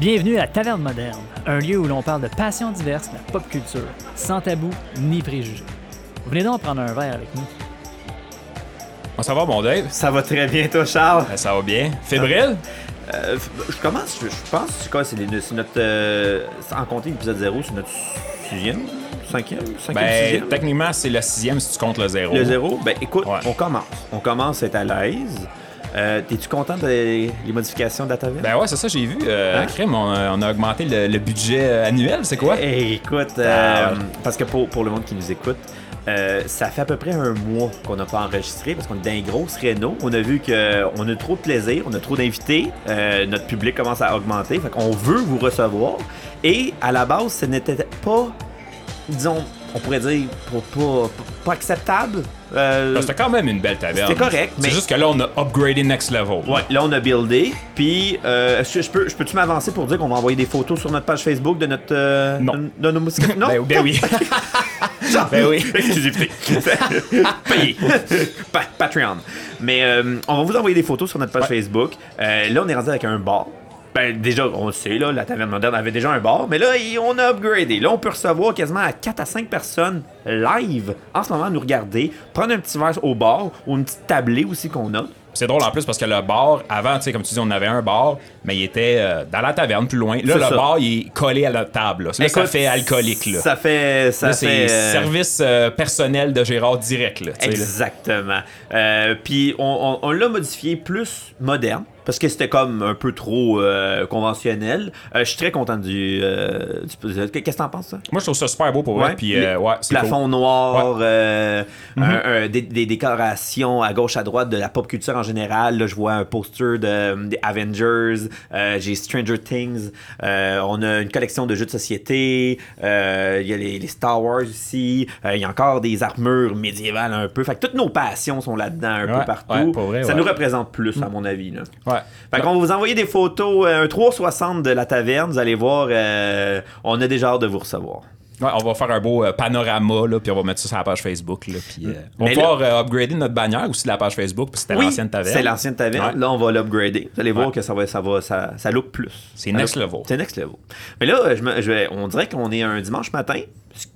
Bienvenue à Taverne Moderne, un lieu où l'on parle de passions diverses, de la pop culture, sans tabou ni préjugés. Venez donc prendre un verre avec nous. Bon, ça va, bon Dave? Ça va très bien, toi, Charles. Ben, ça va bien. Fébrile? Euh, f- je commence, je, je pense, c'est quoi, c'est les- c'est notre. euh, en compter l'épisode 0, c'est notre sixième, cinquième, cinquième, Ben, sixième. techniquement, c'est le sixième si tu comptes le zéro. Le zéro, ben écoute, Ouais. on commence. On commence à être à l'aise. Euh, T'es-tu content des modifications de la taverne? Ben ouais, c'est ça, j'ai vu. Euh, Hein? crème, on, a- on a augmenté le, le budget euh, annuel, c'est quoi? Hey, écoute, Ah, euh, parce que pour, pour le monde qui nous écoute, euh, ça fait à peu près un mois qu'on n'a pas enregistré parce qu'on est dans une grosse réno. On a vu qu'on a trop de plaisir, on a trop d'invités, euh, notre public commence à augmenter, fait qu'on veut vous recevoir. Et à la base, ce n'était pas, disons, on pourrait dire, pas, pas, pas acceptable. Euh, Ben, C'était quand même une belle taverne. C'était correct, C'est mais- juste que là, on a upgradé next level. Ouais, là on a buildé. Puis, euh, que je peux, je peux-tu m'avancer pour dire qu'on va envoyer des photos sur notre page Facebook de notre, euh, Non. de, de nos moustiques? Non? Ben, ben oui. ben oui. Exclusivité. Payé. Pa- Patreon. Mais euh, on va vous envoyer des photos sur notre page Ouais. Facebook. Euh, là, on est rendu avec un bar. Ben, déjà, on le sait, là, la taverne moderne avait déjà un bar, mais là, on a upgradé. Là, on peut recevoir quasiment à 4 à 5 personnes live en ce moment à nous regarder, prendre un petit verre au bar ou une petite tablée aussi qu'on a. C'est drôle en plus parce que le bar, avant, tu sais, comme tu dis, on avait un bar, mais il était euh, dans la taverne plus loin. Là, le ça. bar, il est collé à la table. Là, Là, ça Écoute, fait alcoolique. Là. Ça fait. Ça c'est euh, service euh, personnel de Gérard direct. Exactement. Puis on, on- on l'a modifié plus moderne. Parce que c'était comme un peu trop euh, conventionnel. Euh, je suis très content du. euh, du- Qu'est-ce que t'en penses, ça? Moi, je trouve ça super beau pour vrai. Ouais. Puis, euh, ouais, Plafond cool. noir, Mhm. un- un- des, des décorations à gauche à droite de la pop culture en général. Là, je vois un poster de, des Avengers, j'ai Stranger Things, on a une collection de jeux de société, il y a les, les Star Wars aussi, il y a encore des armures médiévales un peu. Fait que toutes nos passions sont là-dedans un peu partout. vrai, Ça nous représente plus, à mon avis. Là. Ouais. Fait qu'on va vous envoyer des photos, euh, un 360 de la taverne, vous allez voir, euh, on a déjà hâte de vous recevoir. Ouais, on va faire un beau euh, panorama, là, puis on va mettre ça sur la page Facebook. Là, puis, euh, on va pouvoir euh, upgrader notre bannière aussi de la page Facebook, puis c'était l'ancienne taverne. C'est l'ancienne taverne. Ouais. Là, on va l'upgrader. Vous allez voir Ouais. que ça va, ça va, ça, ça look plus. C'est next look- level. C'est next level. Mais là, je me- je vais- on dirait qu'on est un dimanche matin,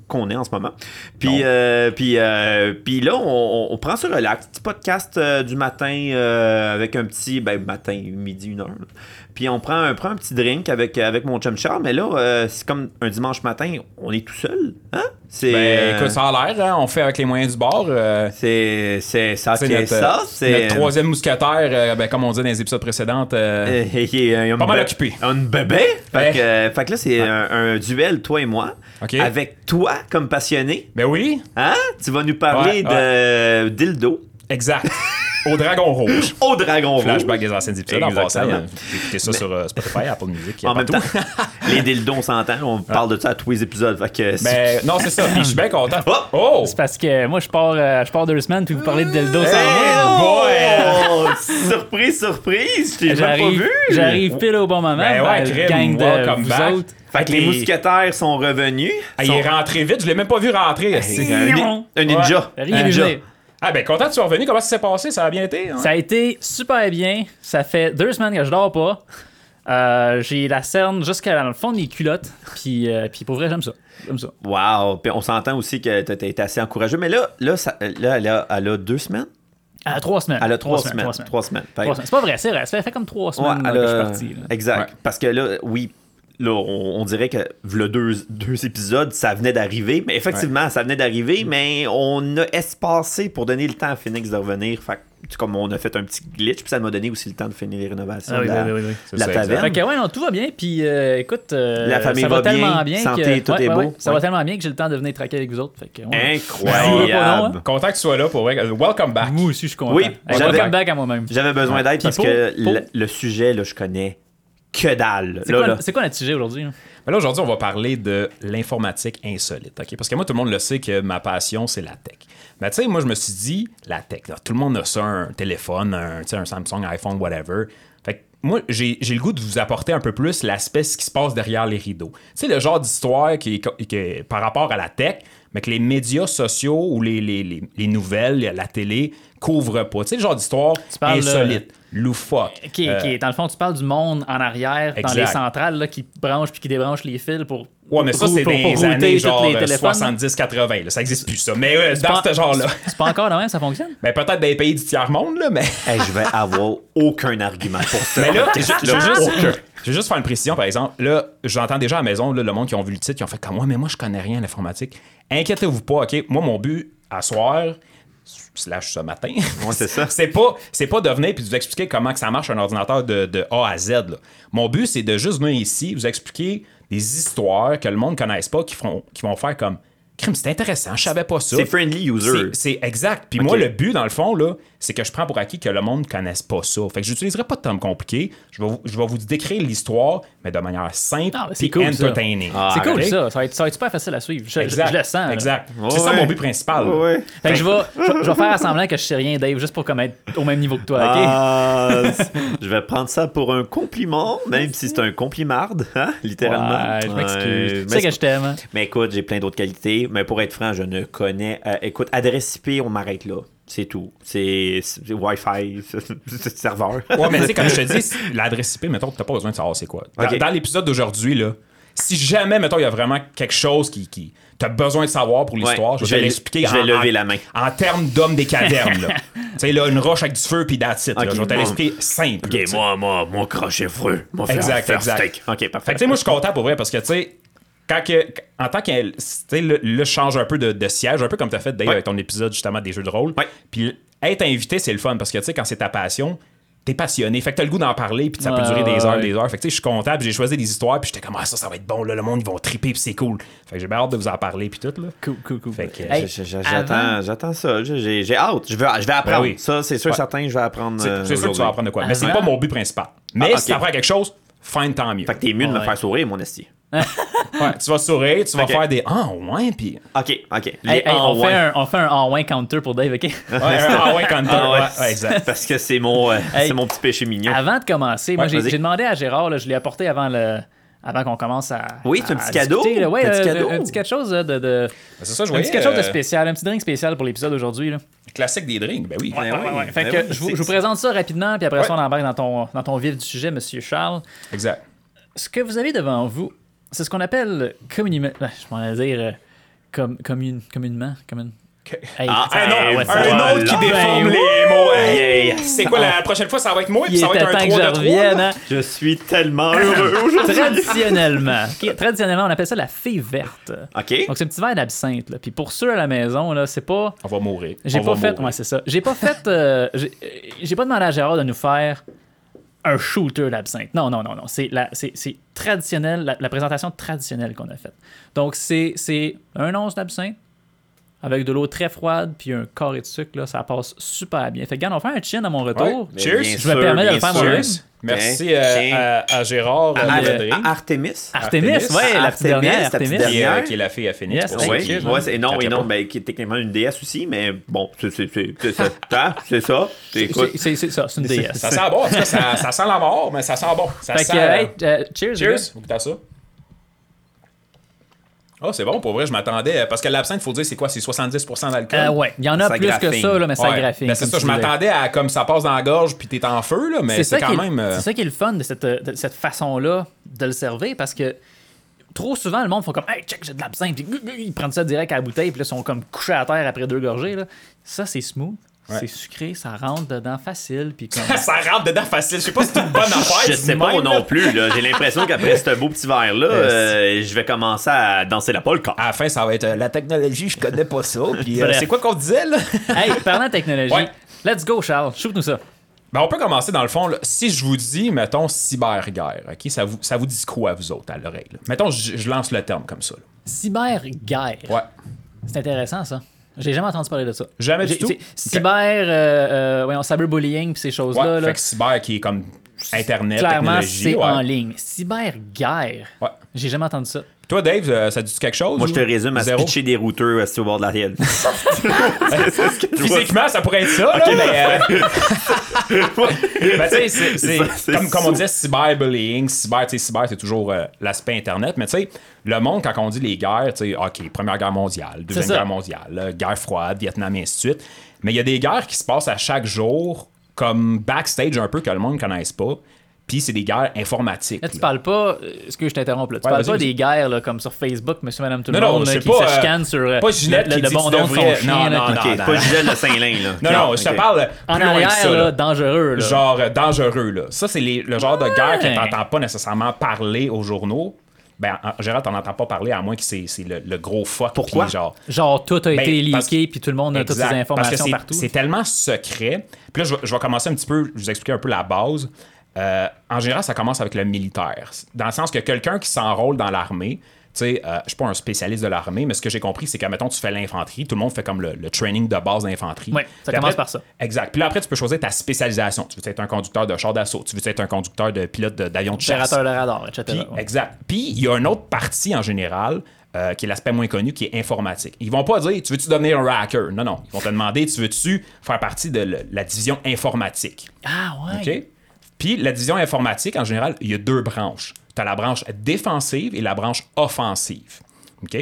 qu'on est en ce moment. Puis, euh, puis, euh, puis là, on, on- prend sur relax, petit podcast euh, du matin avec un petit, ben matin, midi, une heure. là. Puis on prend, un- prend un petit drink avec, avec mon chum Charles. Mais là, c'est comme un dimanche matin, on est tout seul. Hein? C'est, Ben, écoute, ça a l'air, hein, on fait avec les moyens du bord. c'est, c'est ça c'est qui est notre, ça. C'est notre troisième mousquetaire, ben, comme on dit dans les épisodes précédents. il est, Pas mal occupé. Un bébé. Fait, Ouais. que, fait que là, c'est un, un duel, toi et moi. Avec toi comme passionné. Ben oui, Hein? Tu vas nous parler Ouais, de dildo exact. Au dragon rouge. au dragon rouge. Flashback des anciens épisodes. En passant, Exactement. euh, j'ai écouté ça sur euh, Spotify, Apple Music. En même temps, les dildos, on s'entend. On parle de ça à tous les épisodes. Fait que Ben, non, c'est ça. Puis je suis bien content. Oh! Oh! C'est parce que moi, je pars, euh, je pars deux semaines, puis vous parlez de dildo sans Hey, moi. oh! surprise, surprise! Je t'ai pas J'arrive, vu! j'arrive pile au bon moment. Ben ouais, crime, gang de vous back. autres. Fait que les Et- mousquetaires sont revenus. Ah, il Sont- est rentré vite, je l'ai même pas vu rentrer. C'est un, ni- un ninja. Rien Un ninja. Ah ben content que tu sois revenu, comment ça s'est passé? Ça a bien été? hein? Ça a été super bien. Ça fait deux semaines que je dors pas. Euh, j'ai la cerne jusqu'à dans le fond de mes culottes. Puis, euh, puis pour vrai, j'aime ça. J'aime ça. Wow! Puis on s'entend aussi que t'as t'as été assez encourageux. Mais là, là, ça- là elle, a, elle a deux semaines? À trois semaines. Elle a trois, semaines. Trois semaines. Trois semaines. Fait- Trois semaines. C'est pas vrai, c'est vrai. Ça fait comme trois Ouais, semaines elle là, que je a- suis parti. là. Exact. Ouais. Parce que là, oui, là, on, on dirait que le deux, deux épisodes, ça venait d'arriver. Mais effectivement, ça venait d'arriver, mais on a espacé pour donner le temps à Phoenix de revenir. Fait comme on a fait un petit glitch, puis ça m'a donné aussi le temps de finir les rénovations Ah oui, de la, oui, oui, oui. C'est de la ça, taverne. Fait que ouais, non, tout va bien. Puis euh, écoute, euh, La famille ça va, va bien, tellement bien. santé, que, tout est beau. Ça va tellement bien que j'ai le temps de venir traquer avec vous autres. Fait que, ouais. Incroyable. Content que tu sois là pour vrai. Welcome back. Moi aussi, je suis content. Oui, welcome back à moi-même. J'avais besoin d'aide parce pour- que pour- le, le sujet, là, je connais que dalle. C'est Là, quoi, là. c'est quoi notre sujet aujourd'hui? là? Mais là, aujourd'hui, on va parler de l'informatique insolite. ok? Parce que moi, tout le monde le sait que ma passion, c'est la tech. Mais tu sais, moi, je me suis dit, la tech, là, tout le monde a ça, un téléphone, un, tu sais, un Samsung, iPhone, whatever. Fait que moi, j'ai j'ai le goût de vous apporter un peu plus l'aspect ce qui se passe derrière les rideaux. Tu sais, le genre d'histoire qui, par rapport à la tech, mais que les médias sociaux ou les, les, les, les nouvelles, la télé, couvre pas. Tu sais, le genre d'histoire parles, insolite, loufoque. Ok, ok. Euh, Dans le fond, tu parles du monde en arrière, dans les centrales, là, qui branchent puis qui débranchent les fils pour. Ouais, mais ça, c'est pour- des pour router années genre les euh, téléphones. 70-80. là. Ça existe plus, ça. Mais euh, dans pas- ce genre-là. C'est pas encore de même, ça fonctionne? Ben, peut-être dans les pays du tiers-monde, là, mais. Hey, je vais avoir aucun argument pour ça. Mais là, juste, aucun. je veux juste faire une précision, par exemple. Là, j'entends déjà à la maison, là, le monde qui ont vu le titre, qui ont fait comme moi, mais moi, je connais rien à l'informatique. Inquiétez-vous pas, OK? Moi, mon but, à soir, slash ce matin, Ouais, c'est ça. c'est pas, c'est pas de venir puis de vous expliquer comment que ça marche un ordinateur de, de A à Z. là. Mon but, c'est de juste venir ici, vous expliquer des histoires que le monde ne connaisse pas, qui, feront, qui vont faire comme crime, c'est intéressant, je savais pas ça. C'est friendly user. C'est- C'est exact. Puis moi, le but, dans le fond, là, c'est que je prends pour acquis que le monde ne connaisse pas ça. Fait que j'utiliserai pas de termes compliqués. Je vais, vous, je vais vous décrire l'histoire, mais de manière simple Ah, et cool, entertaining. Ah, c'est cool ça. Ça va, être, ça va être super facile à suivre. Je, je- Exact. je le sens. là. Exact. C'est ça mon but principal. Ouais. Fait que je vais, je, je vais faire semblant que je sais rien, Dave, juste pour comme être au même niveau que toi, ok? Ah, je vais prendre ça pour un compliment, même si c'est un complimarde, hein, littéralement. Ouais, je m'excuse. Ouais, tu sais que je t'aime. hein? Mais écoute, j'ai plein d'autres qualités. Mais pour être franc, je ne connais. euh, écoute, adresse IP, on m'arrête là. C'est tout. C'est Wi-Fi, c'est serveur. Ouais, mais tu sais, comme je te dis, l'adresse IP, mettons, t'as pas besoin de savoir c'est quoi. Dans, l'épisode d'aujourd'hui, là, si jamais, mettons, il y a vraiment quelque chose qui, qui t'as besoin de savoir pour l'histoire, Ouais, je vais l'expliquer je vais en, lever en- la main. en termes d'homme des cavernes. là. tu sais, là, une roche avec du feu puis that's it, là. Ok, Je vais te l'expliquer simple. Ok, moi, moi, mon crochet faire, Exact, exact. steak. Ok, Fait parfait. que, tu sais, moi, je suis content pour vrai parce que, tu sais, quand que, en tant que, tu sais, là, là, je change un peu de, de siège, un peu comme tu as fait d'ailleurs avec ton épisode justement des jeux de rôle. Puis être invité, c'est le fun parce que, tu sais, quand c'est ta passion, t'es passionné. Fait que t'as le goût d'en parler, puis ça peut durer des heures, ouais. des heures. Fait que, tu sais, je suis content, puis j'ai choisi des histoires, puis j'étais comme, ah, ça, ça va être bon, là, le monde, ils vont triper, puis c'est cool. Fait que j'ai bien hâte de vous en parler, puis tout, là. Cool, cool, cool. Fait que, Hey, avant- J'attends j'attends ça. J'ai j'ai hâte. Je veux, je vais apprendre. Ben oui. Ça, c'est sûr Ouais. certain, je vais apprendre. C'est euh, c'est sûr que tu vas apprendre de quoi. Mais c'est pas mon but principal. Mais Ah, ok. si t'apprends quelque chose, fine, tant mieux. Fait que t'es mieux de me faire sourire, mon esti. Ouais, tu vas sourire, tu vas Ok. faire des, ah, ouais, puis. Ok, ok. Les Hey, hey, en on, fait ouais. un, on fait un en counter pour Dave, ok? Ouais, ah, ouais, quand Ah ouais. ouais, ouais, exact. Parce que c'est mon, euh, Hey. c'est mon petit péché mignon. Avant de commencer, moi Ouais, j'ai demandé à Gérard, là, je l'ai apporté avant le. Avant qu'on commence à. Oui, c'est un petit cadeau. discuter. Ouais, Un petit euh, cadeau. un petit quelque chose de. de, de- C'est ça, je un voyais. petit quelque chose de euh, spécial, un petit drink spécial pour l'épisode d'aujourd'hui. là. Classique des drinks, ben oui. Ouais, ouais, ouais. Fait Ben que oui, je, vous, je vous présente ça rapidement, puis après Ouais. ça, on embarque dans ton, dans ton vif du sujet, monsieur Charles. Exact. Ce que vous avez devant vous, c'est ce qu'on appelle communément. Je m'en dire. euh, comme, commune, communément. Commune. Hey, Ah, Un Hey, autre, voilà. un autre qui déforme Ben les mots. Hey. C'est quoi la prochaine fois? Ça va être moi, puis il ça va était être un temps que 3 je de 3. revienne, hein? Je suis tellement heureux aujourd'hui. Traditionnellement. ok, Traditionnellement, on appelle ça la fée verte. Ok. Donc, c'est un petit verre d'absinthe. là. Puis pour ceux à la maison, là, c'est pas. On va mourir. J'ai On pas va fait. mourir. Ouais, c'est ça. J'ai pas fait. euh, j'ai euh, j'ai pas demandé à Gérard de nous faire un shooter d'absinthe. Non, non, non, non. C'est la- c'est- c'est traditionnel, la, la présentation traditionnelle qu'on a faite. Donc, c'est c'est un once d'absinthe avec de l'eau très froide puis un carré de sucre. Là, ça passe super bien. Fait que, regarde, on fait un chin à mon retour. Ouais. Cheers. Je me permets de le faire moi-même. Merci euh, à, à Gérard Ah, euh, Ledré, Artemis. Artemis, ouais, la petite Artemis, dernière. Artemis. qui, euh, qui est la fille à Phoenix. Oui, cheers, ouais, c'est, non, et non, ben, qui est techniquement une déesse aussi, mais bon, c'est, c'est, c'est, c'est ça. C'est ça. C'est c'est- c'est ça, c'est une déesse. Ça sent bon, ça, ça sent la mort, mais ça sent bon. Ça Fait sent, que, euh, hey, cheers. Cheers. goûtez à ça? Oh, c'est bon, pour vrai, je m'attendais. Parce que l'absinthe, il faut dire, c'est quoi? C'est 70% d'alcool? Euh, ouais, il y en a Ça plus que ça, là, mais ça Ouais. graphine. Ben, c'est ça, je m'attendais à comme ça passe dans la gorge puis t'es en feu, là, mais c'est ça quand qui est- même. euh, C'est ça qui est le fun de cette, de cette façon-là de le servir parce que trop souvent, le monde font comme Hey, check, j'ai de l'absinthe. Ils prennent ça direct à la bouteille, puis là, ils sont comme couchés à terre après deux gorgées. Là. Ça, c'est smooth. Ouais. C'est sucré, ça rentre dedans facile. Puis comme... ça rentre dedans facile. Je sais pas si c'est une bonne affaire. je sais pas même, non là. plus. Là. J'ai l'impression qu'après ce beau petit verre-là, euh, je vais commencer à danser la polka. À la fin, ça va être euh, la technologie, je connais pas ça. Puis euh, c'est quoi qu'on disait, là? hey, parlant de technologie, Ouais. let's go, Charles. Shoot-nous ça. Ben, on peut commencer dans le fond. là. Si je vous dis, mettons, cyberguerre, OK? Ça vous, ça vous dit quoi, vous autres, à l'oreille? là? Mettons, je, je lance le terme comme ça. là. Cyberguerre. Ouais. C'est intéressant, ça. J'ai jamais entendu parler de ça. Jamais du tout? Cyber, euh, euh, voyons, cyberbullying, puis ces Ouais, choses-là. là. fait que cyber qui est comme Internet, Clairement, technologie. c'est ouais. en ligne. Cyberguerre. Ouais. J'ai jamais entendu ça. Toi, Dave, euh, ça dit quelque chose? Moi, je te résume à se Zéro? pitcher des routeurs assis au bord de la vois. Physiquement, ça pourrait être ça, là, mais... euh, ben, tu sais, c'est- c'est- Ça, c'est comme, comme on disait, cyberbullying, cyber, tu sais, cyber, c'est toujours euh, l'aspect Internet, mais tu sais, le monde, quand on dit les guerres, tu sais, OK, Première Guerre mondiale, Deuxième ça. Guerre mondiale, là, Guerre froide, Vietnam, et ainsi de suite, Mais il y a des guerres qui se passent à chaque jour, comme backstage un peu, que le monde ne connaisse pas. Puis c'est des guerres informatiques. Là, tu là. parles pas, euh, excuse, je t'interromps là, tu Ouais, parles pas des guerres là, comme sur Facebook, monsieur, madame, tout le Non, non, monde, là, qui pas, se euh, chicanent sur euh, pas Ginette le, qui le dit bon nom de son devrais- chien. non, non, non, pas. Gisèle de Saint-Lin, là. Non, non, je te parle En que arrière, ça, là, dangereux. Là. Genre euh, dangereux, là. Ça, c'est les- le genre de guerre que t'entends pas nécessairement parler aux journaux. Ben, en général, t'en entends pas parler, à moins que c'est c'est le, le gros fuck. Pourquoi? genre, Genre, tout a Ben, été leaké, puis tout le monde a toutes ces Exact. Parce que informations c'est- partout. C'est tellement secret. Puis là, je vais, je vais commencer un petit peu, je vais vous expliquer un peu la base. Euh, en général, ça commence avec le militaire. Dans le sens que quelqu'un qui s'enrôle dans l'armée, tu sais, euh, je suis pas un spécialiste de l'armée, mais ce que j'ai compris, c'est qu'à mettons, tu fais l'infanterie, tout le monde fait comme le, le training de base d'infanterie. Ouais, ça Puis commence après- par ça. Exact. Puis là, après, tu peux choisir ta spécialisation. Tu veux être un conducteur de char d'assaut, tu veux être un conducteur de pilote de- d'avion de chasse. Opérateur de radar, etc. Puis, Ouais. Exact. Puis, il y a une autre partie en général euh, qui est l'aspect moins connu, qui est informatique. Ils vont pas dire, tu veux-tu devenir un hacker? Non, non. Ils vont te demander, tu veux-tu faire partie de le- la division informatique? Ah ouais. OK? Puis, la division informatique, en général, il y a deux branches. Tu as la branche défensive et la branche offensive. OK?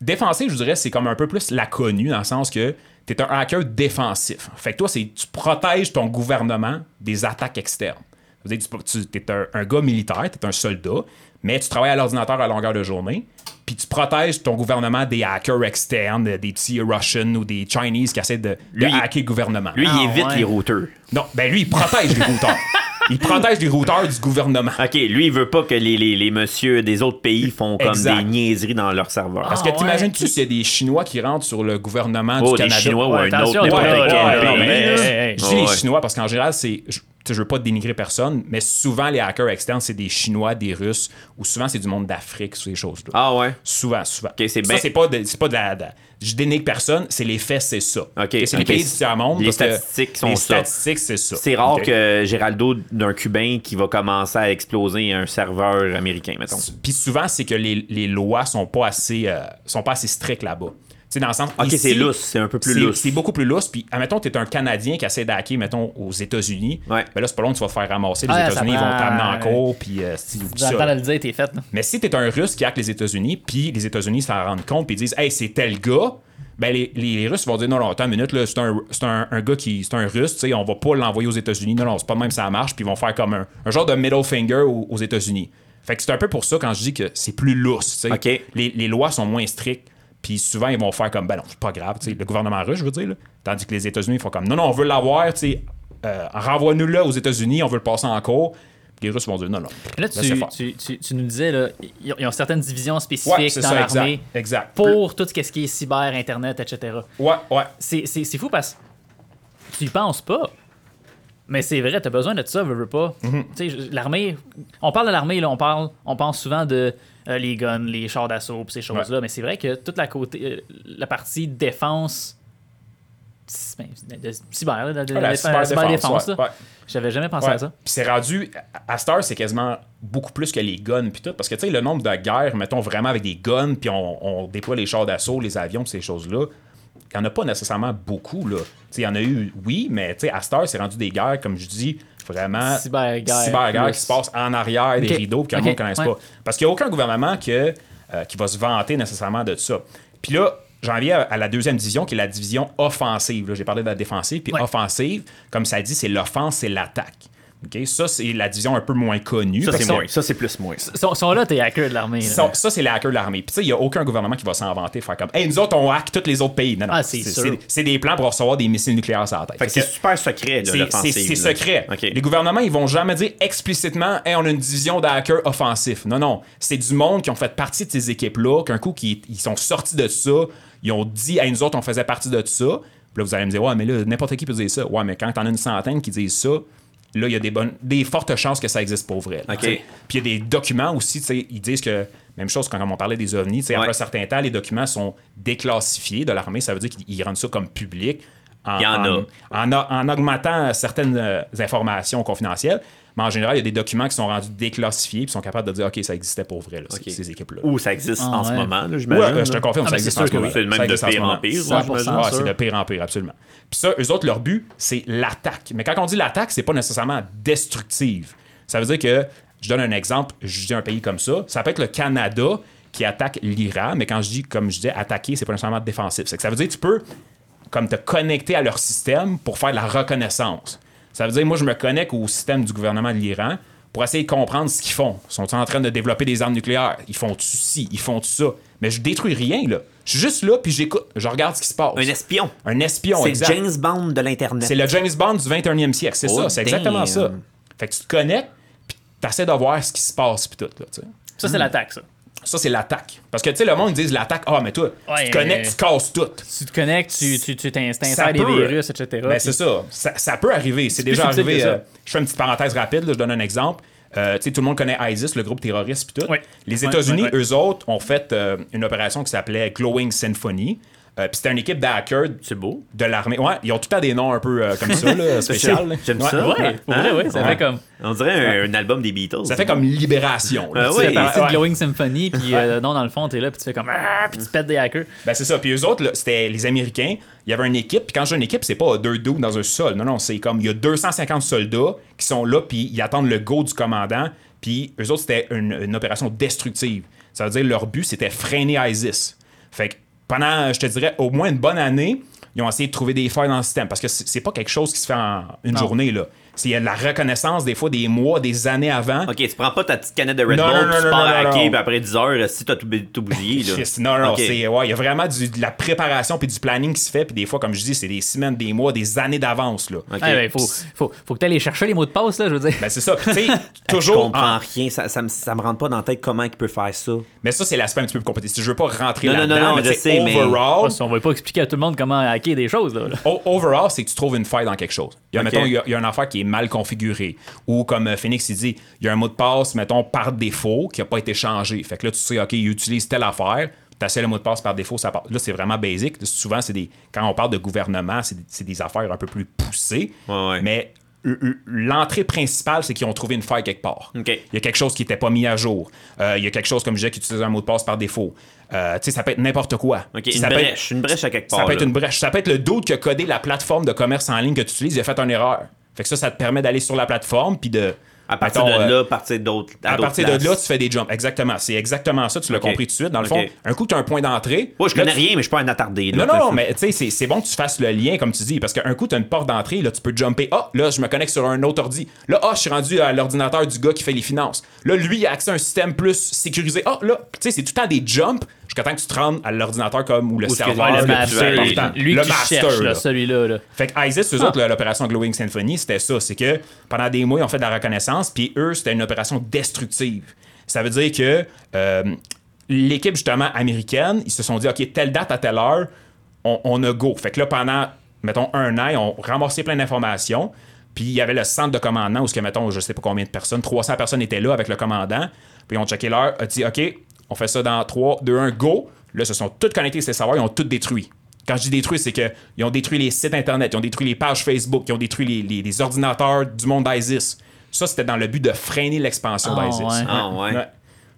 Défensive, je dirais, c'est comme un peu plus la connue, dans le sens que tu es un hacker défensif. Fait que toi, c'est tu protèges ton gouvernement des attaques externes. Dire tu es un, un gars militaire, tu es un soldat, mais tu travailles à l'ordinateur à longueur de journée, puis tu protèges ton gouvernement des hackers externes, des petits Russians ou des Chinese qui essaient de, de Lui, il- hacker le gouvernement. Lui, Ah, il évite ouais. les routeurs. Non, ben lui, il protège les routeurs. Il protège les routeurs du gouvernement. Ok, lui, il veut pas que les, les, les messieurs des autres pays font comme Exact. des niaiseries dans leur serveur. Parce que Ah, ouais. t'imagines-tu s'il y a des Chinois qui rentrent sur le gouvernement Oh, du des Canada? Chinois ou Ouais, un attention, autre, n'importe quel ouais, pays. ouais, ouais, ouais, ouais. Je dis Ouais, les ouais. Chinois parce qu'en général, c'est. Je, veux pas dénigrer personne, mais souvent les hackers externes, c'est des Chinois, des Russes, ou souvent c'est du monde d'Afrique, ces choses-là. Ah ouais. Souvent, souvent. Ok, c'est Ça, c'est pas de, c'est pas de la. de- je dénigre personne, c'est les faits, c'est ça. Ok, c'est les pays du tiers-monde. Les statistiques sont les ça. statistiques, c'est ça. C'est rare que Géraldo d'un Cubain qui va commencer à exploser un serveur américain, mettons. Puis souvent, c'est que les, les lois sont pas assez, euh, sont pas assez strictes là-bas. Dans le sens. Ok, ici, c'est lousse, c'est un peu plus lousse. C'est beaucoup plus lousse. Puis, admettons, tu es un Canadien qui essaie d'hacker, mettons, aux États-Unis. Ouais. Ben là, c'est pas long que tu vas te faire ramasser. Les États-Unis ils vont t'amener en cours. Puis, euh, le ça. dire, t'es fait. Mais si tu es un Russe qui hack les États-Unis, puis les États-Unis s'en rendent compte, puis ils disent, hey, c'est tel gars. Ben, les, les Russes vont dire non, non, attends une minute, là, c'est un, c'est un, un gars qui. C'est un Russe, tu sais, on va pas l'envoyer aux États-Unis. Non, non, c'est pas de même ça marche, puis ils vont faire comme un, un genre de middle finger aux, aux États-Unis. Fait que c'est un peu pour ça quand je dis que c'est plus lousse, tu sais. Ok. Les, les lois sont moins strictes, puis souvent ils vont faire comme, ben non, c'est pas grave, tu sais, le gouvernement russe, je veux dire, là. Tandis que les États-Unis font comme, non, non, on veut l'avoir, tu sais, euh, renvoie-nous là aux États-Unis, on veut le passer en cours. Puis les Russes vont dire, non, non. Là, tu, tu, tu, tu nous disais, là, ils ont- certaines divisions Ouais, spécifiques c'est dans l'armée Exact. pour tout ce qui est cyber, Internet, etc. Ouais, ouais. C'est c'est- c'est fou parce que tu y penses pas. Mais c'est vrai, t'as besoin de ça, veux, veux pas. Tu sais, l'armée, on parle de l'armée, là, on parle, on pense souvent de euh, les guns, les chars d'assaut, pis ces choses-là, mais c'est vrai que toute la côté, euh, la partie défense, c- ben, de, de cyber, là, de, de- Ouais, la ouais. j'avais jamais pensé à ça. Puis c'est rendu, à- heure, c'est quasiment beaucoup plus que les guns puis tout. Parce que, tu sais, le nombre de guerres, mettons vraiment avec des guns, puis on, on déploie les chars d'assaut, les avions, pis ces choses-là, il n'y en a pas nécessairement beaucoup, là. Tu sais, il y en a eu, oui, mais, tu sais, à cette heure, c'est rendu des guerres, comme je dis, vraiment... Cyberguerre cyberguerre qui se passe en arrière des rideaux, que le Ok, monde ne connaisse ouais. pas. Parce qu'il n'y a aucun gouvernement que, euh, qui va se vanter nécessairement de ça. Puis là, j'en viens à, à la deuxième division, qui est la division offensive. J'ai parlé de la défensive, puis Ouais. offensive, comme ça dit, c'est l'offense, c'est l'attaque. OK? Ça, c'est la division un peu moins connue. Ça, c'est moins. Ça, c'est plus moins. Sont, sont là tes hackers de l'armée. là. ça, c'est les hackers de l'armée. Puis, tu sais, il n'y a aucun gouvernement qui va s'en vanter, faire comme, hey, nous autres, on hack tous les autres pays. Non, non. Ah, c'est des plans pour recevoir des missiles nucléaires sur la tête. Fait que Fait c'est super secret, l'offensive. c'est- secret. Les gouvernements, ils vont jamais dire explicitement Hey, on a une division de hackers offensifs. Non, non. C'est du monde qui ont fait partie de ces équipes-là, qu'un coup, qui, ils sont sortis de ça, ils ont dit Hey, nous autres, on faisait partie de ça. Puis là, vous allez me dire Ouais, mais là, n'importe qui peut dire ça. Ouais, mais quand t'en as une centaine qui disent ça, là, il y a des, bonnes, des fortes chances que ça existe pour vrai. là. Puis il y a des documents aussi, ils disent que, même chose quand on parlait des ovnis, tu sais, après Ouais. un certain temps, les documents sont déclassifiés de l'armée, ça veut dire qu'ils rendent ça comme public. En, Il y en a. en, en- en augmentant certaines euh, informations confidentielles, mais en général, il y a des documents qui sont rendus déclassifiés et sont capables de dire OK, ça existait pour vrai, là, ces- équipes-là. Ou ça existe Ah, en ce moment, là, j'imagine. euh, je te confirme, Ah, ça existe en ce moment. C'est même Ça de pire en pire. là, 100%. j'imagine. Ah, c'est de pire en pire, absolument. Puis ça, eux autres, leur but, c'est l'attaque. Mais quand on dit l'attaque, c'est pas nécessairement destructive. Ça veut dire que, je donne un exemple, je dis un pays comme ça, ça peut être le Canada qui attaque l'Iran, mais quand je dis, comme je disais, attaquer, c'est pas nécessairement défensif. C'est que ça veut dire que tu peux comme te connecter à leur système pour faire de la reconnaissance. Ça veut dire, moi, je me connecte au système du gouvernement de l'Iran pour essayer de comprendre ce qu'ils font. Ils sont en train de développer des armes nucléaires? Ils font tout ci, ils font tout ça. Mais je détruis rien, là. Je suis juste là, puis j'écoute, je regarde ce qui se passe. Un espion. Un espion, C'est exact. James Bond de l'Internet. C'est le James Bond du 21e siècle, c'est Oh, ça, c'est exactement ça. Fait que tu te connectes, puis t'essaies de voir ce qui se passe, puis tout, là, tu sais. Ça, c'est l'attaque, ça. Ça, c'est l'attaque. Parce que, tu sais, le monde dit l'attaque, ah, mais toi, Ouais, tu te connectes, euh, tu casses tout. Tu te connectes, tu tu- tu t'insères des virus, etc. Ben, puis- c'est ça. ça. ça peut arriver. C'est déjà arrivé. euh, je fais une petite parenthèse rapide, là, je donne un exemple. Euh, tu sais, tout le monde connaît ISIS, le groupe terroriste, puis tout. Oui. Les États-Unis, eux autres, ont fait euh, une opération qui s'appelait Glowing Symphony. Euh, puis c'était une équipe d'hackers C'est beau. de l'armée. Ouais, ils ont tout le temps des noms un peu euh, comme ça, là, spécial. J'aime Ouais. ça. Ouais, ouais, ça Ouais. fait comme. On dirait un, un album des Beatles. Ça fait comme libération. là, Ah Ouais. de Glowing Symphony, puis euh, non, dans le fond, t'es là, puis tu fais comme. Ah, puis tu pètes des hackers. Ben c'est ça. Puis eux autres, c'était les Américains. Il y avait une équipe. Puis quand je dis une équipe, c'est pas deux dos dans un sol. Non, non, c'est comme il y a 250 soldats qui sont là, puis ils attendent le go du commandant. Puis eux autres, c'était une, une opération destructive. Ça veut dire leur but, c'était freiner ISIS. Fait que pendant, je te dirais, au moins une bonne année, ils ont essayé de trouver des failles dans le système. Parce que c'est pas quelque chose qui se fait en une Non. journée, là. C'est il y a de la reconnaissance, des fois, des mois, des années avant. Ok, tu prends pas ta petite canette de Red Non, Bull, non, puis non, tu non, pars non, à non, hacker, non. puis après 10 heures, si t'as tout, tout bousillé. Là. Non, non, c'est ouais, il y a vraiment du- de la préparation puis du planning qui se fait puis des fois comme je dis, c'est des semaines, des mois, des années d'avance là. Ok. Ah, ben, faut, faut, faut que tu ailles chercher les mots de passe, là, je veux dire. Ben c'est ça, tu sais, Je toujours comprends en- rien, ça, ça, me, ça me rentre pas dans la tête comment il peut faire ça. mais ça c'est l'aspect un petit peu plus compétitif. Je veux pas rentrer là-dedans, non, non, mais je sais, sais, mais- overall, on va pas expliquer à tout le monde comment hacker des choses, là. Overall, c'est que tu trouves une faille dans quelque chose. Il y a, mettons, il y a, il y a une affaire qui est mal configurée. Ou comme euh, Phoenix, il dit, il y a un mot de passe, mettons, par défaut, qui n'a pas été changé. Fait que là, tu sais, OK, il utilise telle affaire, tu essaies le mot de passe par défaut, ça part. Là, c'est vraiment basic. Souvent, c'est des. Quand on parle de gouvernement, c'est des, affaires un peu plus poussées. Ouais, ouais. Mais l'entrée principale, c'est qu'ils ont trouvé une faille quelque part. Il y a quelque chose qui n'était pas mis à jour. Euh, il y a quelque chose, comme je disais, qui utilise un mot de passe par défaut. Euh, tu sais, ça peut être n'importe quoi. Ok, Ça une peut être- brèche, une brèche à quelque part. ça peut être une brèche. Ça peut être le doute qui a codé la plateforme de commerce en ligne que tu utilises, il a fait une erreur. Fait que ça, ça te permet d'aller sur la plateforme puis de. À partir mettons, de euh, là, partir d'autres. à partir de là, tu fais des jumps. Exactement. C'est exactement ça. Tu l'as compris tout de suite. Dans le fond, un coup, tu as un point d'entrée. Ouais, je là, connais tu- rien, mais je suis pas un attardé. là. Non, non, non, mais tu sais, c'est- c'est bon que tu fasses le lien, comme tu dis, parce qu'un coup, tu as une porte d'entrée, là, tu peux jumper. Ah, là, je me connecte sur un autre ordi. Là, ah, je suis rendu à l'ordinateur du gars qui fait les finances. Là, lui, il a accès à un système plus sécurisé. Ah, là, tu sais, c'est tout le temps des jumps jusqu'à temps que tu te rendes à l'ordinateur comme ou le Ou serveur. le le master, important. lui le qui master, celui-là. Là. Fait que ISIS, eux autres, là, l'opération Glowing Symphony, c'était ça. C'est que pendant des mois, ils ont fait de la reconnaissance, puis eux, c'était une opération destructive. Ça veut dire que euh, l'équipe, justement, américaine, ils se sont dit, OK, telle date à telle heure, on, on a go. Fait que là, pendant, mettons, un an, ils ont ramassé plein d'informations. Puis il y avait le centre de commandement où, ce que, mettons, je sais pas combien de personnes, 300 personnes étaient là avec le commandant. Puis ils ont checké l'heure, a dit, OK, on fait ça dans 3, 2, 1, go. Là, se sont tous connectés ces serveurs, ils ont tout détruit. Quand je dis détruit, c'est qu'ils ont détruit les sites Internet, ils ont détruit les pages Facebook, ils ont détruit les, les- les ordinateurs du monde d'ISIS. Ça, c'était dans le but de freiner l'expansion Ah, d'ISIS. ouais. Ah, ouais.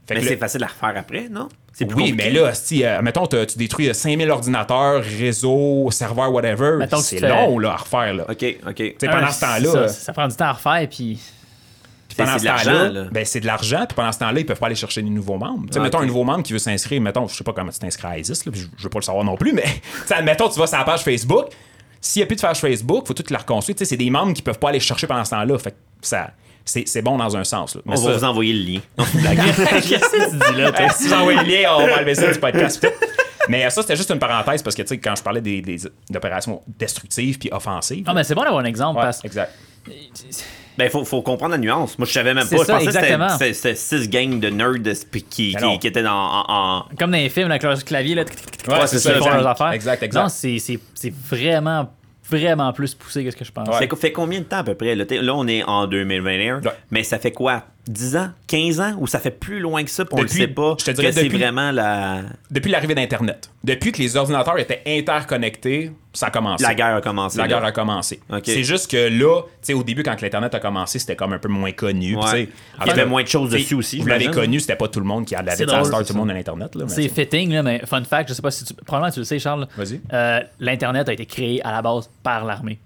Fait Mais c'est là- facile à refaire après, non? C'est plus oui, compliqué. mais là, si, euh, mettons, tu détruis euh, 5000 ordinateurs, réseaux, serveurs, whatever, c'est long là, à refaire. Là. Ok, ok. Tu sais, pendant ce temps-là, Ça, ça prend du temps à refaire, puis. Pendant c'est ce temps-là, là. ben, c'est de l'argent, puis pendant ce temps-là, ils peuvent pas aller chercher des nouveaux membres. Tu sais, Ah, mettons un nouveau membre qui veut s'inscrire, mettons, je sais pas comment tu t'inscris à ISIS, là, puis je, je veux pas le savoir non plus, mais tu sais, admettons, tu vas sur la page Facebook, s'il y a plus de page Facebook, faut tout la reconstruire. Tu sais, c'est des membres qui peuvent pas aller chercher pendant ce temps-là. Fait que ça, c'est, c'est bon dans un sens. Là. On va vous envoyer le lien. Qu'est-ce que tu dis là, toi? Si j'envoie le lien, on va enlever ça du podcast. Mais euh, ça, c'était juste une parenthèse parce que, tu sais, quand je parlais des, des- d'opérations destructives puis offensives. Non, mais c'est bon d'avoir un exemple Ouais, parce que. exact. Ben, faut, faut comprendre la nuance. Moi, je savais même pas. ça, je pensais que c'était- exactement. c'était c'était six gangs de nerds qui, qui, qui étaient dans, en, en- Comme dans les films, avec leur clavier, là, Ouais, c'est ils font leurs affaires. Exact, exact. Non, c'est c'est- c'est vraiment, vraiment plus poussé que ce que je pensais. Ça fait combien de temps à peu près? Là, on est en 2021. Ouais. Mais ça fait quoi? 10 ans? 15 ans? Ou ça fait plus loin que ça? Puis on Depuis- le sait pas. je te dirais que c'est depuis- vraiment la, Depuis l'arrivée d'Internet, depuis que les ordinateurs étaient interconnectés, ça a commencé. la guerre a commencé. La là. guerre a commencé. C'est juste que là, tu sais, au début, quand l'Internet a commencé, c'était comme un peu moins connu. Ouais. Puis, tu sais, Il y avait moins de choses dessus aussi, Vous l'avez connu, c'était pas tout le monde qui avait C'est la drôle, star, c'est tout le monde à l'Internet. C'est fitting, là, mais fun fact, je sais pas si tu. Probablement tu le sais, Charles. Vas-y. Euh, L'Internet a été créé à la base par l'armée.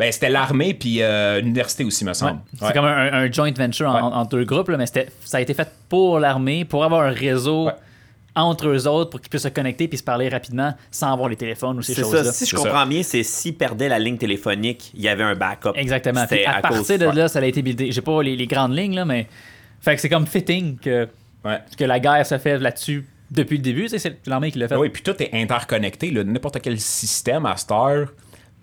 Ben, c'était l'armée puis euh, l'université aussi, me semble. C'est Ouais. comme un, un joint venture en- en- entre deux groupes, là, mais c'était- ça a été fait pour l'armée, pour avoir un réseau Ouais. entre eux autres pour qu'ils puissent se connecter puis se parler rapidement sans avoir les téléphones ou ces C'est choses-là. ça. Si je C'est comprends bien, c'est s'ils perdaient la ligne téléphonique, il y avait un backup. Exactement. Puis à, cause- partir de ouais. là, ça a été buildé. J'ai pas les, les grandes lignes, là, mais. Fait que c'est comme fitting que, Ouais. que la guerre se fait là-dessus depuis le début. Tu sais, C'est l'armée qui l'a fait. Oui, puis tout est interconnecté. là. N'importe quel système à cette heure,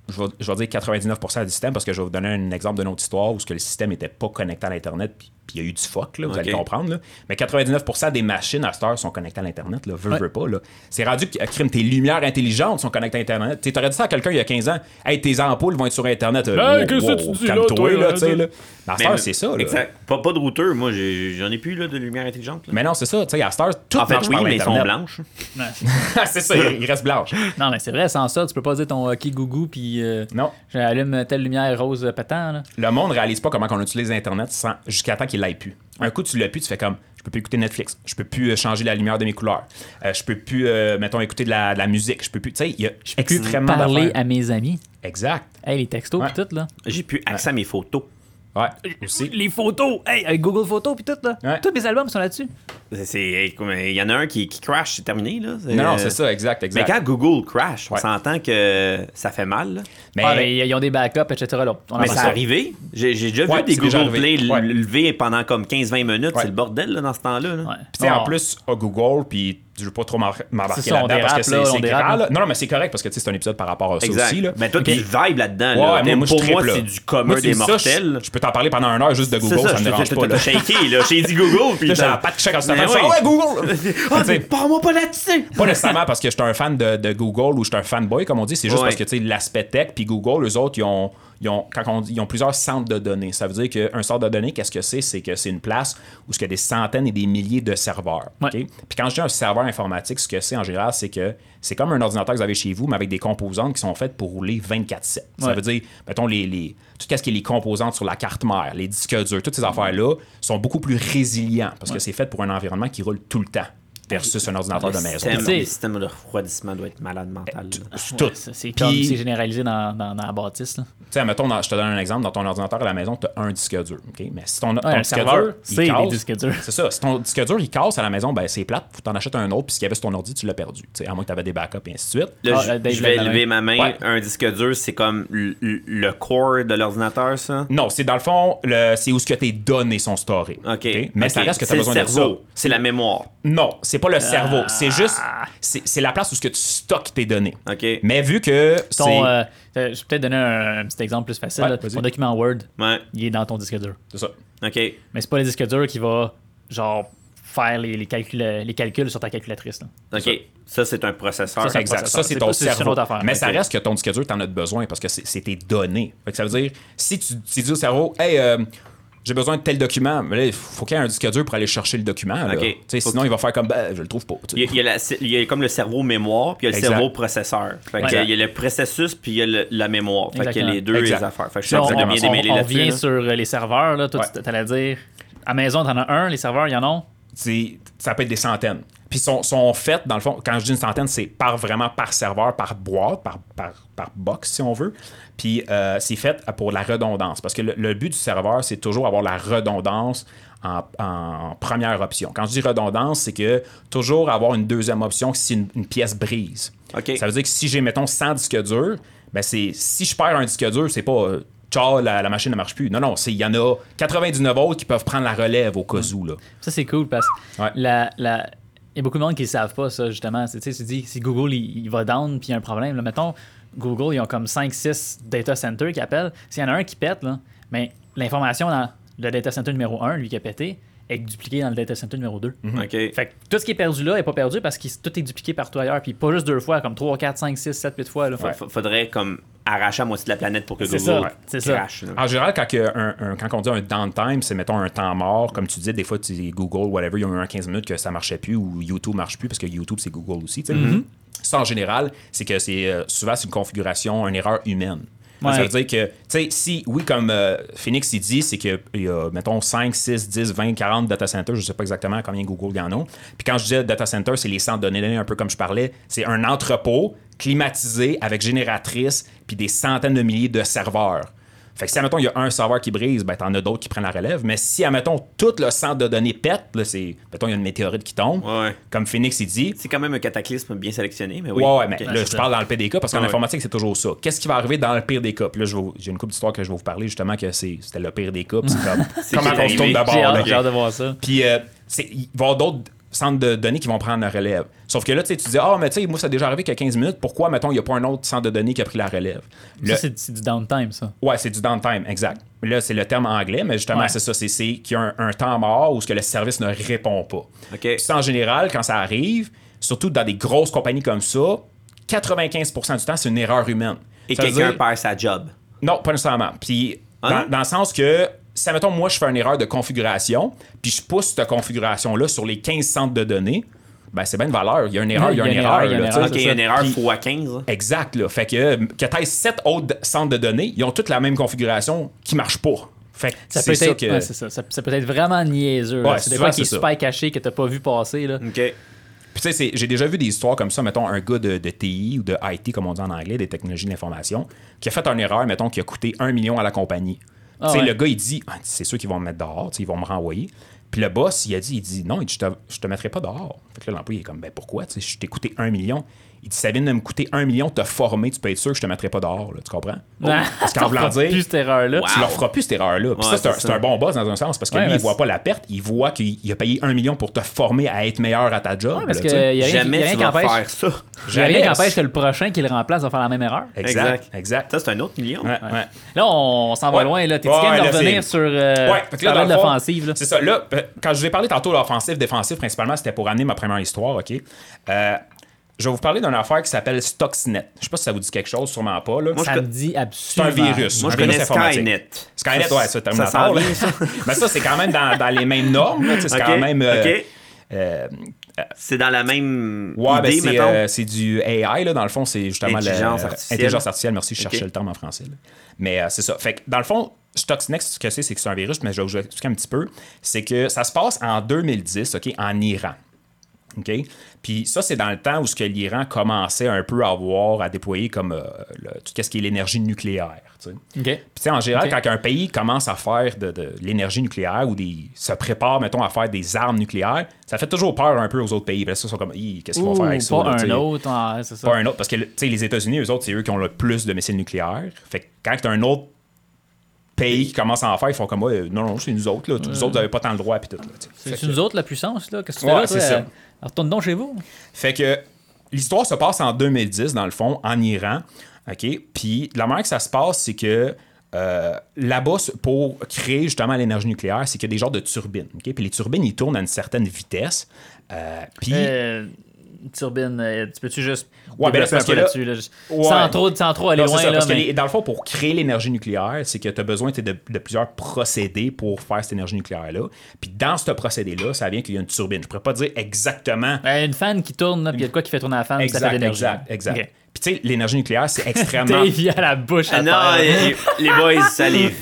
je vais, dire 99% du système parce que je vais vous donner un exemple d'une autre histoire où que le système n'était pas connecté à l'Internet, puis puis il y a eu du fuck, là, vous allez comprendre. là. Mais 99% des machines à cette heure sont connectées à l'Internet, là, veux, Ouais. veux pas. là. C'est rendu que, crime, tes lumières intelligentes sont connectées à Internet. Tu aurais dit ça à quelqu'un il y a 15 ans, hey, tes ampoules vont être sur Internet. Euh, Hey, qu'est-ce que tu dis là, calme-toi, toi, là, là, tu sais, là? Mais à cette heure, c'est ça. là. Exact. Pas, pas de routeur. Moi, j'en ai plus là, de lumière intelligente. là. Mais non, c'est ça. Tu sais, à cette heure, tout en fait, marche oui, par mais ils sont blanches. Ouais. c'est ça, il reste blanche. Non, mais c'est vrai, sans ça, tu peux pas dire ton hockey gougou puis euh, Non. j'allume telle lumière rose euh, pétant. Là. Le monde réalise pas comment on utilise Internet sans, jusqu'à temps qu'il l'aille plus. Un coup, tu l'as plus, tu fais comme je peux plus écouter Netflix, je peux plus euh, changer la lumière de mes couleurs, euh, je peux plus, euh, mettons, écouter de la, de la musique, je peux plus. Tu sais, il y a Je peux plus parler à mes amis. Exact. Hey, les textos Ouais. pis tout, là. J'ai plus accès à mes photos. Ouais, aussi. Les photos! Hey, avec Google Photos pis tout, là. Ouais. Tous mes albums sont là-dessus. C'est- c'est- comme, Il y en a un qui, qui crash, c'est terminé. Là. Non, non, c'est ça, exact, Mais exact. quand Google crash, on s'entend que ça fait mal. là. Mais, Ah, ben, ils ont des backups, etc. Là. On Mais arrivé. J'ai j'ai déjà Ouais, vu des Google Play lever pendant comme 15-20 minutes. Ouais. C'est le bordel là, dans ce temps-là. là. En Bon. plus, à Google, puis je veux pas trop m'embarquer là-dedans parce que c'est là. Non, non, mais c'est correct parce que c'est un épisode par rapport à ça Exact. aussi. Là. Mais toi, tu vibes là-dedans. Ouais, là. ouais, moi, moi, je Pour moi, c'est du commun Moi, des ça, mortels. je, je peux t'en parler pendant une heure juste de Google, ça, me dérange pas. t'as- shaké, là. J'ai dit Google. Puis j'ai la patte t'entends, oui. Ah ouais, Google! Ah, parle-moi pas là-dessus. Pas nécessairement parce que je suis un fan de, Google ou je suis un fanboy, comme on dit. C'est juste parce que tu sais, l'aspect tech, puis Google, eux autres, ils ont, ils ont, quand on dit, ils ont plusieurs centres de données. Ça veut dire qu'un centre de données, qu'est-ce que c'est? C'est que c'est une place où il y a des centaines et des milliers de serveurs. Ouais. Puis quand je dis un serveur informatique, ce que c'est en général, c'est que c'est comme un ordinateur que vous avez chez vous, mais avec des composantes qui sont faites pour rouler 24-7. Ça Ouais. veut dire, mettons, les, les, tout ce qui est les composantes sur la carte mère, les disques durs, toutes ces affaires-là sont beaucoup plus résilients parce que c'est fait pour un environnement qui roule tout le temps versus un ordinateur de maison. système, le système de refroidissement doit être malade mental. là. Tout. Ouais, C'est Puis- comme c'est généralisé dans, dans, dans la bâtisse. Là. Tu sais, mettons, dans- je te donne un exemple. Dans ton ordinateur à la maison, tu as un disque dur. ok? Mais si ton, ton un disque serveur, dur, il c'est des casse- disques durs. C'est ça. Si ton disque dur, il casse à la maison, ben c'est plate. Faut t'en acheter un autre. Puis s'il y avait sur ton ordi, tu l'as perdu. Tu sais, à moins que tu avais des backups et ainsi de suite. Là, Ah, je- euh, je vais lever ma main. Ouais. Un disque dur, c'est comme le, core de l'ordinateur, ça? Non, c'est dans le fond, c'est où ce que tes données sont storées. OK. Mais ça reste que tu C'est as le besoin de ça. cerveau. C'est la mémoire. Non, c'est pas le cerveau. Ah. C'est juste. C'est, c'est la place où ce que tu stockes tes données. OK. Mais vu que c'est. Ton, euh, euh, je vais peut-être donner un, un petit exemple plus facile. Ouais, là. Ton document Word, Ouais. il est dans ton disque dur. c'est ça. OK. Mais c'est pas le disque dur qui va, genre, faire les, les, calculs, les calculs sur ta calculatrice. là. OK. Ça, c'est un processeur. Ça, c'est Exact. processeur. Ça, c'est C'est ton c'est cerveau. affaire. Mais ça reste que ton disque dur, t'en as besoin parce que c'est c'est tes données. Fait que ça veut dire, si tu, tu dis au cerveau, hey, euh, j'ai besoin de tel document, mais là, il faut qu'il y ait un disque dur pour aller chercher le document. là. Ok. Tu sais, Faut sinon, il va faire comme, ben, je le trouve pas. Il y, a, il y a la- il y a comme le cerveau mémoire, puis il y a le Exact. cerveau processeur. Fait Ouais. il y a le processus, puis il y a le- la mémoire. Fait qu'il y a les deux Exact. les affaires. Fait que je on, suis en train de on- bien on- on revient là. sur euh, les serveurs. Là, toi, Ouais. tu allais dire, à maison, t'en as un, les serveurs, il y en a. C'est- ça peut être des centaines. Puis sont, sont faites, dans le fond, quand je dis une centaine, c'est par vraiment par serveur, par boîte, par, par, par box, si on veut. Puis euh, c'est fait pour la redondance. Parce que le, le but du serveur, c'est toujours avoir la redondance en, en première option. Quand je dis redondance, c'est que toujours avoir une deuxième option si une, une pièce brise. OK. Ça veut dire que si j'ai, mettons, 100 disques durs, ben c'est, si je perds un disque dur, c'est pas euh, ciao, la, la machine ne marche plus. Non, non, c'est- il y en a 99 autres qui peuvent prendre la relève au cas où. Là. Ça, c'est cool parce que Ouais. la, la- y a beaucoup de monde qui ne savent pas ça, justement. Tu sais, tu dis, si Google il, il va down puis il y a un problème, là, mettons, Google, ils ont comme 5-6 data centers qui appellent. S'il y en a un qui pète, là, mais l'information dans le data center numéro 1, lui qui a pété, est dupliquée dans le data center numéro 2. OK. Fait que tout ce qui est perdu là n'est pas perdu parce que tout est dupliqué partout ailleurs. Puis pas juste deux fois, comme 3, 4, 5, 6, 7, 8 fois. Là. Faudrait comme arracher la moitié de la planète pour que Google ça, crash. En général, quand, que un- un- quand on dit un downtime, c'est mettons un temps mort. Comme tu dis, des fois, tu, Google, whatever, il y a eu un 15 minutes que ça marchait plus ou YouTube marche plus parce que YouTube, c'est Google aussi. Mm-hmm. Ça, en général, c'est que c'est euh, souvent c'est une configuration, une erreur humaine. Ça veut dire que, tu sais, si, oui, comme euh, Phoenix il dit, c'est qu'il y a, mettons, 5, 6, 10, 20, 40 data centers, je sais pas exactement combien Google y en a. Puis quand je disais data center, c'est les centres de données, un peu comme je parlais, c'est un entrepôt climatisé avec génératrice, puis des centaines de milliers de serveurs. Fait que si, admettons, il y a un serveur qui brise, ben, t'en as d'autres qui prennent la relève. Mais si, admettons, tout le centre de données pète, là, c'est, mettons, il y a une météorite qui tombe, Ouais. comme Phoenix, il dit, C'est quand même un cataclysme bien sélectionné, mais oui. Ouais, ouais, mais là, je parle dans le PDK parce qu'en Ah ouais. informatique, c'est toujours ça. Qu'est-ce qui va arriver dans le pire des cas? Puis là, je vais vous- j'ai une couple d'histoires que je vais vous parler, justement, que c'est- c'était le pire des cas. puis c'est comme, comment on se tourne d'abord. J'ai là. hâte, j'ai hâte de voir ça. Puis euh, c'est- il va y avoir d'autres centres de données qui vont prendre la relève. Sauf que là, tu sais, tu dis, ah, mais tu sais, moi, ça a déjà arrivé qu'il y a 15 minutes. Pourquoi, mettons, il n'y a pas un autre centre de données qui a pris la relève? Le- Ça, c'est c'est du downtime, ça. Ouais, c'est du downtime, exact. Là, c'est le terme anglais, mais justement, Ouais. c'est ça. C'est c'est qu'il y a un, un temps mort où ce que le service ne répond pas. OK. Puis ça, en général, quand ça arrive, surtout dans des grosses compagnies comme ça, 95% du temps, c'est une erreur humaine. Et quelqu'un dire- perd sa job. Non, pas nécessairement. Puis, dans, non? dans le sens que, si, mettons, moi, je fais une erreur de configuration, puis je pousse cette configuration-là sur les 15 centres de données, ben, c'est bien une valeur. Il y a une erreur, il y a une erreur. il y a une erreur, il y a une erreur fois 15. là. Exact, là. Fait que, que tu aies 7 autres centres de données, ils ont toutes la même configuration qui marche pas. Fait que Ça c'est peut ça être, que. ouais, c'est ça. Ça, ça peut être vraiment niaiseux. Ouais, c'est des fois qui est c'est ça. super caché, que t'as pas vu passer. Là. OK. Puis tu sais, c'est- j'ai déjà vu des histoires comme ça, mettons, un gars de, de TI ou de IT, comme on dit en anglais, des technologies de l'information, qui a fait une erreur, mettons, qui a coûté un million à la compagnie. Ah ouais. le gars, il dit, Ah, c'est sûr qu'ils vont me mettre dehors, ils vont me renvoyer. Puis le boss, il a dit, il dit, non, il dit, je te, je te mettrai pas dehors. Fait que là, l'employé est comme, ben pourquoi, je t'ai coûté un million. Il dit, ça vient de me coûter un million de te former, tu peux être sûr que je te mettrai pas dehors, là, tu comprends? Ah, Parce qu'en voulant dire, plus cette erreur-là. tu leur feras plus cette erreur-là. Puis Ouais, ça, c'est un, c'est c'est ça. un bon boss dans un sens, parce que Ouais, lui, il voit pas la perte, il voit qu'il il a payé un million pour te former à être meilleur à ta job. Ouais, parce là, y sais. a rien, y a Jamais rien tu qui vas empêche. faire ça. a rien Jamais. qui empêche que le prochain qui le remplace va faire la même erreur. Exact, exact. Ça, c'est un autre million. Ouais, ouais. Là, on s'en va loin. Là. T'es de là, revenir sur euh, que là, l'offensive. là? C'est ça. Là, euh, quand je vous ai parlé tantôt de l'offensive, défensive, principalement, c'était pour amener ma première histoire, OK? Euh, je vais vous parler d'une affaire qui s'appelle Stuxnet. Je sais pas si ça vous dit quelque chose, sûrement pas. Là. Moi, Ça je- me dit C'est un absolument. virus. Moi, un je virus connais informatique. Skynet. Skynet, ouais, ça, Terminator. vient, ça. Mais ça, c'est quand même dans, dans les mêmes normes. C'est quand même. euh, OK. euh, C'est dans la même Ouais, ben idée, c'est, mettons? euh, c'est du AI, là, dans le fond, c'est justement Intelligence le- artificielle. intelligence artificielle, merci, je cherchais le terme en français. là. Mais euh, c'est ça. Fait que, dans le fond, Stuxnet, ce que c'est, c'est que c'est un virus, mais je vais vous expliquer un petit peu. C'est que ça se passe en 2010, OK, en Iran. OK? Puis ça, c'est dans le temps où ce que l'Iran commençait un peu à avoir, à déployer comme euh, le- tout ce qui est l'énergie nucléaire. tu sais. OK. Puis, en général, quand un pays commence à faire de, de l'énergie nucléaire ou des, se prépare, mettons, à faire des armes nucléaires, ça fait toujours peur un peu aux autres pays. Puis là, ça, ils sont comme, qu'est-ce qu'ils vont faire avec ça? pas un autre. ah, c'est ça. Pas un autre. Parce que, tu sais, les États-Unis, eux autres, c'est eux qui ont le plus de missiles nucléaires. Fait que quand tu as un autre pays qui commence à en faire, ils font comme, ouais, non, non, c'est nous autres. Là. Nous autres, vous n'avez pas tant le droit. Puis tout, là. C'est nous autres la puissance, là. Qu'est-ce que tu Ouais, c'est ça. Retourne donc chez vous. Fait que l'histoire se passe en 2010, dans le fond, en Iran. OK? Puis la manière que ça se passe, c'est que euh, là-bas, pour créer justement l'énergie nucléaire, c'est qu'il y a des genres de turbines. OK? Puis les turbines, ils tournent à une certaine vitesse. Euh, puis. Euh, turbine, euh, tu peux-tu juste Ouais, ben là, un peu là- là-dessus? là, Ouais. sans, trop, sans trop aller Non, loin, ça, que mais- les- dans le fond, pour créer l'énergie nucléaire, c'est que tu as besoin de, de plusieurs procédés pour faire cette énergie nucléaire-là. Puis dans ce procédé-là, ça vient qu'il y a une turbine. Je pourrais pas dire exactement Euh, une fan qui tourne, puis il y a de quoi qui fait tourner la fan, ça fait de exact, l'énergie. exact, exact. Puis tu sais, l'énergie nucléaire, c'est extrêmement... Dave, a la bouche à Ah non, terre. les, les boys, ça les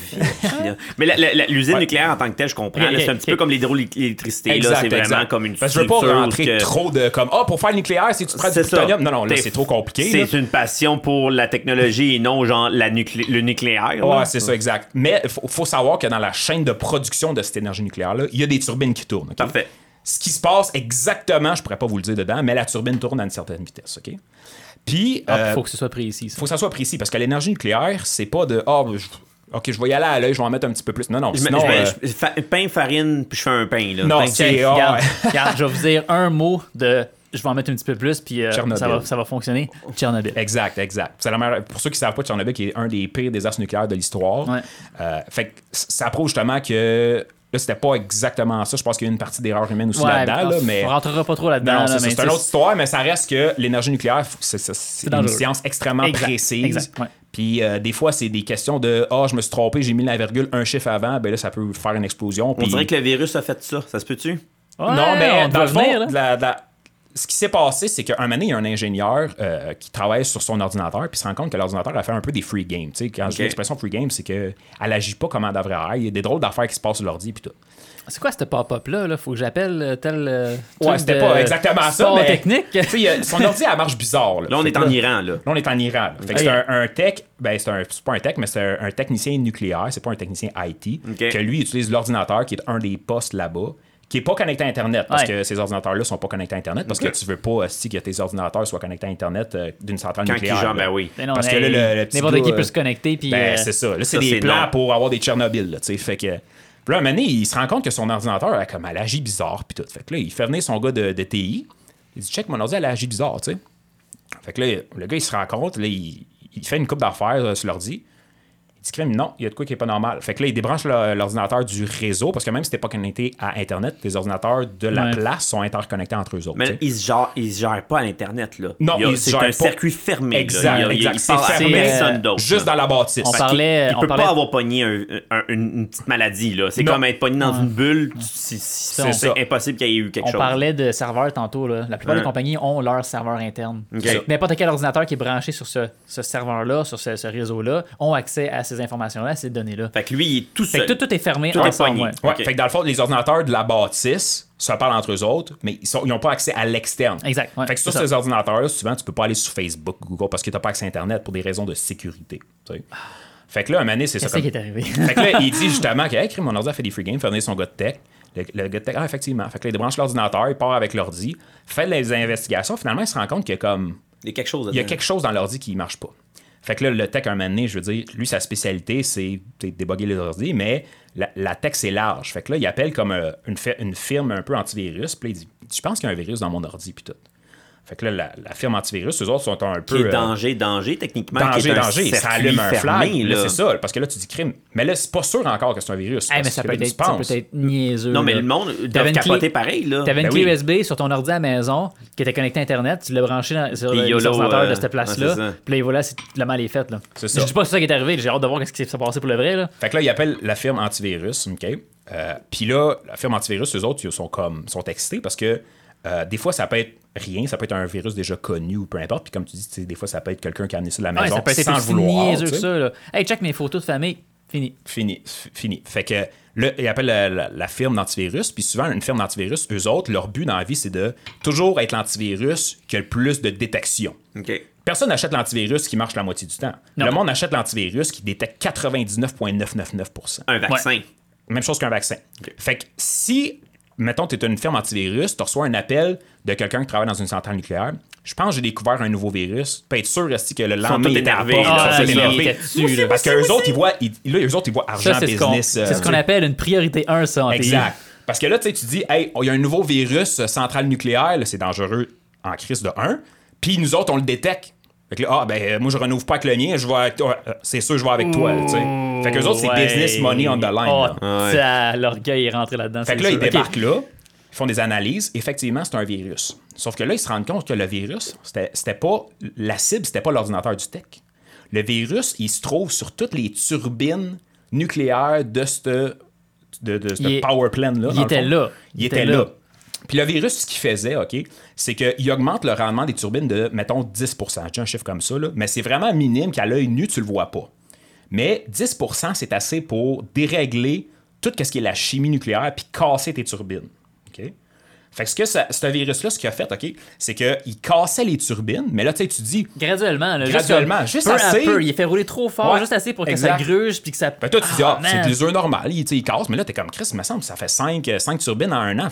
Mais l'usine Ouais. nucléaire en tant que telle, je comprends. Là, c'est un petit peu comme l'hydroélectricité. là, Exact, C'est vraiment exact. comme une Parce que je veux pas rentrer que- trop de comme ah pour faire le nucléaire c'est tu prends du plutonium non non là c'est trop compliqué là. C'est une passion pour la technologie et non genre la nuclé- le nucléaire. là. Ouais, c'est ça, exact. Mais il faut, faut savoir que dans la chaîne de production de cette énergie nucléaire-là, il y a des turbines qui tournent. Parfait. Ce qui se passe exactement, je pourrais pas vous le dire dedans, mais la turbine tourne à une certaine vitesse. OK? Puis, Ah, euh, faut que ce soit précis. ça. faut que ça soit précis parce que l'énergie nucléaire, c'est pas de Ah, je- OK, je vais y aller à l'œil, je vais en mettre un petit peu plus. Non, non, Je sinon. euh, je- fa- pain, farine, puis je fais un pain. Là. Non, c'est- ah, regarde, ouais. regarde, je vais vous dire un mot de. Je vais en mettre un petit peu plus, puis euh, ça, va, ça va fonctionner. Tchernobyl. Exact, exact. C'est la meilleure- pour ceux qui savent pas, Tchernobyl qui est un des pires désastres nucléaires de l'histoire. Ouais. Euh, fait que ça prouve justement que là, c'était pas exactement ça. Je pense qu'il y a une partie d'erreur humaine aussi Ouais, là-dedans, là, mais. On rentrera pas trop là-dedans. Là, c'est une autre histoire, mais ça reste que l'énergie nucléaire, c'est- une science extrêmement Exact, précise. exact, ouais. Puis euh, des fois, c'est des questions de Ah, je me suis trompé, j'ai mis la virgule un chiffre avant, ben là, ça peut faire une explosion. On puis- dirait que le virus a fait ça. Ça se peut-tu? Ouais, non, mais on dans le fond, venir, là. la- la- ce qui s'est passé, c'est qu'un moment donné, il y a un ingénieur euh, qui travaille sur son ordinateur, puis il se rend compte que l'ordinateur a fait un peu des free games. Tu sais, quand je dis l'expression free game, c'est qu'elle agit pas comme elle devrait agir. Il y a des drôles d'affaires qui se passent sur l'ordi, puis tout. C'est quoi ce pop-up-là? Là? Faut que j'appelle euh, tel. euh, Ouais, c'était pas exactement ça, mais- technique. A- son ordi, elle marche bizarre. Là, Là, on Fait est en Iran, là. Là, on est en Iran. là. Fait que c'est un, un tech, ben c'est un, c'est pas un tech, mais c'est un, un technicien nucléaire, c'est pas un technicien IT, Ok. que lui utilise l'ordinateur qui est un des postes là-bas, qui est pas connecté à Internet, parce Ouais. que ces ordinateurs-là sont pas connectés à Internet, parce que tu veux pas aussi que tes ordinateurs soient connectés à Internet euh, d'une centrale Quand nucléaire. qui genre, ben oui. Mais non, Parce que là, le- le petit n'importe qui euh, peut se connecter. Puis, Ben, euh, c'est ça. Là, c'est des plans non. pour avoir des Tchernobyl, là, tu sais. Fait que. Puis là, un moment donné, il se rend compte que son ordinateur, elle, comme, elle agit bizarre, puis tout. Fait que là, il fait venir son gars de, de TI. Il dit, check, mon ordi, elle agit bizarre, tu sais. Fait que là, le gars, il se rend compte, là, il, il fait une coupe d'affaires euh, sur l'ordi. Non, il y a de quoi qui est pas normal. Fait que là, il débranche le- l'ordinateur du réseau, parce que même si t'es pas connecté à Internet, les ordinateurs de la Ouais. place sont interconnectés entre eux autres. Mais sais. il se gère, il se gère pas à l'Internet, là. Non, Il c'est un pas. circuit fermé. là. Exact, a- il- exact. C'est fermé, personne euh, d'autre. Juste là. dans la bâtisse. On parlait. Il on peut parlait- pas avoir pogné un- un- une, une petite maladie, là. C'est comme être pogné dans une bulle. C'est impossible qu'il y ait eu quelque On chose. parlait de serveurs tantôt. Là. La plupart des compagnies ont leur serveur interne. Ok. N'importe quel ordinateur qui est branché sur ce, serveur-là, sur ce, ce réseau-là, ont accès à ces informations-là, à ces données-là. Fait que lui, il est tout Fait seul. que tout, tout est fermé Tout est ensemble. pogné. ouais. Ouais, Ok. fait que dans le fond, les ordinateurs de la bâtisse se parlent entre eux autres, mais ils n'ont pas accès à l'externe. Exact, ouais, fait que sur c'est ça. ces ordinateurs-là, souvent, tu peux pas aller sur Facebook, Google, parce que tu n'as pas accès à Internet pour des raisons de sécurité. tu sais. Fait que là, un donné, c'est ça. Qui comme- est arrivé? Fait que là, il dit justement que, hey, crime, mon ordi a fait des free games, fait venir son gars de tech. Le, le gars de tech, ah, effectivement. Fait que là, il débranche l'ordinateur, il part avec l'ordi, fait les investigations. Finalement, il se rend compte que, comme, Il y a quelque chose il y a quelque chose dans l'ordi qui marche pas. Fait que là, le tech, un moment donné, je veux dire, lui, sa spécialité, c'est tu déboguer les ordi, mais la, tech, c'est large. Fait que là, il appelle comme euh, une, une firme un peu antivirus, puis il dit Je pense qu'il y a un virus dans mon ordi, puis tout. Fait que là, la, la firme antivirus, eux autres sont un peu. Qui est euh, danger, danger, techniquement. qui danger, est danger. Ça allume un flag. Là, là. c'est ça. Parce que là, tu dis crime. Mais là, c'est pas sûr encore que c'est un virus. Eh, mais ça que peut, là, être, tu ça penses. peut être niaiseux. Non, mais là. le monde T'avais doit une capoter clé- pareil, là. T'avais une Ben clé oui. USB sur ton ordi à la maison qui était connecté à Internet, tu l'as branché dans, sur l'ordinateur euh, de cette place-là. puis là, voilà, c'est la mal est faite. Là. C'est ça. Je dis pas que c'est ça qui est arrivé, j'ai hâte de voir ce qui s'est passé pour le vrai. Là. Fait que là, il appelle la firme antivirus, OK? Euh, Puis là, la firme antivirus, eux autres, ils sont comme sont excités parce que euh, des fois, ça peut être rien, ça peut être un virus déjà connu ou peu importe. Puis comme tu dis, des fois, ça peut être quelqu'un qui a amené ça de la Ouais, maison ça peut être sans le vouloir. ça. Là. Hey, check mes photos de famille. Fini. Fini, fini. Fait que là, il appelle la, la- la firme d'antivirus, puis souvent, une firme d'antivirus, eux autres, leur but dans la vie, c'est de toujours être l'antivirus qui a le plus de détection. OK. Personne n'achète l'antivirus qui marche la moitié du temps. Non. Le monde achète l'antivirus qui détecte 99,999%. Un vaccin. Même chose qu'un vaccin. Fait que si, mettons, tu es une firme antivirus, tu reçois un appel de quelqu'un qui travaille dans une centrale nucléaire, je pense que j'ai découvert un nouveau virus. Tu peux être sûr Resti, que le lendemain, à la ils dessus, là. Parce qu'eux autres, ils voient, ils, là, eux autres, ils voient argent, Ça, c'est ce qu'on business. c'est ce euh, qu'on appelle une priorité 1, ça, en. Exact. Parce que là, tu sais, tu dis, hey, il y a un nouveau virus euh, centrale nucléaire, là, c'est dangereux en crise de 1. Puis nous autres, on le détecte. Fait que là, ah, ben, euh, moi, je renouvelle pas avec le mien, je vais avec toi. Euh, C'est sûr, je vais avec toi, tu sais. Fait que les autres, c'est Ouais. business money on the line. Oh, là. Ouais. ça, l'orgueil est rentré là-dedans. Fait que là, ils sûr. Débarquent là, ils font des analyses. Effectivement, c'est un virus. Sauf que là, ils se rendent compte que le virus, c'était c'était pas. La cible, c'était pas l'ordinateur du tech. Le virus, il se trouve sur toutes les turbines nucléaires de ce de, power plant-là. il était là. Il, était, là. Puis le virus, ce qu'il faisait, OK, c'est qu'il augmente le rendement des turbines de, mettons, 10% Je dis un chiffre comme ça, là, mais c'est vraiment minime qu'à l'œil nu, tu le vois pas. Mais 10% c'est assez pour dérégler tout ce qui est la chimie nucléaire puis casser tes turbines. OK? Fait que ce que ça- ce virus-là, ce qu'il a fait, OK, c'est qu'il cassait les turbines, mais là, tu sais, tu dis, Graduellement, là, Graduellement, juste, peu assez. à peu. Il fait rouler trop fort, Ouais, juste assez pour que exact. ça gruge puis que ça. Ben toi, tu dis, ah, c'est des œufs normales, ils cassent, mais là, t'es comme Chris, il me semble, ça fait 5, turbines en un an.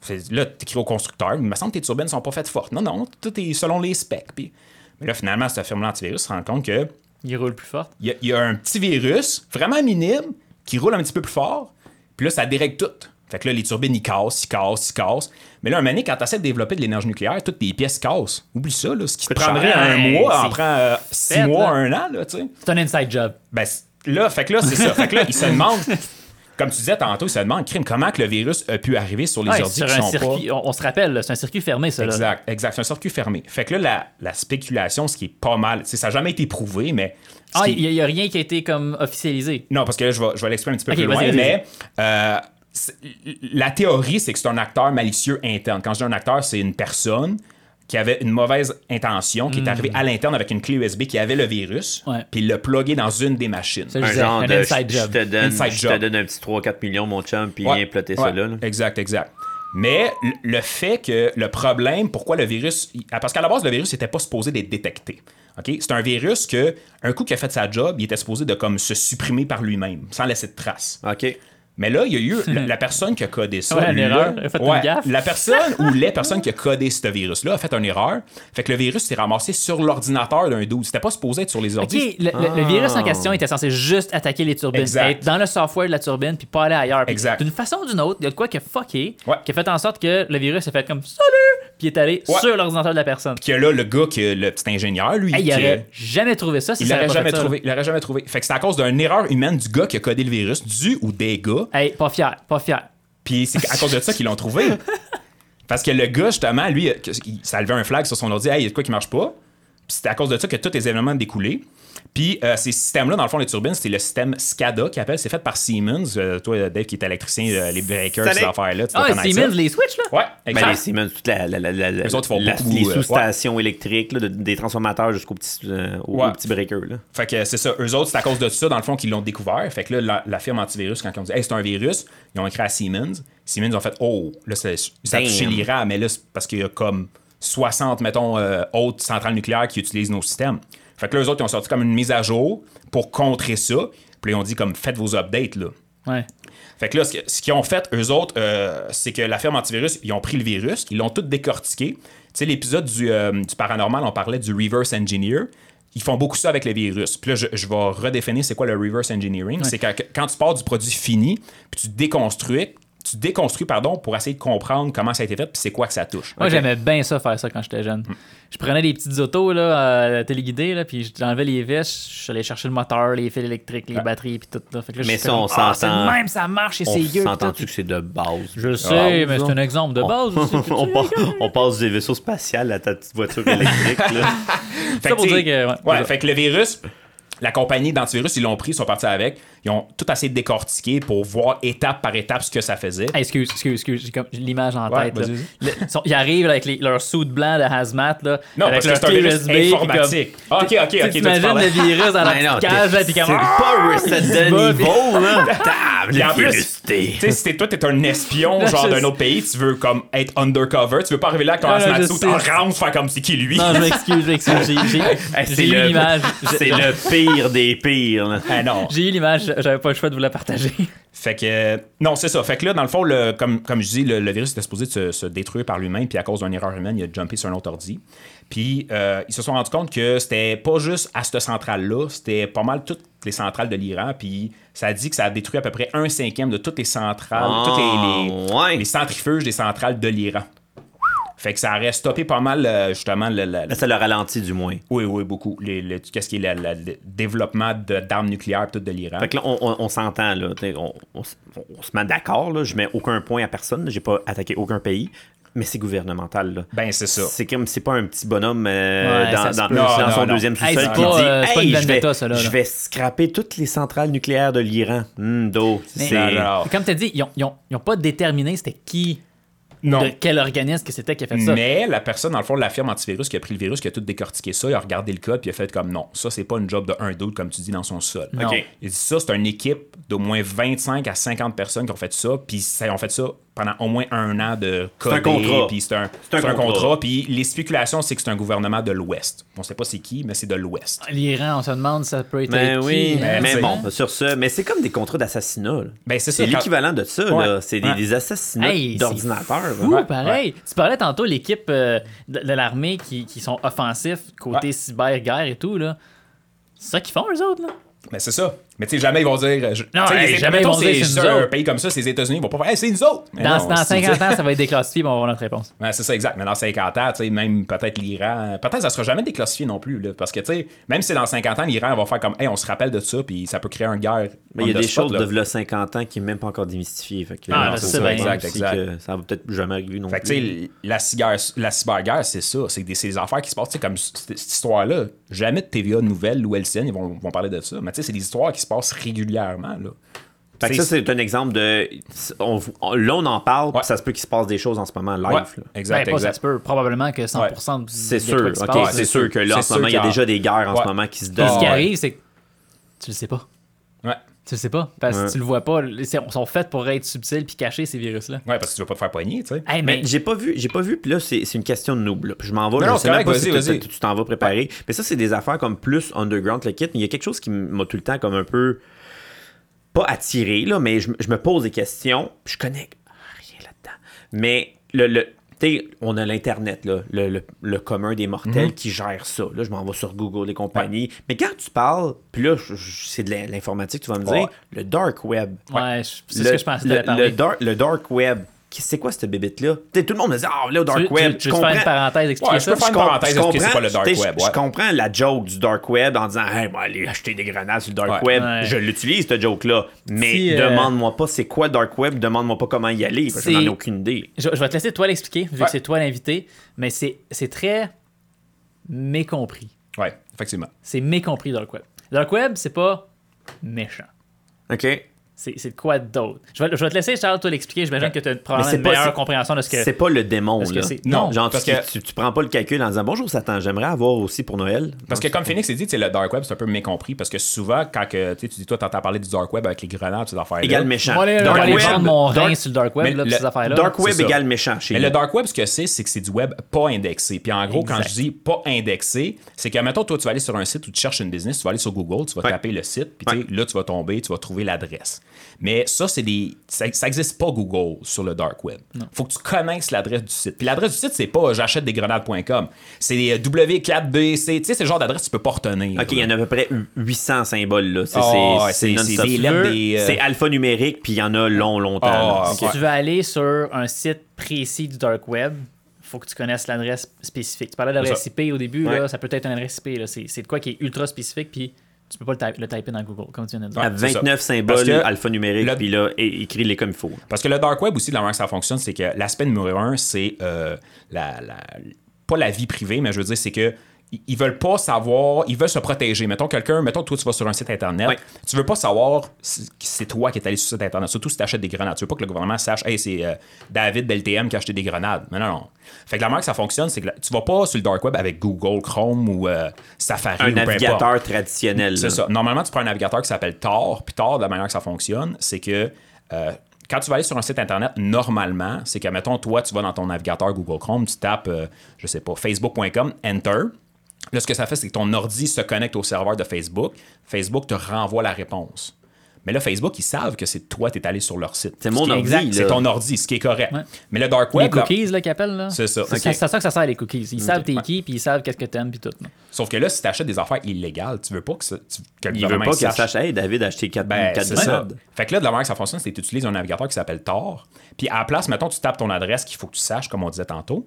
Fait- Là, t'écris au constructeur, il me semble que tes turbines sont pas faites fortes. Non, non, tout est selon les specs. Puis, mais là, finalement, cette firme antivirus se rend compte que Il roule plus fort. il y, a- il y a un petit virus, vraiment minime, qui roule un petit peu plus fort, puis là, ça dérègle tout. Fait que là, les turbines, ils cassent, ils cassent, ils cassent. Mais là, un moment donné, quand tu essaies de développer de l'énergie nucléaire, toutes tes pièces cassent. Oublie ça, là. Ce qui te prendrait un mois, en prend euh, six fait, mois, là. un an, là, tu sais. C'est un inside job. Ben, là, fait que là, c'est ça. Fait que là, ils se demandent, comme tu disais tantôt, ils se demandent, crime, comment que le virus a pu arriver sur les Ouais, ordi qui sont circuit, on, on se rappelle, c'est un circuit fermé, ça. Là. Exact, exact. C'est un circuit fermé. Fait que là, la, la spéculation, ce qui est pas mal, ça n'a jamais été prouvé, mais... Ah, il n'y a, rien qui a été comme officialisé. Non, parce que là, je vais, je vais l'expliquer un petit peu plus loin, mais euh, la théorie, c'est que c'est un acteur malicieux interne. Quand je dis un acteur, c'est une personne qui avait une mauvaise intention, qui est arrivée à l'interne avec une clé USB qui avait le virus, Ouais. puis il l'a plugué dans une des machines. C'est- Un disais, genre un de. inside je- job. Je te donne, Inside je te job. donne un petit 3-4 millions, mon chum, puis Ouais, viens plotter ça ouais, là. là. Exact, exact. Mais le- le fait que le problème, pourquoi le virus. il- Parce qu'à la base, le virus n'était pas supposé d'être détecté. OK? C'est un virus que, un coup qu'il a fait sa job, il était supposé de comme se supprimer par lui-même, sans laisser de traces. OK. Mais là, il y a eu la, la personne qui a codé ça. Ouais, une erreur. Fait une ouais, gaffe. La personne ou les personnes qui a codé ce virus-là a fait une erreur. Fait que le virus s'est ramassé sur l'ordinateur d'un dude. C'était pas supposé être sur les Ok, ordi. le, le virus en question était censé juste attaquer les turbines, Exact. être dans le software de la turbine, puis pas aller ailleurs. Exact. D'une façon ou d'une autre, il y a de quoi qui a fucké, Ouais. qui a fait en sorte que le virus a fait comme Salut! Puis est allé Ouais. sur l'ordinateur de la personne. Que là, le gars, qui, le petit ingénieur, lui, Hey, il qui- aurait jamais trouvé ça si il l'aurait jamais trouvé. Il l'aurait jamais trouvé. Fait que c'est à cause d'une erreur humaine du gars qui a codé le virus, du ou des gars. Hey, pas fier, pas fier. Puis c'est à cause de ça qu'ils l'ont trouvé. Parce que le gars, justement, lui, que- ça a levé un flag sur son ordi, hey, il y a de quoi qui marche pas. Puis c'était à cause de ça que tous les événements ont découlé. Puis euh, ces systèmes-là, dans le fond, les turbines, c'était le système SCADA qui appelle. C'est fait par Siemens. Euh, toi, Dave, qui est électricien, euh, les breakers, ces affaires-là. Ah, Siemens, ça. les switch, là? Ouais, Ben, exact. les Siemens, toute la, la, la, autres font beaucoup, les euh, sous-stations électriques, là, de- des transformateurs jusqu'au petit, euh, au, Ouais. au petit breaker. Là. Fait que c'est ça. Eux autres, c'est à cause de ça, dans le fond, qu'ils l'ont découvert. Fait que là, la, la firme antivirus, quand ils ont dit, hey, c'est un virus, ils ont écrit à Siemens. Siemens ont fait, oh, là, ça, ça a touché l'Iran, mais là, c'est parce qu'il y a comme 60, mettons, euh, autres centrales nucléaires qui utilisent nos systèmes. Fait que là, eux autres, ils ont sorti comme une mise à jour pour contrer ça. Puis là, ils ont dit, comme, faites vos updates, là. Ouais. Fait que là, ce qu'ils ont fait, eux autres, euh, c'est que la firme antivirus, ils ont pris le virus, ils l'ont tout décortiqué. Tu sais, l'épisode du, euh, du paranormal, on parlait du reverse engineer. Ils font beaucoup ça avec les virus. Puis là, je, je vais redéfinir c'est quoi le reverse engineering. C'est quand, quand tu pars du produit fini, puis tu déconstruis, tu déconstruis, pardon, pour essayer de comprendre comment ça a été fait, puis c'est quoi que ça touche. Moi, j'aimais bien ça, faire ça quand j'étais jeune. Je prenais des petites autos là, euh, téléguidées, là, puis j'enlevais les vis, j'allais chercher le moteur, les fils électriques, les batteries, puis tout. Là. Fait que là, Mais je ça, comme, on ah, c'est s'entend- même, ça marche, et c'est s'entend-tu tout. que c'est de base? Je le sais, Ah, mais c'est un exemple de base aussi. on, pa- on passe des vaisseaux spatials à ta petite voiture électrique. là. Fait Ça pour dire que, ouais, ouais, fait que le virus, la compagnie d'antivirus, ils l'ont pris, ils sont partis avec. Ils ont tout assez décortiqué pour voir étape par étape ce que ça faisait. Hey, excuse, excuse, excuse, j'ai comme l'image en Ouais, tête. là. vas-y, Le- ils, arrivent avec les- leur suit blanc de hazmat, là, Non, avec parce que leur c'est un virus USB, puis comme- informatique. Ah, ok, ok, ok. T'imagines le virus dans la non, petite cage, là, puis comme... pas Reset de niveau, là. Table, en plus. Tu sais, si toi, t'es un espion, genre d'un autre pays, tu veux comme être undercover, tu veux pas arriver là quand Ah, on non, je se sais. rentre, faire comme c'est qui lui? Non, je m'excuse, je m'excuse. J'ai- l'image. C'est le pire des pires. Ah non. J'ai eu l'image, j'avais pas le choix de vous la partager. Fait que. non, c'est ça. Fait que là, dans le fond, le, comme, comme je dis, le, le virus était supposé de se, se détruire par lui-même, puis à cause d'une erreur humaine, il a jumpé sur un autre ordi. Puis euh, ils se sont rendus compte que c'était pas juste à cette centrale-là, c'était pas mal toutes les centrales de l'Iran, puis ça a dit que ça a détruit à peu près un cinquième de toutes les centrales, Ah, toutes les, les- ouais. les centrifuges des centrales de l'Iran. Fait que ça aurait stoppé pas mal, euh, justement, le, ça le ralentit du moins. oui, oui, beaucoup. Qu'est-ce qui est le, le- le développement de- d'armes nucléaires tout de l'Iran. Fait que là, on, on- on s'entend, là. On, on se met d'accord, là. Je mets aucun point à personne. J'ai pas attaqué aucun pays. Mais c'est gouvernemental, là. Ben, c'est ça. C'est comme, c'est pas un petit bonhomme euh, Ouais, dans, dans- peut. dans Non, son non, deuxième sous-sol c'est qui pas, dit euh, Hey, je vais, vendetta, ça, là, je vais scraper toutes les centrales nucléaires de l'Iran. Hmm. Comme tu as dit, ils ont, ils ont- ils ont pas déterminé c'était qui, Non. de quel organisme que c'était qui a fait ça? Mais la personne, dans le fond, la firme antivirus qui a pris le virus, qui a tout décortiqué ça, il a regardé le code, puis il a fait comme non, ça, c'est pas une job de un doute, comme tu dis, dans son sol. Il dit ça, c'est une équipe d'au moins 25 à 50 personnes qui ont fait ça, puis ils ont fait ça pendant au moins un an de C'est un coder, contrat. puis c'est un, C'est un c'est un contrat. contrat. Puis les spéculations, c'est que c'est un gouvernement de l'Ouest. On sait pas c'est qui, mais c'est de l'Ouest. L'Iran, on se demande ça peut être Ben oui, mais c'est- bon, sur ça, mais c'est comme des contrats d'assassinat. là. Ben, c'est C'est ça, quand- l'équivalent de ça, Ouais. là. C'est des, Ouais. des assassinats Hey, c'est d'ordinateur. là. Fou, Ouais, pareil. Tu parlais tantôt l'équipe euh, de, de l'armée qui, qui sont offensifs côté Ouais. cyber-guerre et tout, là. C'est ça qu'ils font, eux autres, là? Mais c'est ça. Mais tu sais, jamais ils vont dire. je- Non, hey, jamais ils vont dire c'est un pays comme ça, c'est les États-Unis, ils vont pas faire, hey, c'est nous autres. Mais Dans, non, dans c'est- 50 ans, ça va être déclassifié, puis on va avoir notre réponse. Ouais, c'est ça, exact. Mais dans 50 ans, tu sais, même peut-être l'Iran, peut-être ça sera jamais déclassifié non plus. Là, parce que, tu sais, même si dans 50 ans, l'Iran va faire comme, hey, on se rappelle de ça, puis ça peut créer une guerre. Mais il y a des spot, choses là. de v'là 50 ans qui n'est même pas encore que, Ah, c'est ça, exact, ça va peut-être jamais arriver non Fait que, tu plus. sais, la, cyber, la cyberguerre, c'est ça. C'est des, affaires qui se passent, tu sais, comme cette, histoire-là. Jamais de TVA Nouvelles ou LCN, ils vont, vont parler de ça. Mais tu sais, c'est des histoires qui se passent régulièrement, là. Fait que ça, c'est un exemple de. on- on- là, on en parle, Ouais. ça se peut qu'il se passe des choses en ce moment live. Ouais, là. exact, Ben, ça se peut. Probablement que 100% du- C'est sûr, trucs qui se ok, passent. c'est sûr que là, en ce moment, il y a déjà des guerres en Ouais. ce moment qui se donnent. ce qui ouais. arrive, c'est que tu le sais pas. Tu le sais pas. Parce que Ouais. tu le vois pas. Ils sont- sont faits pour être subtils puis cacher ces virus-là. Ouais, parce que tu veux pas te faire poigner, tu sais. Hey, Mais mais j'ai pas vu, j'ai pas vu, puis là, c'est c'est une question de noob. là. Je m'en vais, Non, je non, sais même correct, pas vas-y, si tu- vas-y. tu tu t'en vas préparer. Mais ça, c'est des affaires comme plus underground, le kit. Mais il y a quelque chose qui m'a tout le temps comme un peu. Pas attiré, là, mais je, je me pose des questions. puis Je connais rien là-dedans. Mais le. le on a l'Internet, le, le- le commun des mortels qui gère ça. Là, je m'en vais sur Google et compagnie. Mais quand tu parles, puis là, c'est de l'informatique, tu vas me dire, Ouais. le dark web. ouais, c'est ce que je pensais le dark, le dark web. C'est quoi cette sais, Tout le monde me dit, ah, là, le dark Tu web. tu veux te faire une parenthèse, expliquer Ouais, je peux ça? faire une parenthèse, je expliquer c'est quoi le dark web, Je, je comprends la joke du dark web en disant, hey, moi, aller acheter des grenades sur le dark Ouais. web. Je l'utilise, cette joke-là. Mais Si, euh, demande-moi pas c'est quoi dark web, demande-moi pas comment y aller. parce que je n'en ai aucune idée. Je, je vais te laisser toi l'expliquer, vu que c'est toi l'invité. Mais c'est c'est très mécompris. Ouais, effectivement. C'est mécompris, Dark Web. Dark Web, c'est pas méchant. OK? C'est quoi d'autre? Je vais, je vais te laisser, Charles, toi l'expliquer. J'imagine que tu as probablement c'est une pas- meilleure compréhension de ce que. C'est pas le démon, là. Non, genre, parce tu, que- tu, tu prends pas le calcul en disant, bonjour Satan, j'aimerais avoir aussi pour Noël. Parce que comme Phoenix a dit, le dark web, c'est un peu mécompris parce que souvent, quand que, tu dis, toi, t'entends parler du dark web avec les grenades, ces affaires Égal méchant. Moi, aller, Dark web- mon rein dark- sur le Dark Web, là, le- ces affaires-là. Dark web égale méchant chez Mais le dark web, ce que c'est, c'est que c'est du web pas indexé. Puis en gros, quand je dis pas indexé, c'est que, mettons, toi, tu vas aller sur un site où tu cherches une business, tu vas aller sur Google, tu vas taper le site, puis tu sais, Ouais. là, tu vas tomber, tu vas trouver l'adresse. Mais ça, c'est des. Ça, ça existe pas Google sur le dark web. Faut que tu connaisses l'adresse du site. Puis l'adresse du site, c'est pas j'achète des grenades.com. C'est euh, W4BC. Tu sais, c'est le genre d'adresse que tu peux pas retenir. OK, il y en a à peu près 800 symboles. Là. C'est, Ah, c'est- ouais, c'est euh, C'est alphanumérique, puis il y en a long, longtemps. Ah. Si tu veux aller sur un site précis du Dark Web, faut que tu connaisses l'adresse spécifique. Tu parlais de C'est l'adresse ça. IP au début, Ouais. là, ça peut être une adresse IP. là. C'est c'est de quoi qui est ultra spécifique, puis tu peux pas le, type- le typer dans Google, comme tu viens de dire. Ça. 29 Parce symboles que alphanumériques, puis là, é- écris-les comme il faut. Parce que le dark web aussi, de la manière que ça fonctionne, c'est que l'aspect numéro un, c'est euh, la, la- pas la vie privée, mais je veux dire, c'est que ils- veulent pas savoir, ils veulent se protéger. Mettons quelqu'un, mettons toi tu vas sur un site internet, Ouais. tu veux pas savoir si c'est toi qui es allé sur ce site internet, surtout si tu achètes des grenades. Tu veux pas que le gouvernement sache, hey, c'est euh, David d'LTM qui a acheté des grenades. Mais non, non. Fait que la manière que ça fonctionne, c'est que tu vas pas sur le dark web avec Google, Chrome ou euh, Safari. Un ou navigateur traditionnel. C'est ça. Normalement, tu prends un navigateur qui s'appelle Tor. Puis Tor, la manière que ça fonctionne, c'est que euh, quand tu vas aller sur un site internet, normalement, c'est que, mettons, toi, tu vas dans ton navigateur Google Chrome, tu tapes, euh, je sais pas, facebook.com, enter. Là, ce que ça fait, c'est que ton ordi se connecte au serveur de Facebook. Facebook te renvoie la réponse. Mais là, Facebook, ils savent que c'est toi, tu es allé sur leur site. C'est mon Ce ordi. C'est ton ordi, ce qui est correct. Ouais. Mais le dark Les web, là- cookies, là, qu'ils appellent, là. c'est ça. C'est ça que ça sert, les cookies. Ils savent t'es Ouais. qui, puis ils savent qu'est-ce que t'aimes, puis tout. là. Sauf que là, si tu achètes des affaires illégales, tu veux pas que, ça, tu- que le Il veut pas qu'il sache. hey, David a acheté 4 Ben, c'est ça. grenades. Fait que là, de la manière que ça fonctionne, c'est que tu utilises un navigateur qui s'appelle Tor. Puis à la place, mettons, tu tapes ton adresse qu'il faut que tu saches, comme on disait tantôt.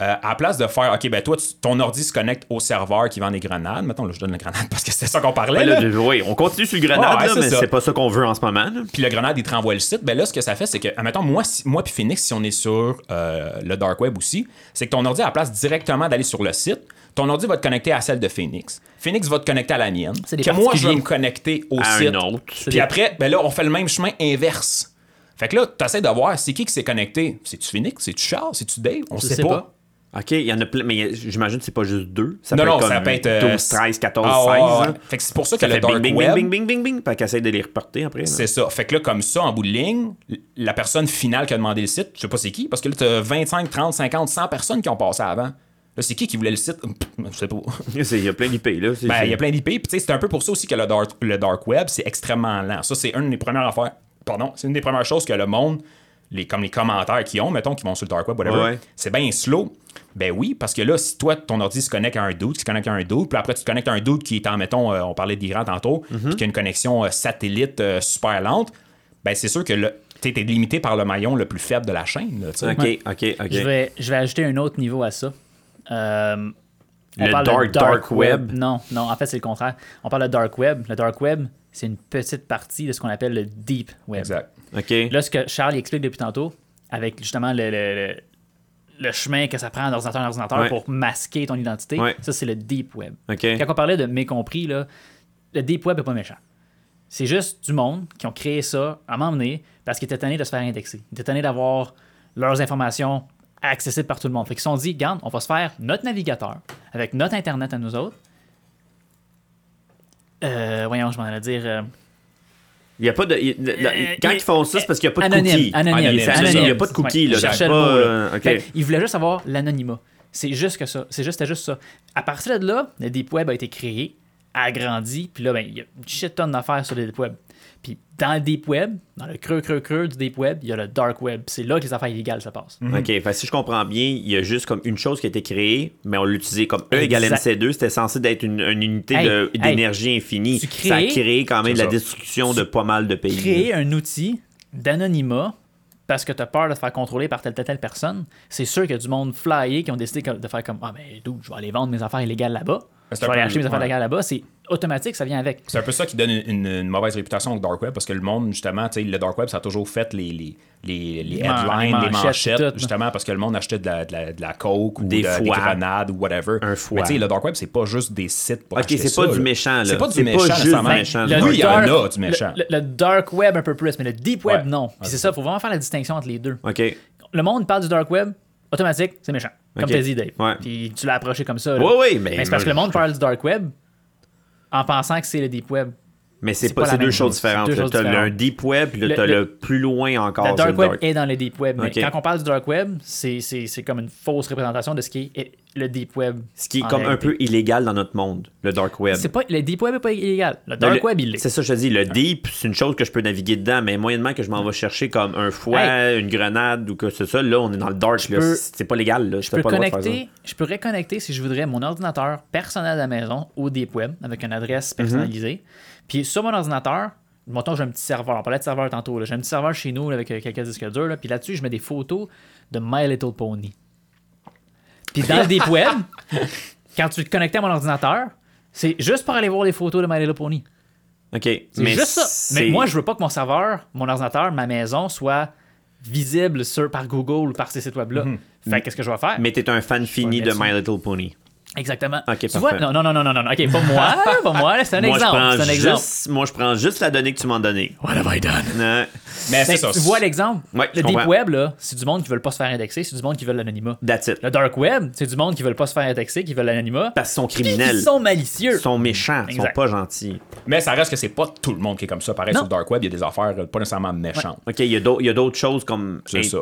Euh, à la place de faire, OK, ben toi, tu- ton ordi se connecte au serveur qui vend des grenades. Mettons, là, je donne la grenade parce que c'est ça qu'on parlait. Ouais, là. là, de- oui, on continue sur le grenade, Ouais, là, c'est mais c'est pas ça qu'on veut en ce moment. Puis le grenade, il te renvoie le site. Ben là, ce que ça fait, c'est que, admettons, moi, si- moi puis Phoenix, si on est sur euh, le dark web aussi, c'est que ton ordi, à la place directement d'aller sur le site, ton ordi va te connecter à celle de Phoenix. Phoenix va te connecter à la mienne. C'est des Que moi, je vais me connecter au À un site. Puis des- après, ben là, on fait le même chemin inverse. Fait que là, tu essaies de voir c'est qui qui s'est connecté. C'est-tu Phoenix? C'est-tu Charles? C'est-tu Dave? On Je sait, sais pas. pas. OK, il y en a plein, mais j'imagine que c'est pas juste deux. Ça Non, peut non, être ça peut être. euh, 12, 13, 14, ah, ouais, 16. ouais. hein. Fait que c'est pour ça que Ça le fait dark bing, bing, web. bing, bing, bing, bing, qu'elle essaie de les reporter après. C'est ça. Fait que là, comme ça, en bout de ligne, la personne finale qui a demandé le site, je sais pas c'est qui, parce que là, t'as 25, 30, 50, 100 personnes qui ont passé avant. Là, c'est qui qui voulait le site? Je sais pas. Il y a plein d'IP, là. Ben, il y a plein d'IP. Puis, tu sais, c'est un peu pour ça aussi que le dark, le dark web, c'est extrêmement lent. Ça, c'est une des premières affaires. Pardon, c'est une des premières choses que le monde, les, comme les commentaires qu'ils ont, mettons, qui vont sur le dark web, whatever, Ouais. c'est bien slow. Ben oui, parce que là, si toi, ton ordi se connecte à un qui se connecte à un dude, puis après, tu te connectes à un dude qui est en, mettons, euh, on parlait d'Iran tantôt, Mhm. puis qui a une connexion euh, satellite euh, super lente, ben c'est sûr que le, tu es limité par le maillon le plus faible de la chaîne. Là. OK, OK, OK. Je, vais, je vais ajouter un autre niveau à ça. Euh, on Le parle de dark, dark web. Non, non, en fait, c'est le contraire. On parle de dark web. Le dark web, c'est une petite partie de ce qu'on appelle le deep web. Exact. Là, ce que Charles explique depuis tantôt, avec justement le, le, le- chemin que ça prend d'ordinateur en ordinateur Ouais. pour masquer ton identité, Ouais. ça, c'est le deep web. Quand on parlait de mécompris, là, le deep web n'est pas méchant. C'est juste du monde qui ont créé ça à m'emmener parce qu'ils étaient tannés de se faire indexer. Ils étaient tannés d'avoir leurs informations accessibles par tout le monde. Fait qu'ils se sont dit, garde, on va se faire notre navigateur avec notre Internet à nous autres. Euh, voyons, je m'en allais dire. euh, Il y a pas de. il- Euh, quand il- ils font ça, c'est parce qu'il n'y a pas de anonyme, cookies. Anonyme, anonyme. il y a pas de là, c'est cherchais pas, euh. Fait qu'ils voulaient juste avoir l'anonymat. C'est juste que ça. C'est juste, juste ça. À partir de là, le Deep Web a été créé, agrandi, puis là, ben, il y a une shit tonne d'affaires sur le Deep Web. Puis dans le Deep Web, dans le creux, creux, creux du Deep Web, il y a le Dark Web. C'est là que les affaires illégales se passent. OK, fait que si je comprends bien, il y a juste comme une chose qui a été créée, mais on l'utilisait comme E égale Exact. MC2, c'était censé d'être une, une unité Hey, de- hey, d'énergie infinie. tu ça a crées- créé quand même la destruction de pas mal de pays. Créer un outil d'anonymat parce que tu as peur de te faire contrôler par telle, telle, telle personne, c'est sûr qu'il y a du monde flyé qui ont décidé de faire comme Ah, mais d'où je vais aller vendre mes affaires illégales là-bas. C'est Je un vais aller peu- acheter mes affaires ouais. illégales là-bas. C'est automatique, ça vient avec. C'est un peu ça qui donne une, une mauvaise réputation au Dark Web parce que le monde, justement, tu sais, le Dark Web, ça a toujours fait les, les, les, headlines, les les manchettes, tout, justement, parce que le monde achetait de la, de la, de la coke ou Des de- des grenades ou whatever. Un foie. Mais tu sais, le Dark Web, c'est pas juste des sites pour Ok, acheter c'est pas ça, du méchant, là. C'est pas du C'est pas méchant, juste nécessairement. du méchant. Le Oui, il y en dark- a du méchant. Le, dark web un peu plus, mais le deep web Ouais. non. C'est ça, il faut vraiment faire la distinction entre les deux. OK. Le monde parle du dark web, automatique, c'est méchant. Comme Ok. t'as dit, Dave. Ouais. Puis tu l'as approché comme ça. Oui, oui, mais. Mais c'est parce que le monde parle du dark web en pensant que c'est le deep web. Mais c'est pas, pas deux choses chose. différentes. Choses T'as le- deep web, puis là, Le- t'as le- le, plus loin encore. Le dark web dark. est dans le deep web. Mais quand on parle du dark web, c'est, comme une fausse représentation de ce qui est le deep web. Ce qui est comme un peu illégal dans notre monde, le dark web. C'est pas, le deep web n'est pas illégal. Le dark le- web, il l'est. C'est ça, je te dis. Le deep, c'est une chose que je peux naviguer dedans, mais moyennement que je m'en vais chercher comme un fouet, une grenade ou que c'est ça, là, on est dans le dark. peux- C'est pas légal. Là. Je peux, connecter, je pourrais connecter, si je voudrais, mon ordinateur personnel à la maison au Deep Web avec une adresse personnalisée. Puis sur mon ordinateur, mettons, j'ai un petit serveur. On parlait de serveur tantôt. J'ai un petit serveur chez nous là, avec euh, quelques disques durs. là. Puis là-dessus, je mets des photos de My Little Pony. Puis dans le Deep Web, quand tu te connectes à mon ordinateur, c'est juste pour aller voir les photos de My Little Pony. OK. C'est mais juste ça. Mais moi, je veux pas que mon serveur, mon ordinateur, ma maison soit visible sur, par Google ou par ces sites web-là. Fait qu'est-ce que je vais faire? Mais t'es un fan fini de My Little Pony. Exactement. Ok, tu parfait. vois? Non, non, non, non, non, non. OK, pas moi, pas moi. C'est un moi, exemple. Je prends C'est un exemple. juste, moi, je prends juste la donnée que tu m'as donnée. What have I done? Ouais. Mais ça. tu vois l'exemple? Ouais, le Deep. Web, là, c'est du monde qui veulent pas se faire indexer, c'est du monde qui veut l'anonymat. That's it. Le Dark Web, c'est du monde qui veulent pas se faire indexer, qui veulent l'anonymat. Parce qu'ils sont criminels. Ils sont malicieux. Ils sont méchants. Ils sont pas gentils. Mais ça reste que c'est pas tout le monde qui est comme ça. Pareil, Non. sur le Dark Web, il y a des affaires euh, pas nécessairement méchantes. OK, il y a d'autres choses comme. C'est ça.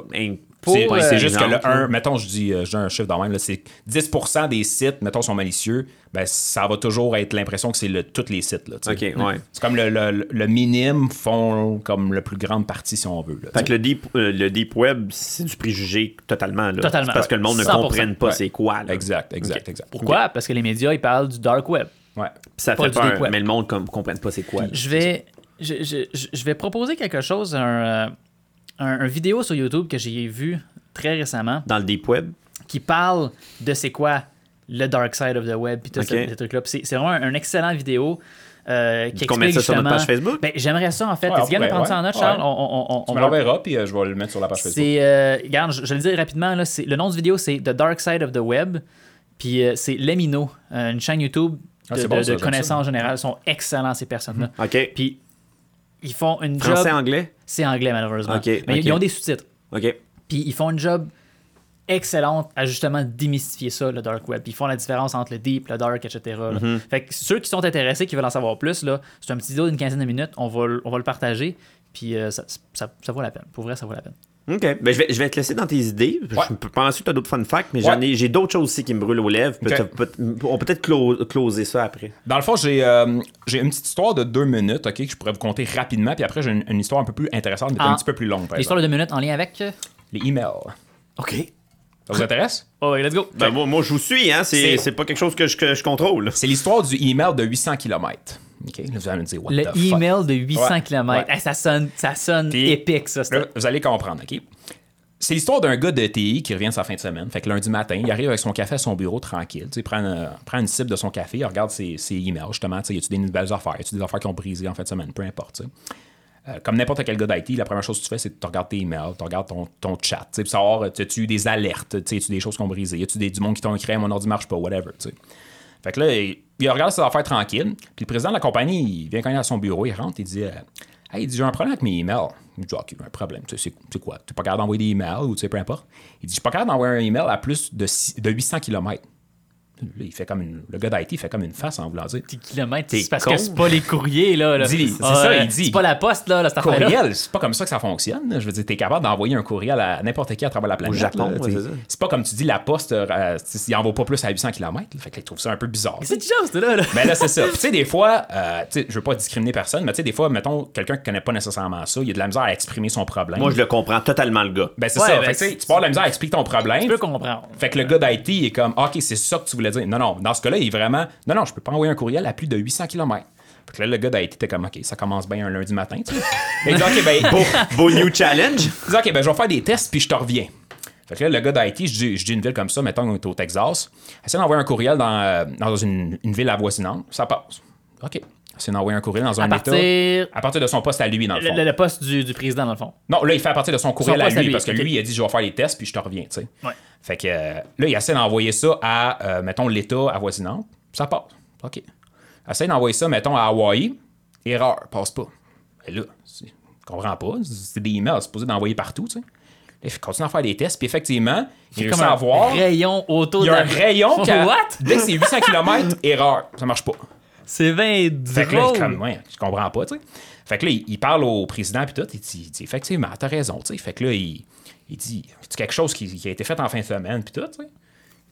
C'est juste que le exemple, 1, là. mettons, je dis, euh, un chiffre dans même, là, c'est 10% des sites, mettons, sont malicieux, ben, ça va toujours être l'impression que c'est le, tous les sites. Là, ouais. C'est comme le, le, le minime font comme la plus grande partie, si on veut. là, Fait que le deep, euh, le deep web, c'est du préjugé totalement. Là. Totalement, C'est parce que le monde ne 100%. comprenne pas Ouais. c'est quoi. là. Exact, exact, exact. Pourquoi? Parce que les médias, ils parlent du Dark Web. Ouais. Ça Pas fait du deep peur, web. mais le monde ne comprenne pas c'est quoi. là. Je vais, je, je- je- je vais proposer quelque chose, un, euh, un, un vidéo sur YouTube que j'ai vu très récemment Dans le deep web? qui parle de c'est quoi le dark side of the web puis tous Ok. ces, ces trucs-là. C'est vraiment un, un excellent vidéo euh, qui Qu'on mette explique ça sur notre page Facebook? Ben, J'aimerais ça en fait. Ouais, a ouais, prendre ça en note, Charles? ouais. On, on- on- Tu on me l'enverras, puis euh, je vais le mettre sur la page Facebook. C'est, euh, regarde, je, je le dis rapidement, là, c'est, le nom du vidéo, c'est The Dark Side of the Web. Puis euh, c'est Lemino, euh, une chaîne YouTube de, Ah, de- bon, de ça, connaissances générales. Ils sont excellents, ces personnes-là. OK. Puis ils font une Français, job. anglais? C'est anglais, malheureusement. Ok, Mais ils ont des sous-titres. OK. Puis ils font une job excellente à justement démystifier ça, le dark web. Puis ils font la différence entre le deep, le dark, etc. là. Mm-hmm. Fait que ceux qui sont intéressés, qui veulent en savoir plus, là, c'est un petit vidéo d'une quinzaine de minutes. On va, le- on va le partager. Puis euh, ça, ça, ça vaut la peine. Pour vrai, ça vaut la peine. OK. Ben, je, vais, je vais te laisser dans tes idées. Ouais. Je pense que tu as d'autres fun facts, mais Ouais. ai, j'ai d'autres choses aussi qui me brûlent aux lèvres. Peut- on peut peut-être clo- closer ça après. Dans le fond, j'ai euh, j'ai une petite histoire de deux minutes, ok, que je pourrais vous conter rapidement, puis après j'ai une, une histoire un peu plus intéressante, mais Ah. un petit peu plus longue. L'histoire de deux minutes en lien avec. euh, Les emails. OK. Ça vous intéresse? Oh, let's go. Ben, moi, moi, je vous suis. Hein? C'est, C'est- c'est pas quelque chose que je, que je contrôle. C'est l'histoire du email de 800 km. OK? Là, vous allez me dire, what Le the fuck? email de 800 Ouais, km. ouais. ça sonne, ça sonne Puis- épique, ça. c'est- Là, vous allez comprendre, OK? C'est l'histoire d'un gars de TI qui revient de sa fin de semaine. Fait que lundi matin, il arrive avec son café à son bureau tranquille. Tu sais, Il prend, euh, prend une cible de son café, il regarde ses, ses emails, justement. Y a-tu des nouvelles affaires? Y a-tu des affaires qui ont brisé en fin de semaine? Peu importe. Euh, comme n'importe quel gars d'IT, la première chose que tu fais, c'est que tu regardes tes emails, tu regardes ton, ton chat, pour savoir, euh, as-tu eu des alertes, tu as-tu des choses qui ont brisé, des, du monde qui t'ont écrit, mon ordi marche pas, whatever, tu sais. Fait que là, il, il regarde ses affaires tranquilles. Puis le président de la compagnie, il vient quand même à son bureau, il rentre, il dit euh, Hey, il dit, j'ai un problème avec mes emails. Il dit, OK, un problème. Tu sais, c'est- quoi? Tu pas capable d'envoyer des emails ou tu sais, peu importe. Il dit, je suis pas capable d'envoyer un email à plus de, six- de 800 km. Là, il fait comme une, le gars d'IT fait comme une face en voulant dire. Kilomètres, c'est parce con. que c'est pas les courriers, là. là. C'est Ah, ça, il dit. C'est pas la poste, là, là cette. Courriel, c'est pas comme ça que ça fonctionne. Je veux dire, t'es capable d'envoyer un courriel à n'importe qui à travers la planète. Japon, là. ouais, T'sais, c'est ça. c'est pas comme tu dis, la poste, euh, il envoie pas plus à 800 km. Fait qu'il trouve ça un peu bizarre. C'est une chose, là. là. Mais là, c'est ça. Puis, tu sais, des fois, euh, tu sais, je veux pas discriminer personne, mais tu sais, des fois, mettons, quelqu'un qui connaît pas nécessairement ça, il a de la misère à exprimer son problème. Moi, je le comprends totalement, le gars. Ben, c'est Ouais, ça. ben, fait que, tu c'est- pars de la misère à expliquer ton problème. Tu peux comprendre. Fait que le gars d'IT est comme, OK, c'est ça que tu voulais dire. Non, non, dans ce cas-là, il est vraiment, non, non, je peux pas envoyer un courriel à plus de 800 km. Fait que là, le gars d'IT était comme, OK, ça commence bien un lundi matin, tu sais. il dit, OK, ben, Beau, beau new challenge. il dit, OK, ben, je vais faire des tests, puis je te reviens. Fait que là, le gars d'IT, je dis, je dis une ville comme ça, mettons, on est au Texas. Essaie d'envoyer un courriel dans, euh, dans une, une ville avoisinante, ça passe. OK. Essaie d'envoyer un courriel dans un À partir. état. À partir de son poste à lui, dans le fond. Le, le poste du, du président, dans le fond. Non, là, il fait à partir de son courriel Son à lui, à lui, parce que lui, il a dit je vais faire les tests puis je te reviens, tu sais. Ouais. Fait que euh, là, il essaie d'envoyer ça à, euh, mettons, l'État avoisinant. Ça passe. OK. Essaie d'envoyer ça, mettons, à Hawaï. Erreur, passe pas. Et là, c'est- je comprends pas. C'est des emails, c'est supposé d'envoyer partout, tu sais. Là, il continue à faire des tests, puis effectivement, il réussit à un voir. rayon autour Il y a un rayon qui? Dès que c'est 800 km, erreur, ça marche pas. C'est 20 Fait que là, drôle. comme, ouais, je comprends pas, tu sais. Fait que là, il, il parle au président, puis tout, il dit, il dit, effectivement, t'as raison, tu sais. Fait que là, il, il dit, c'est quelque chose qui, qui a été fait en fin de semaine, puis tout, tu sais.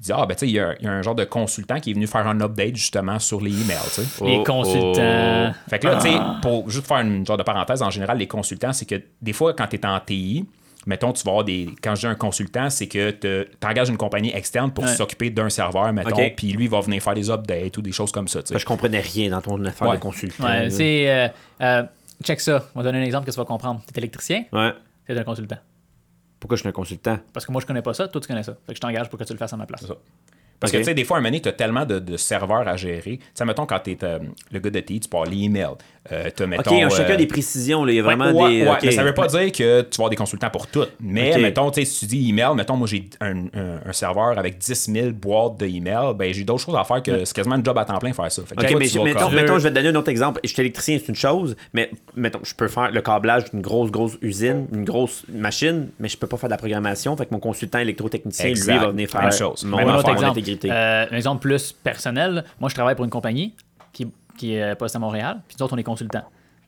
Il dit, ah, ben, tu sais, il y, a- il y a un genre de consultant qui est venu faire un update, justement, sur les emails, tu sais. Les Oh, consultants. Fait que là, tu sais, pour juste faire une genre de parenthèse, en général, les consultants, c'est que des fois, quand tu es en TI, mettons, tu vas avoir des. Quand je dis un consultant, c'est que tu engages une compagnie externe pour Ouais. s'occuper d'un serveur, mettons, puis lui, il va venir faire des updates ou des choses comme ça, tu. Je comprenais rien dans ton affaire Ouais. de consultant. Ouais, c'est. euh, euh, check ça. On va donner un exemple que tu vas comprendre. T'es électricien, Ouais. t'es un consultant. Pourquoi je suis un consultant? Parce que moi, je connais pas ça, toi, tu connais ça. Fait que je t'engage pour que tu le fasses à ma place. ça. Parce que, tu sais, des fois, à un moment donné, tu as tellement de, de serveurs à gérer. Tu sais, mettons, quand tu es le gars de TI, tu parles l'email. Euh, Ok, un chacun euh, des précisions, là. Il y a vraiment ouais, des. ouais, ok. mais ça veut pas dire que tu vas avoir des consultants pour tout. Mais, mettons, tu sais, si tu dis email, mettons, moi, j'ai un, un- un serveur avec 10 000 boîtes de email, ben, j'ai d'autres choses à faire que c'est quasiment un job à temps plein faire ça. Fait Ok, mais je- mettons, comme- mettons, je vais te donner un autre exemple. Je suis électricien, c'est une chose, mais mettons, je peux faire le câblage d'une grosse, grosse usine, une grosse machine, mais je peux pas faire de la programmation. Fait que mon consultant électrotechnicien, Exact. lui, va venir faire Même chose. mon Même autre exemple. intégrité. Euh, un exemple plus personnel. Moi, je travaille pour une compagnie qui, est postée à Montréal. Puis nous autres, on est consultants.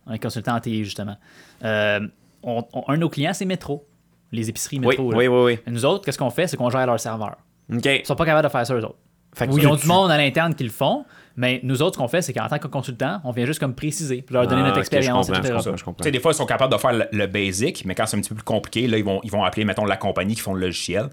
On est consultants en TI, justement. Euh, on- on- un de nos clients, c'est Métro. Les épiceries oui, Métro. là. oui, oui, oui. Et Nous autres, qu'est-ce qu'on fait? C'est qu'on gère leur serveur. OK. Ils sont pas capables de faire ça, eux autres. Fait que ils ont du monde à l'interne qui le font, mais nous autres, ce qu'on fait, c'est qu'en tant que consultant, on vient juste comme préciser, leur donner Ah, notre expérience, comprends, etc. je comprends, des fois, ils sont capables de faire le, le basic, mais quand c'est un petit peu plus compliqué, là, ils vont, ils vont appeler, mettons, la compagnie qui font le logiciel.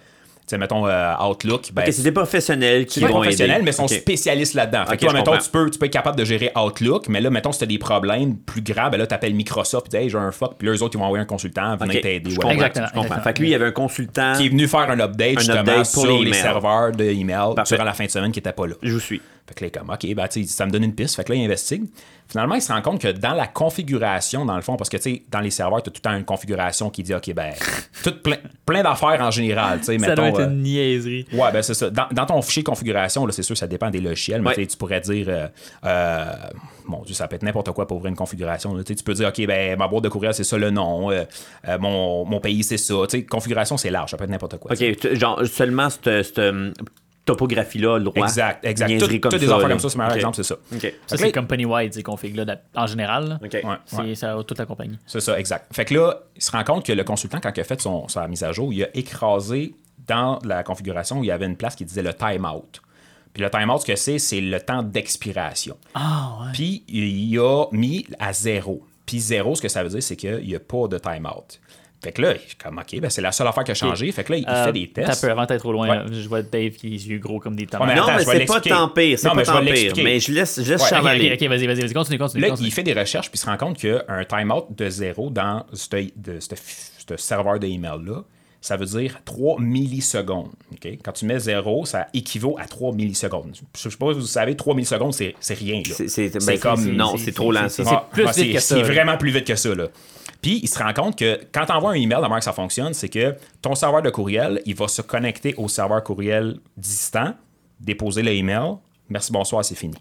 Tu sais, mettons, euh, Outlook. Ben, Ok, c'est des professionnels qui vont professionnel, aider. mais sont Ok. spécialistes là-dedans. Fait Ok, que toi, mettons, tu peux, tu peux être capable de gérer Outlook, mais là, mettons, si tu as des problèmes plus graves, ben là, tu appelles Microsoft, tu dis, hey, j'ai un fuck, puis là, eux autres, ils vont envoyer un consultant, venir Ok, t'aider. ouais. Exactement. je comprends. exactement. Fait que lui, il y avait un consultant. Qui est venu faire un update, justement, update pour sur les serveurs de email Parfait. durant la fin de semaine qui n'étaient pas là. Je vous suis. Fait que là, il est comme, OK, ben, ça me donne une piste. Fait que là, il investigue. Finalement, il se rend compte que dans la configuration, dans le fond, parce que, tu sais, dans les serveurs, tu as tout le temps une configuration qui dit, OK, ben, tout plein, plein d'affaires en général, tu sais, Ça mettons. doit être euh, une niaiserie. Ouais, ben c'est ça. Dans, dans ton fichier configuration, là, c'est sûr, ça dépend des logiciels, mais Ouais. tu pourrais dire, euh, euh, mon Dieu, ça peut être n'importe quoi pour ouvrir une configuration. là. Tu peux dire, OK, ben, ma boîte de courriel, c'est ça le nom, euh, euh, mon, mon pays, c'est ça. Tu sais, configuration, c'est large, ça peut être n'importe quoi. Ok, genre, seulement cette, euh, topographie-là, le droit. Exact, exact. Niaiserie Tout- comme Toutes des ça, affaires là. comme ça, c'est le meilleur exemple, c'est ça. Ça, c'est là, company-wide, ces configs-là, en général. Ouais, C'est ouais. ça, toute la compagnie. C'est ça, exact. Fait que là, il se rend compte que le consultant, quand il a fait son, sa mise à jour, il a écrasé dans la configuration, il y avait une place qui disait le timeout. Puis le timeout, ce que c'est, c'est le temps d'expiration. Ah, ouais. Puis il a mis à zéro. Puis zéro, ce que ça veut dire, c'est qu'il n'y a pas de timeout. Fait que là, je suis comme, OK, ben c'est la seule affaire qui a changé. Fait que là, il Euh, fait des T'as tests. peu avant d'être trop loin. Ouais. Je vois Dave qui a les yeux gros comme des tomates. Ouais, Non, Attends, mais c'est pas tant pire. C'est pas mais je tant pire. Mais je laisse, je laisse Ouais, Ok, Charles ok, ok, vas-y, vas-y, vas-y, continue, continue. Là, continue. il fait des recherches, puis il se rend compte qu'un timeout de zéro dans ce de ce- ce serveur de email-là, ça veut dire 3 millisecondes. ok? Quand tu mets zéro, ça équivaut à 3 millisecondes. Je sais pas si vous savez, 3 millisecondes, c'est c'est rien. C'est- c'est- C'est ben, comme. non, c'est- trop lent, c'est- ça. c'est- Ah, plus ah, vite que ça, C'est là. vraiment plus vite que ça. Puis, il se rend compte que quand tu envoies un email, la manière que ça fonctionne, c'est que ton serveur de courriel, il va se connecter au serveur courriel distant, déposer le email, merci, bonsoir, c'est fini.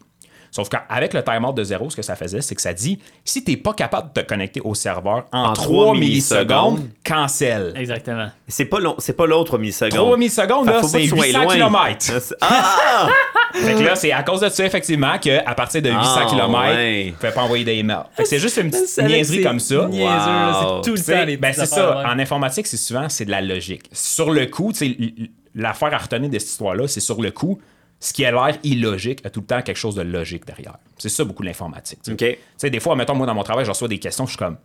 Sauf qu'avec le timeout de zéro, ce que ça faisait, c'est que ça dit si tu n'es pas capable de te connecter au serveur en, En 3 trois millisecondes, millisecondes, cancel. Exactement. C'est pas, long- c'est pas l'autre milliseconde. 3 millisecondes, là, c'est que tu sois 800 loin. km. Ah! Fait que là, c'est à cause de ça, effectivement, qu'à partir de 800 Ah, km, ouais. tu ne pas envoyer des emails. Fait que c'est juste une petite niaiserie c'est comme ça. niaiseux, Wow. C'est tout le temps les ben c'est ça. ouais. En informatique, c'est souvent c'est de la logique. Sur le coup, l'affaire à retenir de cette histoire-là, c'est sur le coup, ce qui a l'air illogique a tout le temps quelque chose de logique derrière. C'est ça beaucoup l'informatique. tu sais. OK. Tu sais, des fois, mettons, moi, dans mon travail, je reçois des questions, je suis comme.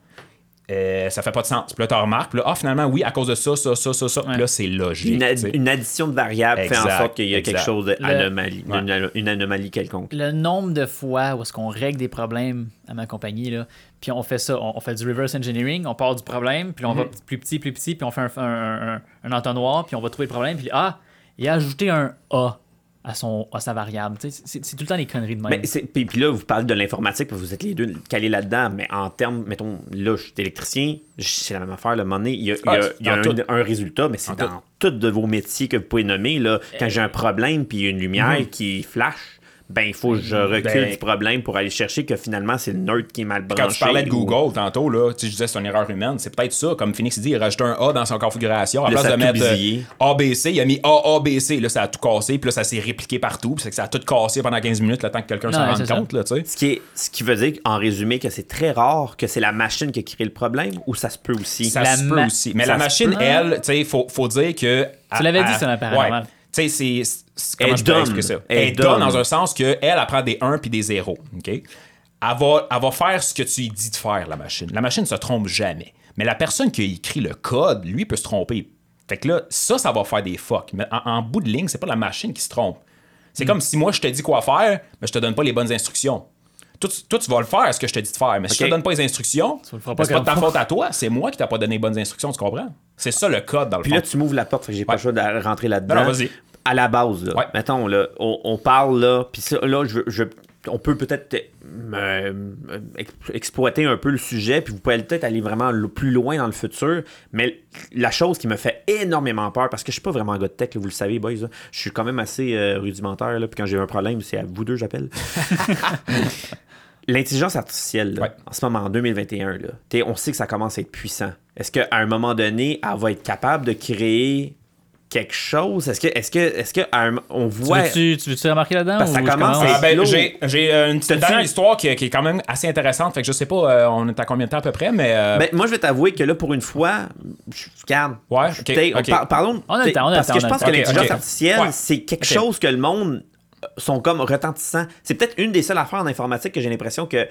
euh, ça fait pas de sens. Puis là, tu remarques, puis là, ah, finalement, oui, à cause de ça, ça, ça, ça, ça. Puis là, c'est logique. Une, ad- addition de variables fait en sorte qu'il y a exact. quelque chose d'anomalie, Ouais. une, une anomalie quelconque. le nombre de fois où est-ce qu'on règle des problèmes à ma compagnie, là, puis on fait ça, on, on fait du reverse engineering, on part du problème, puis on va plus petit, plus petit, puis on fait un, un- un- un entonnoir, puis on va trouver le problème, puis ah, il a ajouté un A à, son, à sa variable. C'est c'est tout le temps des conneries de même. Mais c'est- puis, puis là, vous parlez de l'informatique, vous êtes les deux calés là-dedans, mais en termes, mettons, là, je suis électricien, c'est la même affaire, le moment donné, il y a, il y a- Ah, il y a un, résultat, mais c'est Dans dans tous de vos métiers que vous pouvez nommer, là, quand j'ai un problème, puis il y a une lumière Mhm. qui flash, ben, il faut que je recule Ben- du problème pour aller chercher que finalement, c'est le nerd qui est mal branché. Quand tu parlais de ou- Google tantôt, là, tu je disais c'est une erreur humaine, c'est peut-être ça. Comme Phoenix dit, il a rajouté un A dans son configuration. À place de mettre euh. ABC, il a mis AABC. Là, ça a tout cassé. Puis là, ça s'est répliqué partout. Puis c'est que ça a tout cassé pendant 15 minutes le temps que quelqu'un s'en rende compte. Là, tu sais. Ce qui, est, ce qui veut dire, en résumé, que c'est très rare que c'est la machine qui a créé le problème, ou ça se peut aussi? Ça La se peut aussi. Mais ça la machine, peut. elle, tu sais, il faut, faut dire que. Tu l'avais dit, c'est un paranormal. Tu sais, c'est-. Elle je donne. expliquer ça? Elle Elle donne. dans un sens qu'elle, elle apprend des 1 puis des 0. OK? Elle va, elle va faire ce que tu lui dis de faire, la machine. La machine ne se trompe jamais. Mais la personne qui a écrit le code, lui, peut se tromper. Fait que là, ça, ça va faire des fucks. Mais en, en bout de ligne, c'est pas la machine qui se trompe. C'est comme si moi, je te dis quoi faire, mais je te donne pas les bonnes instructions. Toi, tu, toi, tu vas le faire, ce que je te dis de faire. Mais si je te donne pas les instructions, le feras ben, pas c'est pas de ta faute à toi, c'est moi qui t'ai pas donné les bonnes instructions, tu comprends? C'est ça le code dans le Puis fond. là, tu m'ouvres la porte, fait que j'ai pas le choix de rentrer là-dedans. Vas-y. À la base, là, Ouais. mettons, là, on, on parle là, puis ça, là, je, on peut peut-être euh, ex- exploiter un peu le sujet, puis vous pouvez peut-être aller vraiment plus loin dans le futur. Mais la chose qui me fait énormément peur, parce que je suis pas vraiment un gars de tech, là, vous le savez, boys, là, je suis quand même assez euh, rudimentaire, là, puis quand j'ai un problème, c'est à vous deux, j'appelle. L'intelligence artificielle, là, Ouais. en ce moment, en 2021, là, on sait que ça commence à être puissant. Est-ce qu'à un moment donné, elle va être capable de créer quelque chose? Est-ce que, est-ce que, est-ce que, à un- on Tu voit. veux-tu, tu veux-tu remarquer là-dedans? Parce que ça commence Ah, ben, j'ai j'ai, euh, une petite dernière histoire qui, qui est quand même assez intéressante. Fait que je sais pas, euh, on est à combien de temps à peu près, mais. euh, Ben, moi, je vais t'avouer que là, pour une fois, je regarde. Ouais, ok, T'sais, on ok. par- parlons. On a le temps, on a le Parce que je pense que l'intelligence artificielle, Ouais. c'est quelque chose que le monde sont comme retentissants. C'est peut-être une des seules affaires en informatique que j'ai l'impression que,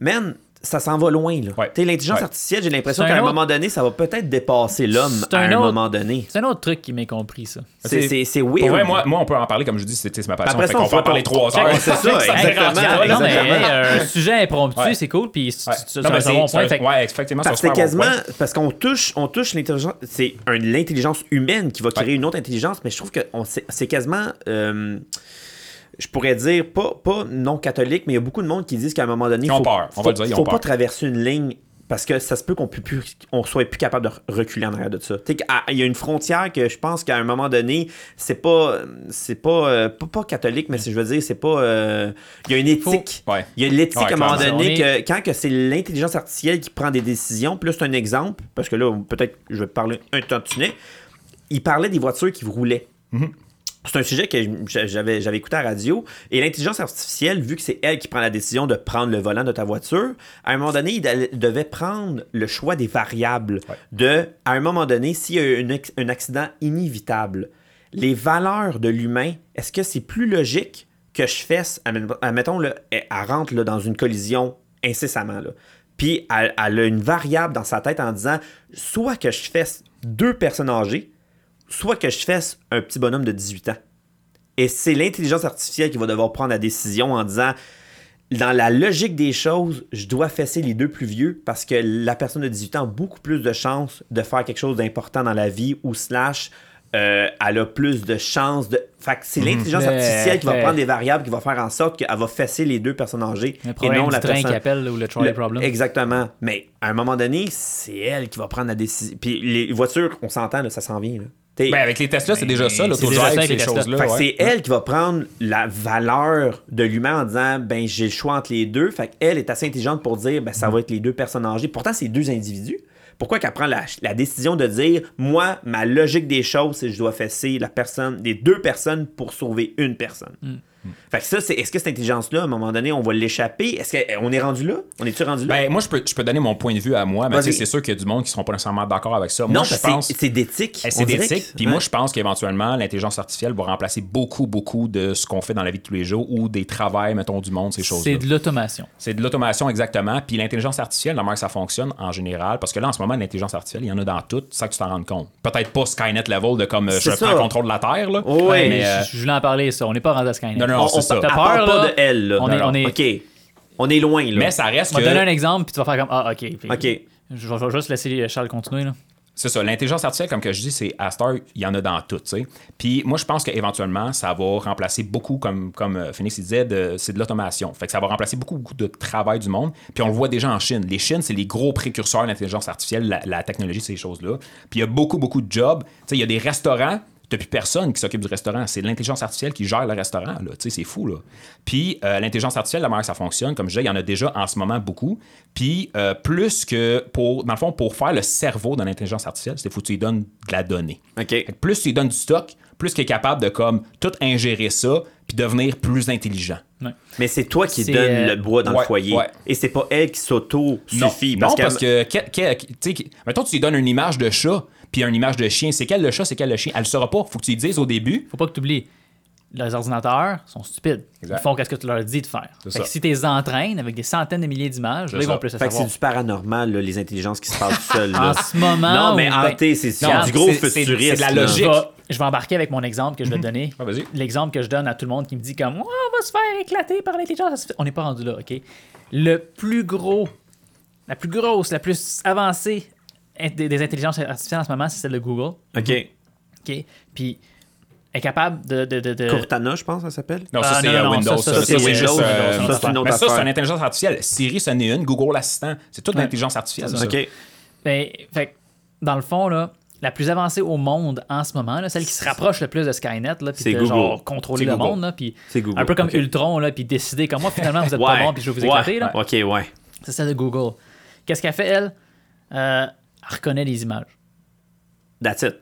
man, ça s'en va loin. là. Ouais. L'intelligence Ouais. artificielle, j'ai l'impression C'est qu'à un un autre- moment donné, ça va peut-être dépasser l'homme C'est à un autre- moment donné. C'est un autre truc qui m'est compris, ça. C'est c'est- c'est weird. Pour vrai, moi, moi, on peut en parler, comme je dis, c'était c'est ma passion. Après ça, qu'on on peut en parler trois heures. C'est ça, exactement. non, mais un sujet impromptu, Ouais. c'est cool, puis c'est c'est- c'est un c'est- bon c'est point. Ouais, effectivement, c'est quasiment, parce qu'on touche, on touche l'intelligence, c'est l'intelligence humaine qui va créer une autre intelligence, mais je trouve que on- c'est c'est quasiment, euh, je pourrais dire, pas, pas non catholique, mais il y a beaucoup de monde qui disent qu'à un moment donné, ont faut, peur, on va faut, le dire, ils ont faut pas peur. traverser une ligne parce que ça se peut qu'on puisse plus, on soit plus capable de reculer en arrière de ça. Tu sais, qu'à- Il y a une frontière que je pense qu'à un moment donné, c'est pas, c'est pas, euh, pas, pas catholique, mais je veux dire, c'est pas, euh, il y a une éthique. Ouais. Il y a l'éthique Ouais, à un moment donné On que quand que c'est l'intelligence artificielle qui prend des décisions, plus un exemple, parce que là, peut-être je vais parler un tantinet, il parlait des voitures qui roulaient. C'est un sujet que j'avais, j'avais écouté à la radio. Et l'intelligence artificielle, vu que c'est elle qui prend la décision de prendre le volant de ta voiture, à un moment donné, il de- devait prendre le choix des variables. De, à un moment donné, s'il y a un, un accident inévitable, les valeurs de l'humain, est-ce que c'est plus logique que je fasse, admet- admettons, là, elle, elle rentre là, dans une collision incessamment, là. puis elle, elle a une variable dans sa tête en disant, soit que je fasse deux personnes âgées, soit que je fasse un petit bonhomme de 18 ans. Et c'est l'intelligence artificielle qui va devoir prendre la décision en disant dans la logique des choses, je dois fesser les deux plus vieux parce que la personne de 18 ans a beaucoup plus de chances de faire quelque chose d'important dans la vie ou slash euh, elle a plus de chances de. Fait que c'est l'intelligence Mais- artificielle qui va prendre des variables qui va faire en sorte qu'elle va fesser les deux personnes âgées Le et non du la train personne. qui appelle ou le trolley Le- problem. Exactement. Mais à un moment donné, c'est elle qui va prendre la décision. Puis les voitures, on s'entend, ça s'en vient. Là. Ben, avec les Tesla, c'est déjà ça, c'est déjà ça l'autodrive, ces choses-là. Ouais. c'est elle qui va prendre la valeur de l'humain en disant ben j'ai le choix entre les deux. Fait qu'elle est assez intelligente pour dire ben ça va être les deux personnes âgées. Pourtant, c'est deux individus. Pourquoi qu'elle prend la, la décision de dire moi, ma logique des choses, c'est que je dois fesser la personne, les deux personnes pour sauver une personne? Fait que ça, c'est est-ce que cette intelligence-là, à un moment donné, on va l'échapper? Est-ce qu'on est rendu là? On est-tu rendu là? Ben, moi, je peux, je peux donner mon point de vue à moi, mais c'est sûr qu'il y a du monde qui seront pas nécessairement d'accord avec ça. non, moi, je pense. c'est- c'est d'éthique. Eh, C'est d'éthique. que- Puis Ouais. moi, je pense qu'éventuellement, l'intelligence artificielle va remplacer beaucoup, beaucoup de ce qu'on fait dans la vie de tous les jours ou des travails, mettons, du monde, ces choses-là. C'est de l'automation. C'est de l'automation exactement. Puis l'intelligence artificielle, la manière que ça fonctionne en général, parce que là, en ce moment, l'intelligence artificielle, il y en a dans tout, c'est ça que tu t'en rends compte. Peut-être pas Skynet level de comme euh, je prends le contrôle de la Terre, là. Oh, ouais, mais, euh, je, je voulais en parler, ça. On n'est pas rendu à Skynet. Non, non, On, c'est ça. parle pas là? de elle. Là. On est- Non, on est- OK. On est loin, là. mais ça reste On va te donner un exemple, puis tu vas faire comme Ah, ok. Puis OK. Je vais je vais juste laisser Charles continuer. Là. C'est ça, l'intelligence artificielle, comme que je dis, c'est à Star, il y en a dans tout, tu sais. Puis moi, je pense qu'éventuellement, ça va remplacer beaucoup, comme, comme euh, Phoenix il disait, de- c'est de l'automation. Fait que ça va remplacer beaucoup, beaucoup de travail du monde. Puis on le voit déjà en Chine. Les Chines, c'est les gros précurseurs de l'intelligence artificielle, la, la technologie, ces choses-là. Puis il y a beaucoup, beaucoup de jobs. Tu sais, il y a des restaurants. T'as plus personne qui s'occupe du restaurant. C'est l'intelligence artificielle qui gère le restaurant. Là. Tu sais, c'est fou. Là. Puis euh, l'intelligence artificielle, la manière que ça fonctionne, comme je disais, il y en a déjà en ce moment beaucoup. Puis euh, plus que pour, dans le fond, pour faire le cerveau de l'intelligence artificielle, c'est faut que tu lui donnes de la donnée. Plus tu lui donnes du stock, plus qu'il est capable de comme tout ingérer ça, puis devenir plus intelligent. Ouais. Mais c'est toi qui C'est, donne euh, le bois dans ouais, le foyer. ouais. Et c'est pas elle qui s'auto-suffit. non, parce que, que- que- tu sais, que- mettons, tu lui donnes une image de chat, puis une image de chien. C'est quel le chat, c'est quel le chien? Elle le saura pas. Faut que tu lui dises au début. Faut pas que tu oublies. Les ordinateurs sont stupides. Exact. Ils font qu'est-ce que tu leur dis de faire. Fait que si tu les entraînes avec des centaines de milliers d'images, là, ils vont plus le Fait que c'est savoir. du paranormal, là, les intelligences qui se parlent seules. En ce moment. Non, mais où- ben, hanté, c'est du gros c'est- c'est- de la logique. je vais, je vais embarquer avec mon exemple que je vais te donner. Ah, vas-y. L'exemple que je donne à tout le monde qui me dit comme Oh, on va se faire éclater par l'intelligence. On n'est pas rendu là, OK? Le plus gros, la plus grosse, la plus avancée des, des intelligences artificielles en ce moment, c'est celle de Google. OK. OK? Puis est capable de. de, de, de- Cortana, je pense, ça s'appelle. Non, ça, Ah, c'est euh, Windows. ça, Ça, ça, c'est juste. Windows, euh, ça, c'est une autre mais ça, c'est une intelligence artificielle. Siri, c'en est une. Google Assistant. C'est toute Ouais. l'intelligence artificielle. ça. OK. Ben, fait que, dans le fond, là, la plus avancée au monde en ce moment, là, celle qui se rapproche le plus de Skynet, là, puis C'est de Google. genre contrôler C'est le Google. monde, là, puis C'est Google. un peu comme. Ultron, là, puis décider comme moi, finalement, vous êtes pas bon, puis je vais vous éclater, là. OK, ouais. C'est celle de Google. Qu'est-ce qu'elle fait, elle? Elle reconnaît les images. That's it.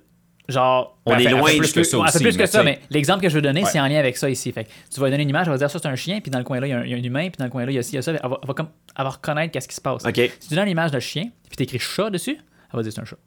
Genre, On est fait- loin plus que ça aussi, plus que ça, tu mais l'exemple que je veux donner, Ouais. c'est en lien avec ça ici. Fait que tu vas donner une image, elle va dire ça c'est un chien, puis dans le coin là, il y, a un- il y a un humain, puis dans le coin là, il y a ci, il y a ça. Elle va, elle va comme, elle va reconnaître qu'est-ce qui se passe. OK. Si tu donnes l'image de chien, puis tu écris chat dessus, elle va dire c'est un chat.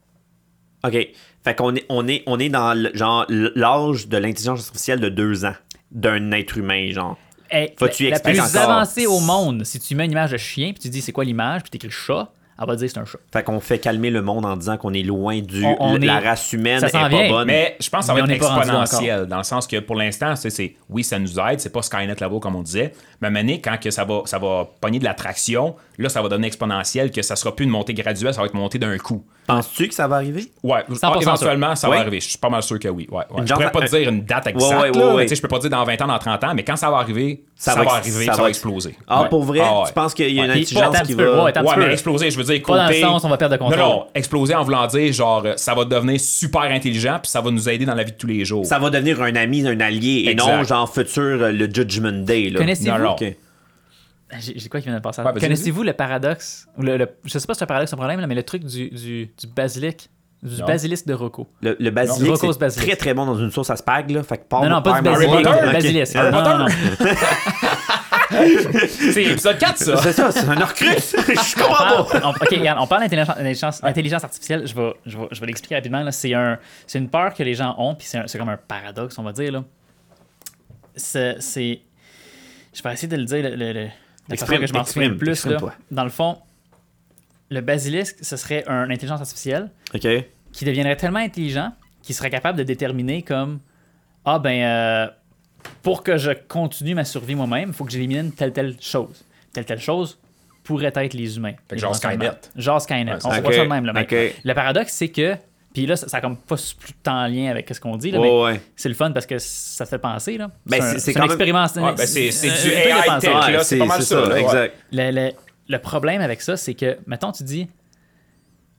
OK. Fait qu'on est, on est, on est dans le- genre l'âge de l'intelligence artificielle de deux ans d'un être humain, genre. Hey, Faut-tu la, la expliquer plus encore? avancée au monde, si tu mets une image de chien, puis tu dis c'est quoi l'image, puis tu écris chat, elle va dire c'est un chat. Fait qu'on fait calmer le monde en disant qu'on est loin du. On- on la est- race humaine ça est pas vient. bonne. Mais je pense que ça va être là exponentiel, dans le sens que pour l'instant, c'est, c'est- oui, ça nous aide, c'est pas Skynet level comme on disait, mais à un moment donné, quand que ça va, ça va pogner de la traction, là, ça va devenir exponentiel, que ça sera plus une montée graduelle, ça va être monté d'un coup. Penses-tu que ça va arriver? Ouais, 100% éventuellement, ça Oui. va arriver. Je suis pas mal sûr que oui. Ouais, ouais. Je pourrais pas te dire une date exacte, Ouais, je peux pas dire dans 20 ans, dans 30 ans, mais quand ça va arriver, ça, va, arriver, ça, va exploser. Ah, Ouais. pour vrai? Ah, ouais. Tu penses qu'il y a une intelligence qui va. ouais, mais exploser, je veux dire, Pas dans le sens, on va perdre le contrôle. Non, non, exploser en voulant dire, genre, euh, ça va devenir super intelligent, puis ça va nous aider dans la vie de tous les jours. Ça va devenir un ami, un allié, et Exact. non genre futur euh, le Judgment Day. là. Connaissez-vous-. J'ai j'ai quoi qui vient de passer? Ouais, Connaissez-vous le paradoxe? Le, le- Je sais pas si c'est un paradoxe, un problème, là, mais le truc du, du, du basilic, du Non. basilisque de Rocco. Le, le basilic, c'est basilic. très très bon dans une sauce à spag, là. Fait que Non, non, pas du basilic, le Ok. basilisque. Harry Non, non, non. C'est épisode 4, ça! C'est ça, c'est un Orcrux! Je On comprends parle, pas! on, ok, regarde, on parle d'intelligence intelligence- intelligence artificielle. Je vais, je vais, je vais l'expliquer rapidement. là. C'est un, c'est une peur que les gens ont, puis c'est, un- c'est comme un paradoxe, on va dire. Là. C'est, c'est- je vais essayer de le dire le, le- le- façon Exprime, que je m'en souviens le plus. Là. Dans le fond, le basilisque, ce serait une intelligence artificielle qui deviendrait tellement intelligent qu'il serait capable de déterminer comme ah ben euh, pour que je continue ma survie moi-même, il faut que j'élimine telle telle chose. Telle telle chose pourrait être les humains. Genre. Skynet. Genre Skynet. Ouais, On c'est- voit ça de même. Là, mais ok. Le paradoxe, c'est que Puis là, ça, ça a comme pas plus tant en lien avec ce qu'on dit. Là, mais ouais. C'est le fun parce que ça te fait penser. Là. Ben, un- c'est- c'est un quand même- expériment. Ouais, ben, c'est- c'est un- du AI tech, là, c'est pas mal ça, exact. Le, le- le problème avec ça, c'est que, mettons, tu dis,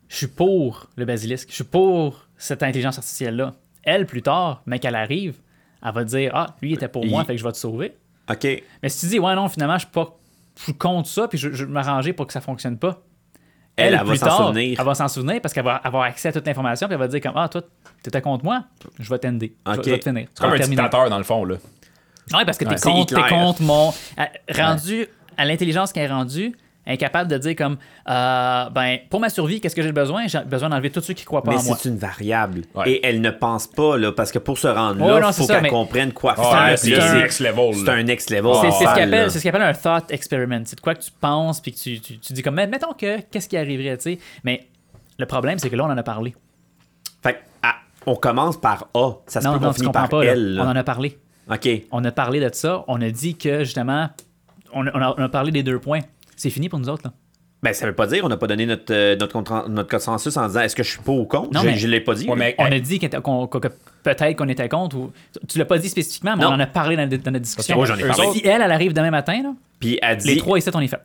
je suis pour le basilisque, je suis pour cette intelligence artificielle-là. Elle, plus tard, mais qu'elle arrive, elle va dire, ah, lui, il était pour moi, Il- fait que je vais te sauver. OK. Mais si tu dis, ouais, non, finalement, je suis pas. Je suis contre ça, puis je, je vais m'arranger pour que ça fonctionne pas. Elle, elle va plus s'en tard, souvenir. Elle va s'en souvenir parce qu'elle va avoir accès à toute l'information, puis elle va dire, comme, ah, toi, t'étais contre moi, je vais t'ender. Je vais- Ok. Je vais te finir. C'est comme un dictateur, dans le fond, là. Ouais, parce que t'es C'est contre, contre mon. à- rendu à l'intelligence qu'elle est rendue, incapable de dire comme euh, ben pour ma survie, qu'est-ce que j'ai besoin? J'ai besoin d'enlever tous ceux qui croient pas Mais en moi. c'est une variable. Ouais. Et elle ne pense pas, là, parce que pour se rendre là, non, il faut qu'elle mais- comprenne quoi Ah, faire. c'est un next level, C'est un next level. C'est ce qu'il appelle, ce appelle un thought experiment. C'est de quoi que tu penses puis que tu, tu, tu dis comme mais mettons que qu'est-ce qui arriverait, tu sais? Mais le problème c'est que là on en a parlé. Fait que, ah, on commence par A. Ça se non, peut non, qu'on comprends par pas. L. là. On en a parlé. OK. On a parlé de ça. On a dit que justement on a- on a parlé des deux points. C'est fini pour nous autres là. Ben, ça veut pas dire on n'a pas donné notre, euh, notre, notre consensus en disant est-ce que je suis pas ou contre. Non, je, mais- je l'ai pas dit. Ouais, là. mais- On a dit qu'on était- qu'on- qu'on- que peut-être qu'on était contre ou tu l'as pas dit spécifiquement, mais Non. on en a parlé dans, dans notre discussion. Moi, j'en ai parlé. Si elle, elle arrive demain matin, là, Puis elle dit. les trois ici, on y fait.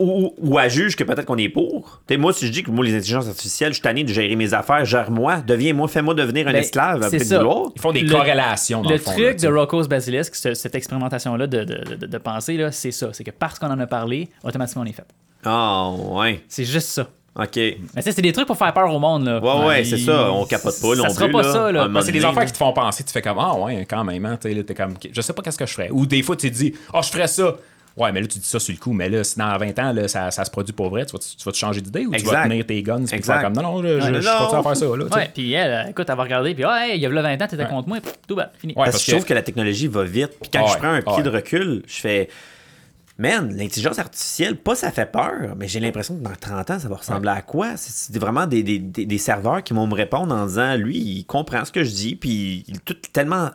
Ou, ou elle juge que peut-être qu'on est pour. T'sais, moi, si je dis que moi, les intelligences artificielles, je suis tanné de gérer mes affaires, gère-moi, deviens-moi, fais-moi devenir un Ben, esclave à c'est ça. Ils font des Le- corrélations, dans le, Le fond. truc là, de Rocco's Basilisk, ce- cette expérimentation-là de, de, de- de pensée, là, c'est ça. C'est que parce qu'on en a parlé, automatiquement on est fait. Ah, ouais. C'est juste ça. OK. Mais tu sais, c'est des trucs pour faire peur au monde. Là. Ouais, ouais, c'est ça. On capote pas Ça sera pas là. ça. Là. À C'est des affaires qui te font penser, tu fais comme Ah ouais, quand même, hein, tu sais, là, t'es comme je sais pas qu'est-ce que je ferais. Ou des fois tu te dis Ah, je ferais ça. Ouais, mais là tu dis ça sur le coup, mais là, si dans 20 ans, là, ça, ça se produit pour vrai, tu vas, tu vas te changer d'idée ou tu vas tenir tes guns Exact. faire comme non, non, je, je, Ouais, je non. continue à faire ça. Là. Ouais, puis elle, écoute, elle va regarder, puis ouais, il y a là 20 ans, t'étais contre moi, puis tout bas, fini. Ouais, Parce, parce que je trouve que- la technologie va vite. Puis quand je ouais, prends un pied de ouais. recul, je fais. Man, l'intelligence artificielle, pas ça fait peur, mais j'ai l'impression que dans 30 ans, ça va ressembler à quoi? C'est vraiment des, des- des- des serveurs qui vont me répondre en disant, lui, il comprend ce que je dis, puis il- tout tellement.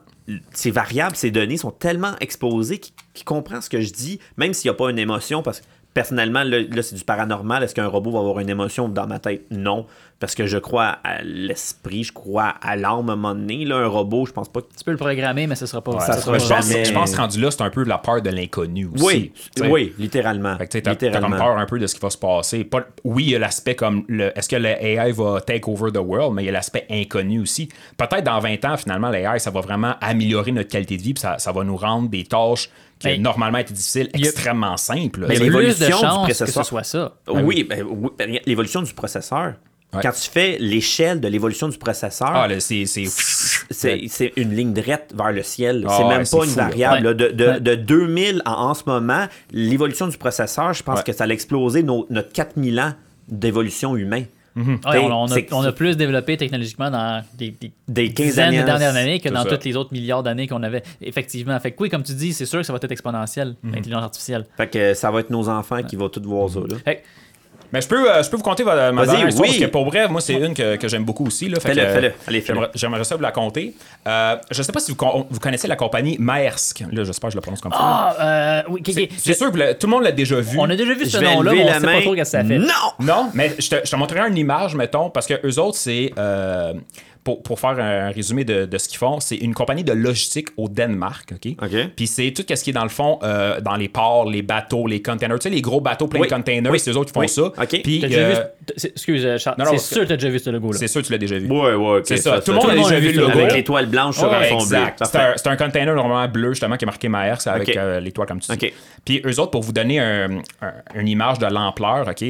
Ces variables, ces données sont tellement exposées qu'il comprend ce que je dis, même s'il n'y a pas une émotion, parce que personnellement, là, là, c'est du paranormal. Est-ce qu'un robot va avoir une émotion dans ma tête? Non. Parce que je crois à l'esprit, je crois à l'âme à un moment donné. Là, un robot, je pense pas que Tu peux le programmer, mais ce sera pas. Ouais, ça ça sera je, pense, jamais- je pense que rendu là, c'est un peu la peur de l'inconnu aussi. Oui, oui, littéralement. Fait que t'as, t'as comme littéralement. peur un peu de ce qui va se passer. Pas- oui, il y a l'aspect comme le, est-ce que le AI va take over the world, mais il y a l'aspect inconnu aussi. Peut-être dans 20 ans, finalement, l'AI, ça va vraiment améliorer notre qualité de vie, puis ça, ça va nous rendre des tâches qui Mais- normalement étaient difficiles, il y a- extrêmement simples. là. Mais y a l'évolution du chances que ce processeur- soit ça. Oui, ben, oui, ben, l'évolution du processeur. Ouais. Quand tu fais l'échelle de l'évolution du processeur, Ah, c'est. une ligne droite vers le ciel. Ah c'est même pas une fou, variable. Ouais. De, de, Ouais. de 2000 à en ce moment, l'évolution du processeur, je pense Ouais. que ça a explosé nos- notre 4000 ans d'évolution humain. Ouais, on, on a, C'est- on a plus développé technologiquement dans des, des Des 15 dizaines de dernières années que dans ça. toutes les autres milliards d'années qu'on avait. Effectivement. Fait que oui, comme tu dis, c'est sûr que ça va être exponentiel, Mhm. l'intelligence artificielle. Fait que ça va être nos enfants qui vont tous voir ça. Là. Fait que Mais je peux, euh, je peux vous conter ma ma Vas-y, dernière histoire, oui. parce que pour vrai, moi, c'est une que, que j'aime beaucoup aussi. Là, Fait Fais-le, fais-le. Allez, fais-le. j'aimerais- J'aimerais ça vous la compter. Euh, je sais pas si vous, con- vous connaissez la compagnie Maersk. Là, j'espère que je le prononce comme ça. Ah, euh, oui. C'est sûr que le- tout le monde l'a déjà vu. On a déjà vu ce nom-là, mais on sait main. pas trop ce que ça fait. Non! Non, mais je te, je te montrerai une image, mettons, parce que eux autres, c'est. euh, pour, pour faire un résumé de, de ce qu'ils font, c'est une compagnie de logistique au Danemark, OK? Puis c'est tout ce qui est dans le fond, euh, dans les ports, les bateaux, les containers. Tu sais, les gros bateaux pleins Oui. de containers, Oui. c'est eux autres qui font Oui. ça. OK. Puis, euh, vu Excuse, euh, Charles. C'est que- sûr que t'as déjà vu ce logo-là. c'est sûr que tu l'as déjà vu. Ouais, ouais, ok, C'est ça. Tout le monde a déjà vu le logo. Avec l'étoile blanche sur un fond bleu. exact. C'est un, c'est un container normalement bleu, justement, qui est marqué Maersk avec euh, l'étoile comme tu dis. Puis eux autres, pour vous donner un- un- une image de l'ampleur, OK?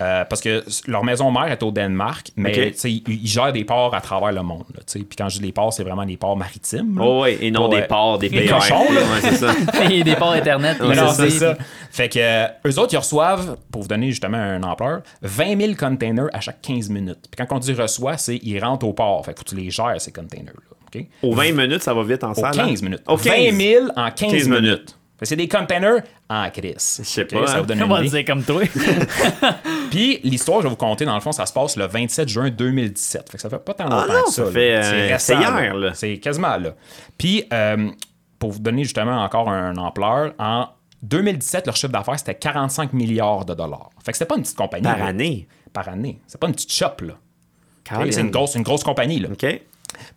Euh, parce que leur maison mère est au Danemark, mais Ok. tu sais, ils, ils gèrent des ports à travers le monde. Puis quand je dis des ports, c'est vraiment des ports maritimes. là. Oh, ouais, et non des euh, ports, des des PR. cochons, là. Ouais, c'est ça. Il y a des ports Internet. C'est ça. Fait que euh, eux autres, ils reçoivent, pour vous donner justement un ampleur, 20 000 containers à chaque 15 minutes. Puis quand on dit reçoit, c'est ils rentrent au port. Fait que faut que tu les gères, ces containers-là. OK? Aux 20 minutes, ça va vite en salle. hein? 15 minutes. Au 15. 20 000 en 15, 15 minutes. minutes. C'est des containers en crise. Je sais pas, Ça hein. vous donne une idée. dire comme toi? Puis l'histoire, je vais vous conter, dans le fond, ça se passe le 27 juin 2017. Fait que ça fait pas tant longtemps Ah non, que ça. ça euh, c'est récent, c'est hier, là. C'est quasiment là. Puis, euh, pour vous donner justement encore un ampleur, en 2017, leur chiffre d'affaires, c'était 45 milliards de dollars. Fait que c'était pas une petite compagnie. Par là. année? Par année. C'est pas une petite shop, là. Colin. C'est une grosse, une grosse compagnie. Là. OK. Puis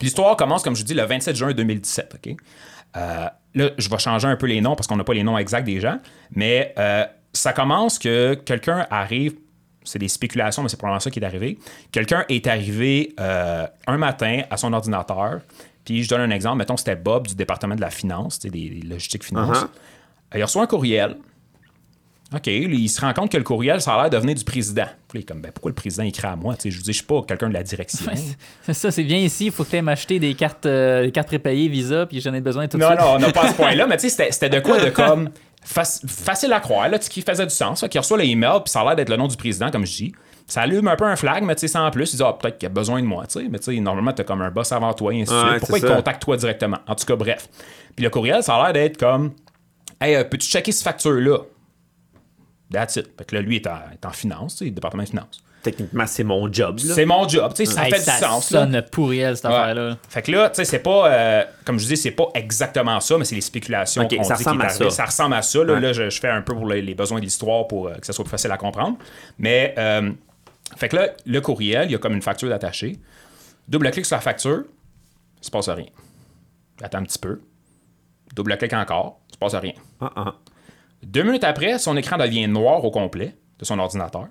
l'histoire commence, comme je vous dis, le 27 juin 2017. OK? Euh, là, je vais changer un peu les noms parce qu'on n'a pas les noms exacts des gens. Mais euh, ça commence que quelqu'un arrive. C'est des spéculations, mais c'est probablement ça qui est arrivé. Quelqu'un est arrivé euh, un matin à son ordinateur. Puis je donne un exemple. Mettons, c'était Bob du département de la finance, des, des logistiques finance. Uh-huh. Il reçoit un courriel. OK, il se rend compte que le courriel, ça a l'air de venir du président. Puis il est comme, ben, pourquoi le président écrit à moi? Tu sais, je vous dis, je suis pas quelqu'un de la direction. C'est ça, c'est bien ici, il faut que tu m'acheter des cartes, euh, des cartes prépayées Visa, puis j'en ai besoin tout de Non, suite. non, on n'a pas à ce point-là, mais tu sais, c'était- c'était de quoi de comme fac- facile à croire, là, qui faisait du sens. Qui reçoit l'email, puis ça a l'air d'être le nom du président, comme je dis. Ça allume un peu un flag, mais tu sais, sans plus, il dit, ah, peut-être qu'il a besoin de moi, tu sais. Mais tu sais, normalement, t'as comme un boss avant toi, et ainsi de Ouais, suite. Pourquoi il contacte toi directement? En tout cas, bref. Puis le courriel, ça a l'air d'être comme, hey, euh, peux-tu checker cette facture-là? That's it. Fait que là, lui, est en, est en finance, tu sais, département de finance. Techniquement, c'est mon job. là. C'est mon job, ça Hey, fait ça du sens, là. sonne pourriel, cette Ouais. affaire-là. Fait que là, tu sais, c'est pas, euh, comme je dis, c'est pas exactement ça, mais c'est les spéculations Ok, qu'on ça dit ressemble qui est à arrivé. ça. Ça ressemble à ça. Là, Ouais. Là, je, je fais un peu pour les, les besoins de l'histoire pour euh, que ça soit plus facile à comprendre. Mais, euh, fait que là, le courriel, il y a comme une facture d'attaché. Double-clic sur la facture, il se passe rien. Attends un petit peu. Double-clic encore, il se passe rien. Ah, ah. Deux minutes après, son écran devient noir au complet de son ordinateur,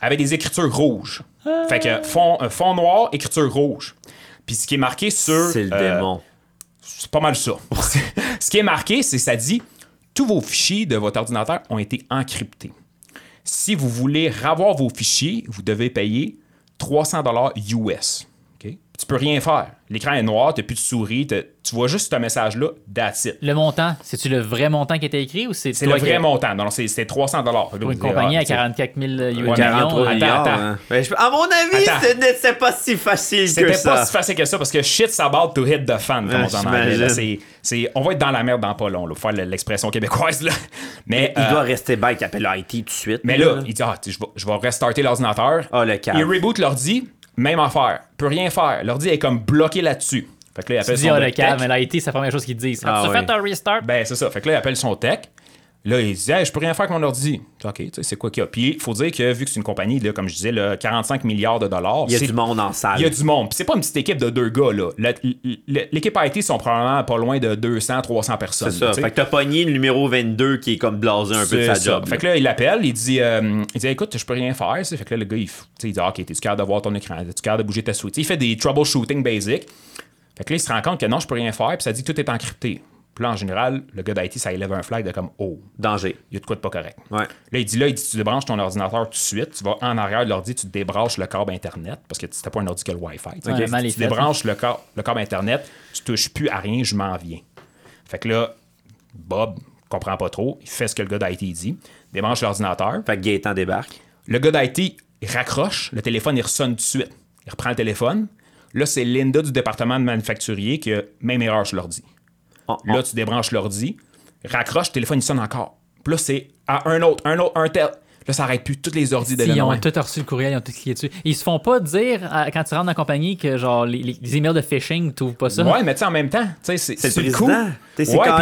avec des écritures rouges. Fait que fond, euh, fond noir, écriture rouge. Puis ce qui est marqué sur. C'est le euh, démon. C'est pas mal ça. ce qui est marqué, c'est ça dit tous vos fichiers de votre ordinateur ont été encryptés. Si vous voulez revoir vos fichiers, vous devez payer 300 dollars US. Tu peux rien faire. L'écran est noir, tu plus de souris, t'as- tu vois juste ce message-là, that's it. Le montant, c'est-tu le vrai montant qui était écrit ou c'est C'est le vrai qui- montant. Non, c'est c'est 300 dollars. Pour une compagnie à 44 000 US Ouais, 43 attends, hein. Je- À mon avis, n'était pas si facile que C'était ça. pas si facile que ça parce que shit's about to hit the fan, comme Ouais, on en. C'est- c'est- on va être dans la merde dans pas long, là, pour faire l'expression québécoise. Là. Mais, Il euh, doit rester bête qui appelle l'IT tout de suite. mais là, il dit ah, je vais, je vais restarter l'ordinateur. Ah, le cave. Il reboot l'ordi, même affaire. Peut rien faire. L'ordi est comme bloqué là-dessus. Fait que là, il Tu appelle dis, son ah, le tech. cave, mais l'IT, c'est la première chose qu'ils disent. Ah, As-tu ouais. fait un restart? Ben, c'est ça. Fait que là, il appelle son tech. Là, il dit, hey, je peux rien faire avec mon ordi. OK, tu sais, c'est quoi qu'il y a? Puis, il faut dire que vu que c'est une compagnie, là, comme je disais, là, 45 milliards de dollars. Il y a du monde en salle. Il y a du monde. Puis c'est pas une petite équipe de deux gars, là. L'équipe IT sont probablement pas loin de 200, 300 personnes. C'est ça. Fait que t'as pogné le numéro 22 qui est comme blasé un peu de sa ça. job. Fait que là, il l'appelle, il dit, euh, il dit écoute, je peux rien faire. Fait que là, le gars, il, il dit ok, t'es-tu capable de voir ton écran, t'es-tu capable de bouger ta souris? Il fait des troubleshooting basic. Fait que là, il se rend compte que non, je peux rien faire, puis ça dit que tout est encrypté. Puis là, en général, le gars d'IT, ça élève un flag de comme oh, Danger. il y a de quoi de pas correct. Ouais. Là, il dit là, il dit tu débranches ton ordinateur tout de suite, tu vas en arrière de l'ordi, tu débranches le câble Internet, parce que c'était pas un ordi que le Wi-Fi. tu mal fait, débranches le, câble- le câble Internet, tu touches plus à rien, je m'en viens. Fait que là, Bob comprend pas trop, il fait ce que le gars d'IT dit, débranche l'ordinateur. Fait que Gaëtan débarque. Le gars d'IT, il raccroche, le téléphone, il ressonne tout de suite. Il reprend le téléphone. Là, c'est Linda du département de manufacturier qui a même erreur sur l'ordi. Oh, Là, tu débranches l'ordi, raccroche, le téléphone, il sonne encore. Puis là, c'est à un autre, un autre, un tel. Là, ça arrête plus toutes les ordis de Ils ont tout reçu le courriel, ils ont tout cliqué dessus. Ils se font pas dire, euh, quand tu rentres dans la compagnie, que genre les, emails de phishing, tu pas ça. Ouais, mais tu sais, en même temps, tu sais, c'est C'est le président. coup. T'es Ouais, là.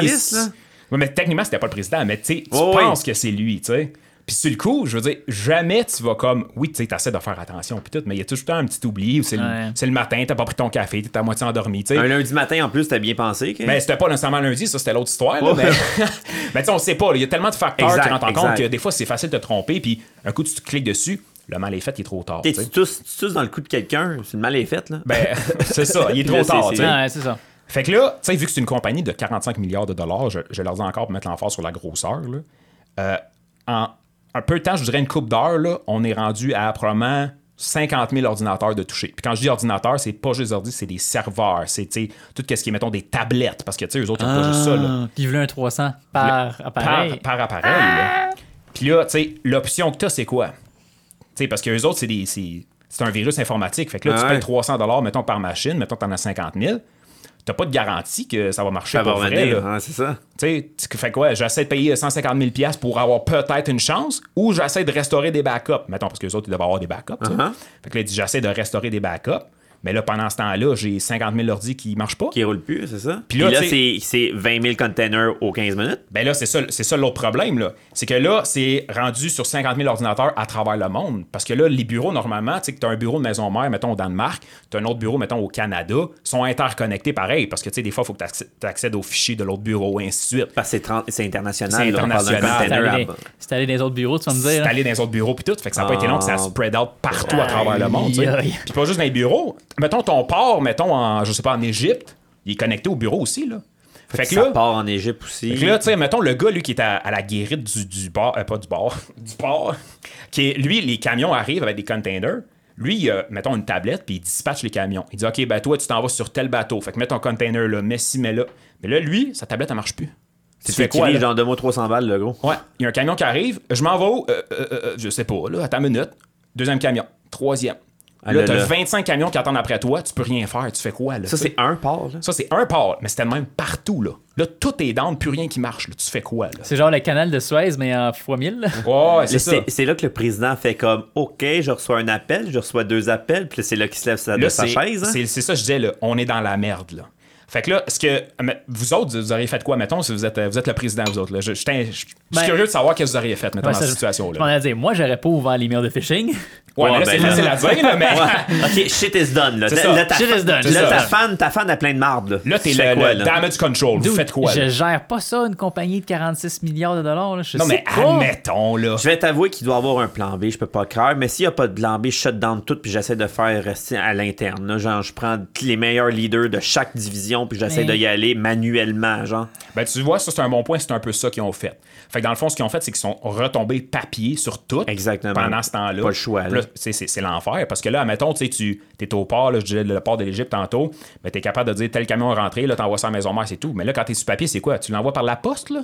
Ouais, mais techniquement, c'était pas le président, mais tu penses que c'est lui, tu sais. Puis sur le coup, je veux dire, jamais tu vas comme. Oui, tu sais, t'essaies de faire attention, puis tout, mais il y a toujours un petit oubli, ou c'est le, Ouais. c'est le matin, t'as pas pris ton café, t'es à moitié endormi, tu sais. Un lundi matin, en plus, t'as bien pensé. que- Mais c'était pas nécessairement lundi, ça c'était l'autre histoire. là, mais mais tu sais, on sait pas. Il y a tellement de facteurs Exact, qui rentrent en compte que des fois c'est facile de te tromper. Puis un coup tu te cliques dessus, le mal est fait, il est trop tard. T'es- tu sais. tu tousses tu tousses dans le cou de quelqu'un, c'est une mal est faite, là? Ben, c'est ça, il est trop Là, tard. c'est- tu sais. Ouais, c'est ça. Fait que là, tu sais, vu que c'est une compagnie de 45 milliards de dollars, je, je leur dis encore pour mettre l'emphase sur la grosseur, là, euh, en un peu de temps, je dirais une coupe d'heure, là, on est rendu à probablement 50 000 ordinateurs de toucher. Puis quand je dis ordinateur, c'est pas juste ordi, c'est des serveurs, c'est tu sais, tout ce qui est, mettons, des tablettes, parce que tu sais, eux autres, ils ont pas juste ça. Là. Ah, Puis ils voulaient un 300 par appareil. Par, par appareil. là. Puis là, tu sais, l'option que tu as, c'est quoi? Tu sais, parce que les autres, c'est des. C'est un virus informatique. Fait que là, Ah tu ouais. payes 300 mettons, par machine, mettons que tu en as 50 000. T'as pas de garantie que ça va marcher Ça va pour vrai. revenir, là. hein, c'est ça. Tu sais, tu fais quoi? J'essaie de payer 150 000 piastres pour avoir peut-être une chance ou j'essaie de restaurer des backups. Mettons, parce que les autres, ils doivent avoir des backups. tu sais. Uh-huh. Fait que là, j'essaie de restaurer des backups. Mais là, pendant ce temps-là, j'ai 50 000 ordi qui marchent pas. Qui roule plus, c'est ça? Puis là, c'est c'est 20 000 containers aux 15 minutes. Ben là, c'est ça, c'est ça l'autre problème, là. C'est que là, c'est rendu sur 50 000 ordinateurs à travers le monde. Parce que là, les bureaux, normalement, tu sais, que tu as un bureau de maison mère, mettons, au Danemark, tu as un autre bureau, mettons, au Canada, sont interconnectés pareil. Parce que, tu sais, des fois, il faut que tu accèdes aux fichiers de l'autre bureau, et ainsi de suite. Parce que c'est c'est international. C'est international. C'est allé, c'est dans les autres bureaux, tu vas me C'est dire. hein? allé dans les autres bureaux puis tout. Fait que ça n'a pas été long que ça Ah. spread out partout à travers le monde. Puis pas juste dans les bureaux. Mettons ton port, mettons, en, je sais pas, en Égypte, il est connecté au bureau aussi, là. Fait que ça là, part en Égypte aussi. Fait que là, tu sais, mettons le gars, lui, qui est à, à la guérite du, du bar, euh, pas du bar, du port, qui est, lui, les camions arrivent avec des containers. Lui, il a, mettons, une tablette, puis il dispatche les camions. Il dit, OK, ben toi, tu t'en vas sur tel bateau. Fait que mets ton container là, mets ci, mets là. Mais là, lui, sa tablette, elle marche plus. Tu fais quoi, genre de mots 300 balles, le gros. Ouais, il y a un camion qui arrive, je m'en vais où? Euh, euh, euh, je sais pas, là, attends une minute. Deuxième camion. Troisième. Ah, là, t'as là. 25 camions qui attendent après toi, tu peux rien faire, tu fais quoi, là? Ça, c'est un port, là. Ça, c'est un port, mais c'était le même partout, là. Là, tout est down, plus rien qui marche, là. Tu fais quoi, là? C'est genre le canal de Suez, mais en fois 1000. là. Ouais, c'est Là, ça. C'est là que le président fait comme OK, je reçois un appel, je reçois deux appels, puis là, c'est là qu'il se lève sa- de sa chaise. hein? c'est- c'est ça, que je disais, là. On est dans la merde, là. Fait que là, est-ce que. Vous autres, vous auriez fait quoi, mettons, si vous êtes, vous êtes le président, vous autres, là? Je, je, je- je suis Ben- curieux de savoir qu'est-ce que vous auriez fait, mettons, dans cette je- Je m'en situation-là. dire, moi, j'aurais pas ouvert l'email de phishing. Ouais, mais là, Ouais, c'est ben, facile là- à dire, là, mais. Ouais. ok, shit is done. Là, C'est ça. là, Shit is done. là, C'est ta fan, ta fan a plein de marde. Là, Là, t'es le, quoi, le là? damage control. Vous faites quoi, Je là? gère pas ça, une compagnie de 46 milliards de dollars. là. Je Non, sais mais admettons, là. Je vais t'avouer qu'il doit avoir un plan B, je peux pas croire, mais s'il n'y a pas de plan B, je shut down tout puis j'essaie de faire rester à l'interne. là. Genre, je prends les meilleurs leaders de chaque division puis j'essaie Mais- de y aller manuellement, genre. Ben, tu vois, ça, c'est un bon point, c'est un peu ça qu'ils ont fait. Fait que dans le fond, ce qu'ils ont fait, c'est qu'ils sont retombés papier sur tout. Exactement. Pendant ce temps-là. Pas le choix, Puis là. là, c'est, c'est, c'est l'enfer. Parce que là, admettons, tu sais, tu es au port, là, je disais le port de l'Égypte tantôt, mais tu es capable de dire tel camion est rentré, là, t'envoies ça à la maison mère, c'est tout. Mais là, quand t'es sur papier, c'est quoi? Tu l'envoies par la poste, là?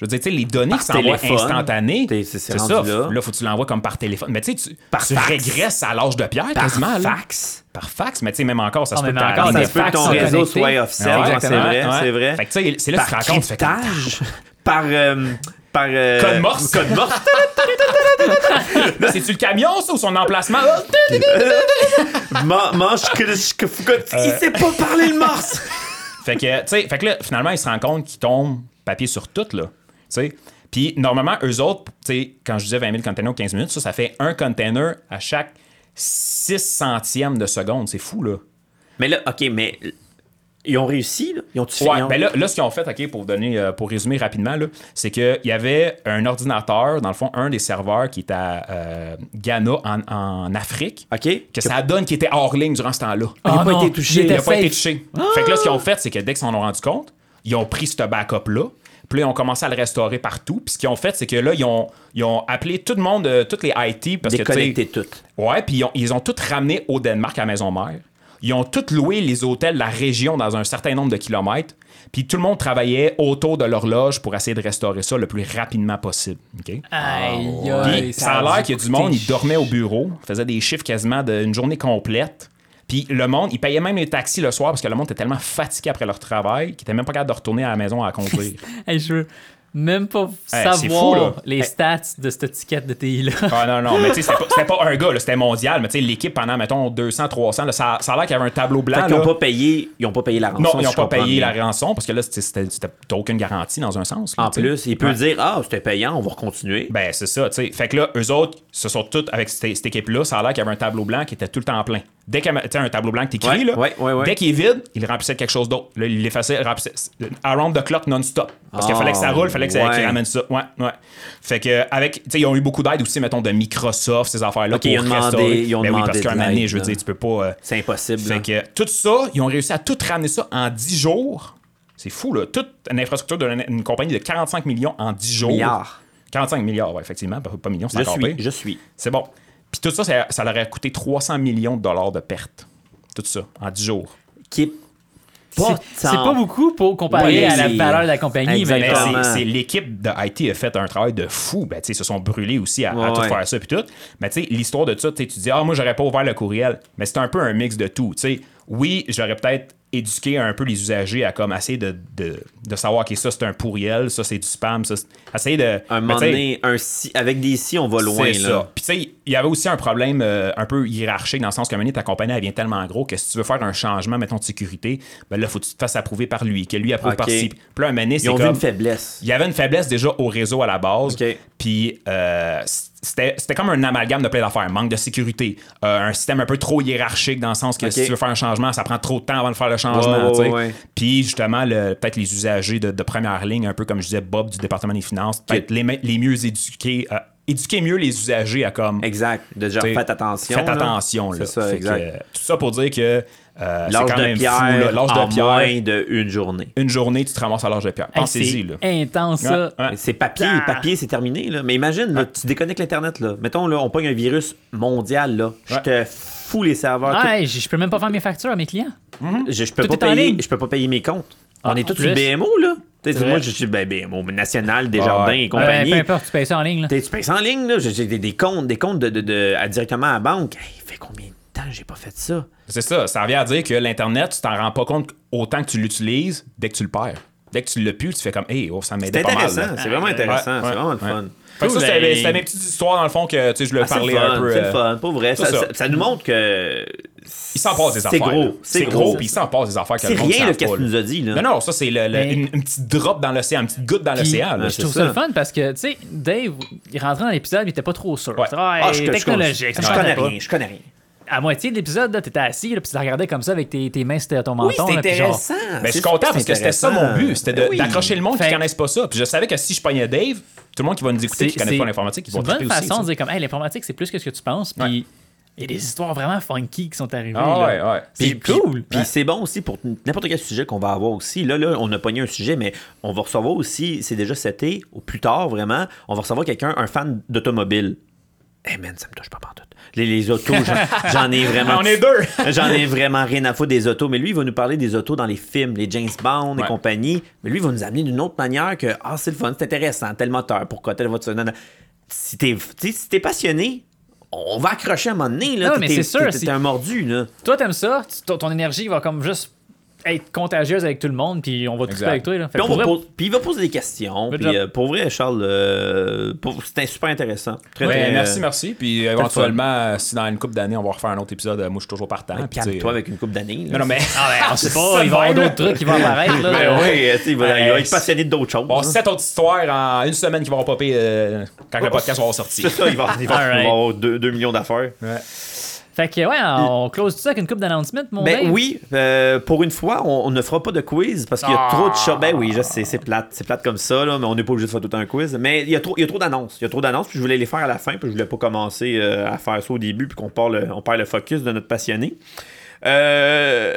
Je veux dire, tu sais, les données Par qui s'envoient instantanées. C'est- ça. là. Là, faut que tu l'envoies comme par téléphone. Mais tu sais, tu, Par tu fax. régresses à l'âge de pierre Par quasiment. là. fax. Par fax. Mais tu sais, même encore, ça Ah, se peut encore, ça se peut que ton réseau soit offset, Ouais, c'est exactement, vrai, ouais. c'est vrai. Fait que tu sais, c'est là que tu te Par rends compte. Par. euh, par. euh, Code morse. Code morse. Là, c'est-tu le camion, ça, ou son emplacement? Ma- Mange que Il sait pas parler le morse. Fait que, tu sais, fait que là, finalement, ils se rendent compte qu'ils tombent papier sur tout, là. Sais. Puis, normalement, eux autres, tu sais, quand je disais 20 000 containers aux 15 minutes, ça, ça fait un container à chaque 6 centièmes de seconde. C'est fou, là. Mais là, ok, mais. Ils ont réussi, là? Ils ont. Ouais, ben là, là, ce qu'ils ont fait, OK, pour vous donner, euh, pour résumer rapidement, là, c'est qu'il y avait un ordinateur, dans le fond, un des serveurs qui est à euh, Ghana, en, en Afrique, Ok. que ça donne qui était hors ligne durant ce temps-là. Il a Oh pas non, été touché. il Il était n'a pas été touché. Fait que là, ce qu'ils ont fait, c'est que dès qu'ils s'en ont rendu compte, ils ont pris ce backup-là. Puis là, ils ont commencé à le restaurer partout. Puis ce qu'ils ont fait, c'est que là, ils ont, ils ont appelé tout le monde, euh, toutes les IT, parce que, Déconnecté toutes. Ouais, puis ils ont, ils ont tout ramené au Danemark à la maison mère. Ils ont tout loué les hôtels de la région dans un certain nombre de kilomètres. Puis tout le monde travaillait autour de l'horloge pour essayer de restaurer ça le plus rapidement possible. OK? Aïe, Puis aïe, ça a l'air qu'il y a du monde, ils dormaient au bureau, faisaient des chiffres quasiment d'une journée complète. Puis le monde, ils payaient même les taxis le soir parce que le monde était tellement fatigué après leur travail qu'ils étaient même pas capable de retourner à la maison à conduire. Hey, je veux même pas savoir fou, les stats de cette ticket de TI-là. ah non, non, mais tu sais, c'était pas, pas un gars, c'était mondial. Mais tu sais, l'équipe pendant, mettons, 200, 300, là, ça, ça a l'air qu'il y avait un tableau blanc. Fait qu'ils là. ont pas payé. Ils ont pas payé la rançon. Non, ils n'ont pas payé bien. la rançon parce que là, c'était- aucune garantie dans un sens. là, En plus, il peut Ouais. dire Ah, c'était payant, on va continuer. Ben, c'est ça, tu sais. Fait que là, eux autres, se sont tous, avec cette, cette équipe-là, ça a l'air qu'il y avait un tableau blanc qui était tout le temps plein. Dès qu'il y un tableau blanc qui t'écrit, Ouais, là, dès qu'il est vide, il remplissait quelque chose d'autre. Là, il l'effaçait, il remplissait around the clock non-stop. Parce qu'il Ah, fallait que ça roule, il fallait que ça qu'il ramène ça. Ouais, ouais. Fait que, avec, tu sais, ils ont eu beaucoup d'aide aussi, mettons, de Microsoft, ces affaires-là. Ok, ils ont pour demandé- ils ont Ben oui, demandé parce qu'un moment donné, l'aide, je veux dire, tu peux pas. euh, C'est impossible. fait que tout ça, ils ont réussi à tout ramener ça en 10 jours. C'est fou, là. Toute une infrastructure d'une une compagnie de 45 millions en 10 jours. Milliards. 45 milliards, ouais, effectivement. Pas, millions, c'est Je encore. Je suis. C'est bon. Puis tout ça, ça, ça leur a coûté 300 millions de dollars de pertes. Tout ça, en 10 jours. Qui est C'est pas c'est tant- pas beaucoup pour comparer Ouais, à la valeur de la compagnie, mais c'est- l'équipe de IT a fait un travail de fou. Ben, tu sais, ils se sont brûlés aussi à, tout ouais. faire ça puis tout. Mais tu sais, l'histoire de ça, tu dis ah moi j'aurais pas ouvert le courriel, mais c'est un peu un mix de tout. Tu sais, oui, j'aurais peut-être éduquer un peu les usagers à comme essayer de, de, de savoir que ça c'est un pourriel, ça c'est du spam, ça c'est- essayer de Un ben, moment donné, un si, avec des si, on va loin. Là. ça. Puis tu sais, il y avait aussi un problème euh, un peu hiérarchique dans le sens que maintenant ta compagnie elle devient tellement gros que si tu veux faire un changement, mettons de sécurité, ben là faut que tu te fasses approuver par lui, que lui approuve par ci. Puis là un donné, c'est comme une faiblesse. il y avait une faiblesse déjà au réseau à la base. Puis euh, c'était c'était comme un amalgame de plein d'affaires. Manque de sécurité, euh, un système un peu trop hiérarchique dans le sens que si tu veux faire un changement, ça prend trop de temps avant de faire le changement. Ouais, ouais. Puis justement, le- peut-être les usagers de, de première ligne, un peu comme je disais, Bob du département des finances, peut-être les, les mieux éduqués, euh, éduquer mieux les usagers à comme. Exact. De dire, T'sais, faites attention. Faites là. attention. là. C'est ça, Fait exact. euh, tout ça pour dire que euh, L'âge de pierre, fou. là. L'âge en de pierre, moins d'une journée. une journée, tu te ramasses à l'âge de pierre. Hey, Pensez-y. là. c'est intense, ça. Ouais, ouais. C'est papier, Ah. papier, c'est terminé. Là. Mais imagine, là, tu déconnectes l'Internet. Là. Mettons, là, on pogne un virus mondial. Là. Je Ouais. te fous les serveurs. Ouais, je je peux même pas faire mes factures à mes clients. Je, je peux Tout pas payer, je peux pas payer mes comptes. Ah, on est tous sur. BMO, là. Moi, je suis ben, BMO, National, Desjardins Ouais. et Ouais, compagnie. peu importe, tu payes ça en ligne. Là. Tu payes ça en ligne, là. J'ai des, des comptes, des comptes de, de- de- à- directement à la banque. Hey, fait combien de j'ai pas fait ça? C'est ça. Ça revient à dire que l'Internet, tu t'en rends pas compte autant que tu l'utilises dès que tu le perds. Dès que tu l'as plus, tu fais comme, hey, oh, ça C'est m'aidait pas mal. intéressant, là. c'est vraiment intéressant, Ouais, c'est ouais, vraiment le ouais. fun. Fait que ça, c'était c'était mes petites histoires dans le fond que tu sais, je voulais Ah, c'est parler le fun, un peu. c'est le euh, fun, pour vrai. Ça, c'est ça. ça- ça nous montre que. Il s'en passe des C'est affaires. gros, là. c'est C'est gros. gros, puis il s'en passe des affaires que C'est le monde rien, qu'est-ce pas, qu'il nous a dit, là. Non, non, ça, c'est le- le- Mais- une, une petite drop dans l'océan, une petite goutte dans Puis, l'océan. là. je c'est trouve ça. ça le fun parce que, tu sais, Dave, il rentrait dans l'épisode, il était pas trop sûr. Ouais. Ah, Ah, je, je- technologique, ça je me connais pas. rien, je connais rien. À moitié de l'épisode, là, t'étais assis, là, puis tu la regardais comme ça avec tes, tes mains sur ton menton. Oui, c'est là, puis genre- intéressant. Mais je suis C'est- content c'est parce que c'était ça mon intéressant. but. C'était oui. d'accrocher le monde qui ne connaisse pas ça. Puis je savais que si je pognais Dave, tout le monde qui va nous écouter, qui ne connaît pas l'informatique, ils c'est vont une bonne triper aussi. façon de ça. dire comme, hey, l'informatique, c'est plus que ce que tu penses. Puis Ouais. il y a des histoires vraiment funky qui sont arrivées. Ah ouais, ouais. C'est Puis- cool. Puis c'est bon aussi pour n'importe quel sujet qu'on va avoir aussi. Là, là, on a pogné un sujet, mais on va recevoir aussi, c'est déjà cet été, ou plus tard vraiment, on va recevoir quelqu'un, un fan d'automobile. Eh man, ça me touche pas partout. Les, les autos, j'en- ai vraiment. On est deux. J'en ai vraiment rien à foutre des autos. Mais lui, il va nous parler des autos dans les films, les James Bond et Ouais. compagnie. Mais lui, il va nous amener d'une autre manière que Ah, c'est le fun, c'est intéressant, tel moteur, pourquoi telle voiture. Non, non. Si t'es si passionné, on va accrocher à un moment donné. Là, Non, mais c'est sûr, t'es- un mordu, là. Toi, t'aimes ça, ton énergie va comme juste être contagieuse avec tout le monde, puis on va tout Exact. avec toi. Là. Puis, on va vrai, puis il va poser des questions. Puis, euh, pour vrai, Charles, euh, pour- c'était super intéressant. Très, Ouais, très, merci, euh, merci. Puis éventuellement, si dans une couple d'années, on va refaire un autre épisode, moi, je suis toujours partant. Puis, tu sais, Calme-toi avec une coupe d'années. Non, non, mais. Ah ouais, on sait pas, il va y avoir d'autres trucs qui vont apparaître. Là. Ben oui, il va, il va Ouais, être passionné d'autres choses. Bon, hein. sept autres histoires en une semaine qui vont popper euh, quand le podcast va avoir sorti. C'est ça, il va, il va avoir 2 millions d'affaires. Ouais. Fait que, ouais, on close tout ça avec une coupe d'announcement, mon Ben Dave. oui, euh, pour une fois, on, on ne fera pas de quiz parce qu'il y a Ah. trop de choses. Ben oui, je sais, c'est plate. C'est plate comme ça, là, mais on n'est pas obligé de faire tout un quiz. Mais il y a trop, il y a trop d'annonces. Il y a trop d'annonces, puis je voulais les faire à la fin, puis je voulais pas commencer euh, à faire ça au début, puis qu'on perd le, on perd le focus de notre passionné. Euh,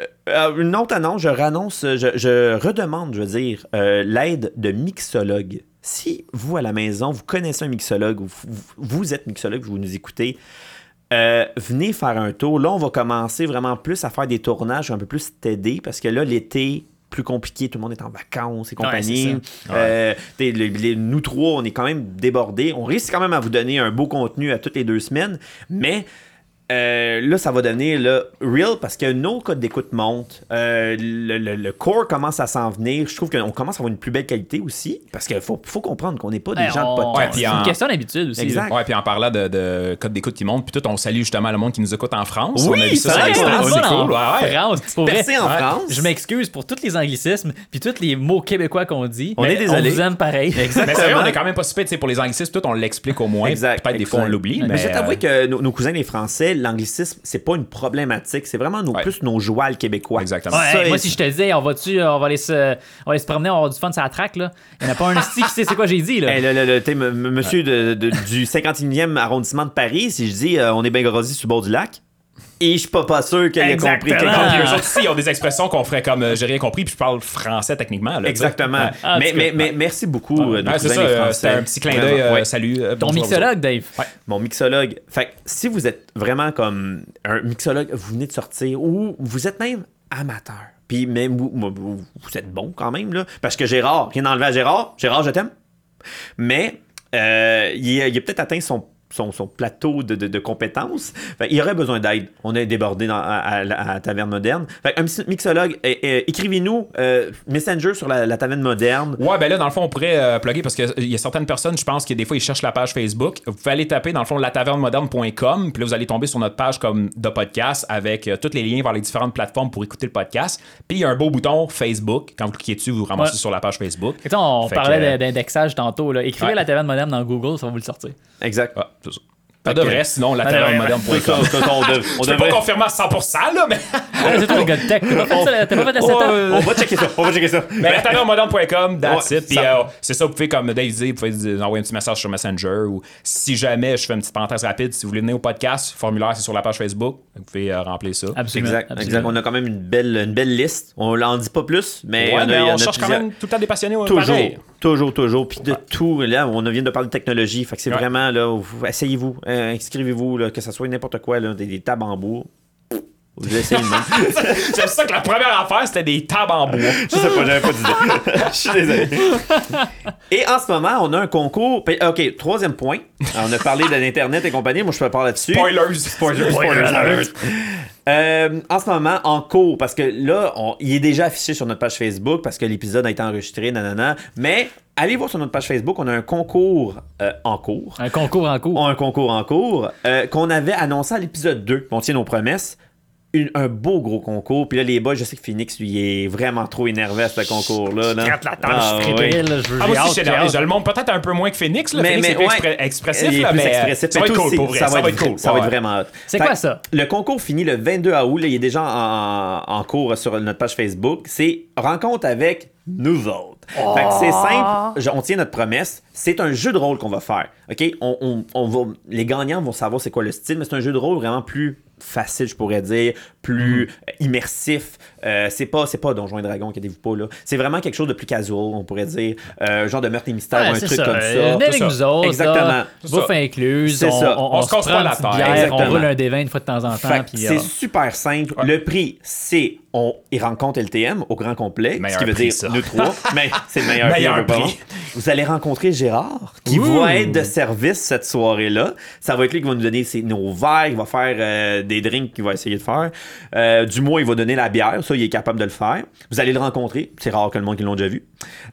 une autre annonce, je rannonce, je, je redemande, je veux dire, euh, l'aide de mixologues. Si vous, à la maison, vous connaissez un mixologue, ou vous, vous êtes mixologue, vous nous écoutez, euh, venez faire un tour. Là, on va commencer vraiment plus à faire des tournages un peu plus t'aider parce que là, l'été, plus compliqué, tout le monde est en vacances et compagnie. Euh, les- nous trois, on est quand même débordés. On risque quand même à vous donner un beau contenu à toutes les deux semaines, mais euh, là, ça va devenir là, real parce que nos codes d'écoute montent. Euh, le, le- le core commence à s'en venir. Je trouve qu'on commence à avoir une plus belle qualité aussi parce qu'il faut, faut comprendre qu'on n'est pas des Ouais, gens on- de podcast. Ouais, c'est en- une question d'habitude aussi. Exact. Ouais, puis en parlant de, de code d'écoute qui monte, puis tout, on salue justement le monde qui nous écoute en France. Oui, on a vu ça ça sur en cool. Ouais, ouais. France. Pour vrai, en. France. Je m'excuse pour tous les anglicismes puis tous les mots québécois qu'on dit. On est désolé. On vous aime pareil. Mais Exactement. sérieux, on est quand même pas super, pour les anglicismes, tout, on l'explique au moins. Exact, Peut-être des fois, on l'oublie, Mais je vais t'avouer euh, que nos cousins les Français, l'anglicisme, c'est pas une problématique. C'est vraiment nos, Ouais. plus nos joies le québécois. Exactement. Ouais, Ça, hey, moi, si je te disais, on va-tu, on va aller se, on va aller se promener, on va avoir du fun sur la track, là. Il n'y en a pas un esti qui sait c'est quoi j'ai dit, là. Hey, le, le- le- t'sais, m- m- monsieur de- de- du 51e arrondissement de Paris, si je dis euh, on est bien grossi sur le bord du lac, et je suis pas, pas sûr qu'il ait compris quelque puis chose. autres aussi, ils ont des expressions qu'on ferait comme euh, j'ai rien compris, puis je parle français techniquement. là. Exactement. Ouais. Ah, mais, mais, merci beaucoup, euh, c'est ça, euh, c'était un petit clin d'œil. Euh, ouais. Salut. euh, Ton bonjour mixologue, Dave. Mon mixologue. Fait que si vous êtes vraiment comme un mixologue, vous venez de sortir, ou vous êtes même amateur, puis même vous, vous- êtes bon quand même, là, parce que Gérard, rien enlevé à Gérard, Gérard, je t'aime, mais euh, il a, il a peut-être atteint son, son, son plateau de, de, de compétences. Fait, il aurait besoin d'aide. On est débordé dans, à, à- à la taverne moderne. Fait, un mixologue, euh, euh, écrivez-nous euh, Messenger sur la, la taverne moderne. Ouais, ben là, dans le fond, on pourrait euh, plugger parce qu'il y a certaines personnes, je pense que des fois, ils cherchent la page Facebook. Vous pouvez aller taper, dans le fond, latavernemoderne.com, puis là, vous allez tomber sur notre page comme de podcast avec euh, tous les liens vers les différentes plateformes pour écouter le podcast. Puis il y a un beau bouton Facebook. Quand vous cliquez dessus, vous vous ramassez Ouais. sur la page Facebook. Et on Fait parlait que- de- d'indexage tantôt. Là. Écrivez Ouais. la taverne moderne dans Google, ça va vous le sortir. Exact. Ah, c'est ça. Pas de vrai, sinon Oui, latavernemoderne.com. ça, ça, ça, on devrait- pas confirmer à 100%, là, mais. Ouais, c'est toi le gars de tech. T'as pas fait, ça- t'as pas fait de setup? On va checker ça. On va checker ça. Mais latavernemoderne.com, that's Ouais, it. Puis ça- euh, c'est ça, vous pouvez, comme Dave vous pouvez envoyer un petit message sur Messenger ou si jamais, je fais une petite parenthèse rapide, si vous voulez venir au podcast, le formulaire, c'est sur la page Facebook. Vous pouvez euh, remplir ça. Absolument. Exact, absolument. exact. On a quand même une belle, une belle liste. On l'en dit pas plus, mais Ouais, on, cherche quand même tout le temps des passionnés. Toujours, pareil. Toujours, toujours. Puis de tout, là, on vient de parler de technologie. Fait que c'est Ouais. vraiment, là, vous- essayez-vous, euh, inscrivez-vous, que ce soit n'importe quoi, là, des, des tables en. Vous essayez le même. J'aime ça que la première affaire, c'était des tables en bois. Je sais pas, j'avais pas d'idée. Je suis désolé. Et en ce moment, on a un concours. OK, troisième point. Alors, on a parlé de l'Internet et compagnie. Moi, je peux parler là-dessus. Spoilers. Spoilers, spoilers alert. Euh, en ce moment, en cours, parce que là, on- il est déjà affiché sur notre page Facebook parce que l'épisode a été enregistré, nanana. Mais allez voir sur notre page Facebook, on a un concours euh, en cours. Un concours en cours. On a un concours en cours euh, qu'on avait annoncé à l'épisode 2. On tient nos promesses. Une- un beau gros concours. Puis là, les boys, je sais que Phoenix, lui, il est vraiment trop énervé à ce concours-là. là. La table, Ah, je suis ouais. fébrile, là, je veux Ah, moi aussi, je le montre peut-être un peu moins que Phoenix. Là. Mais- Phoenix mais est plus ouais. expre- expressif, Il est là, plus mais expressif. ça va Mais être tout cool vrai. Ça va être cool. cool. Ça va être Ouais. vraiment hot. C'est quoi ça? Le concours finit le 22 août. Là, il est déjà en, en cours sur notre page Facebook. C'est rencontre avec nous autres. Fait que c'est simple. Je- on tient notre promesse. C'est un jeu de rôle qu'on va faire. OK? On, on- on va, les gagnants vont savoir c'est quoi le style, mais c'est un jeu de rôle vraiment plus facile, je pourrais dire, plus euh, immersif. Euh, c'est pas, c'est pas Donjons et Dragons, inquiétez-vous pas. là. C'est vraiment quelque chose de plus casual, on pourrait dire. Euh, genre de meurtre et mystère Ouais, ou un truc ça. comme ça. Venez avec nous autres. Exactement. Bouffe incluse. C'est on, ça. On, On se se casse pas la tête. bière, on roule un des 20 une fois de temps en temps. C'est euh, super simple. Le prix, c'est on y rencontre LTM au grand complet, Meilleur ce qui veut prix, dire ça. nous trois. mais c'est le meilleur, Meilleur prix, bon. Vous allez rencontrer Gérard, qui Ouh. va être de service cette soirée-là. Ça va être lui qui va nous donner ses- nos verres, il va faire euh, des drinks qu'il va essayer de faire. Euh, du moins, il va donner la bière, ça, il est capable de le faire. Vous allez le rencontrer, c'est rare que le monde qui l'ont déjà vu.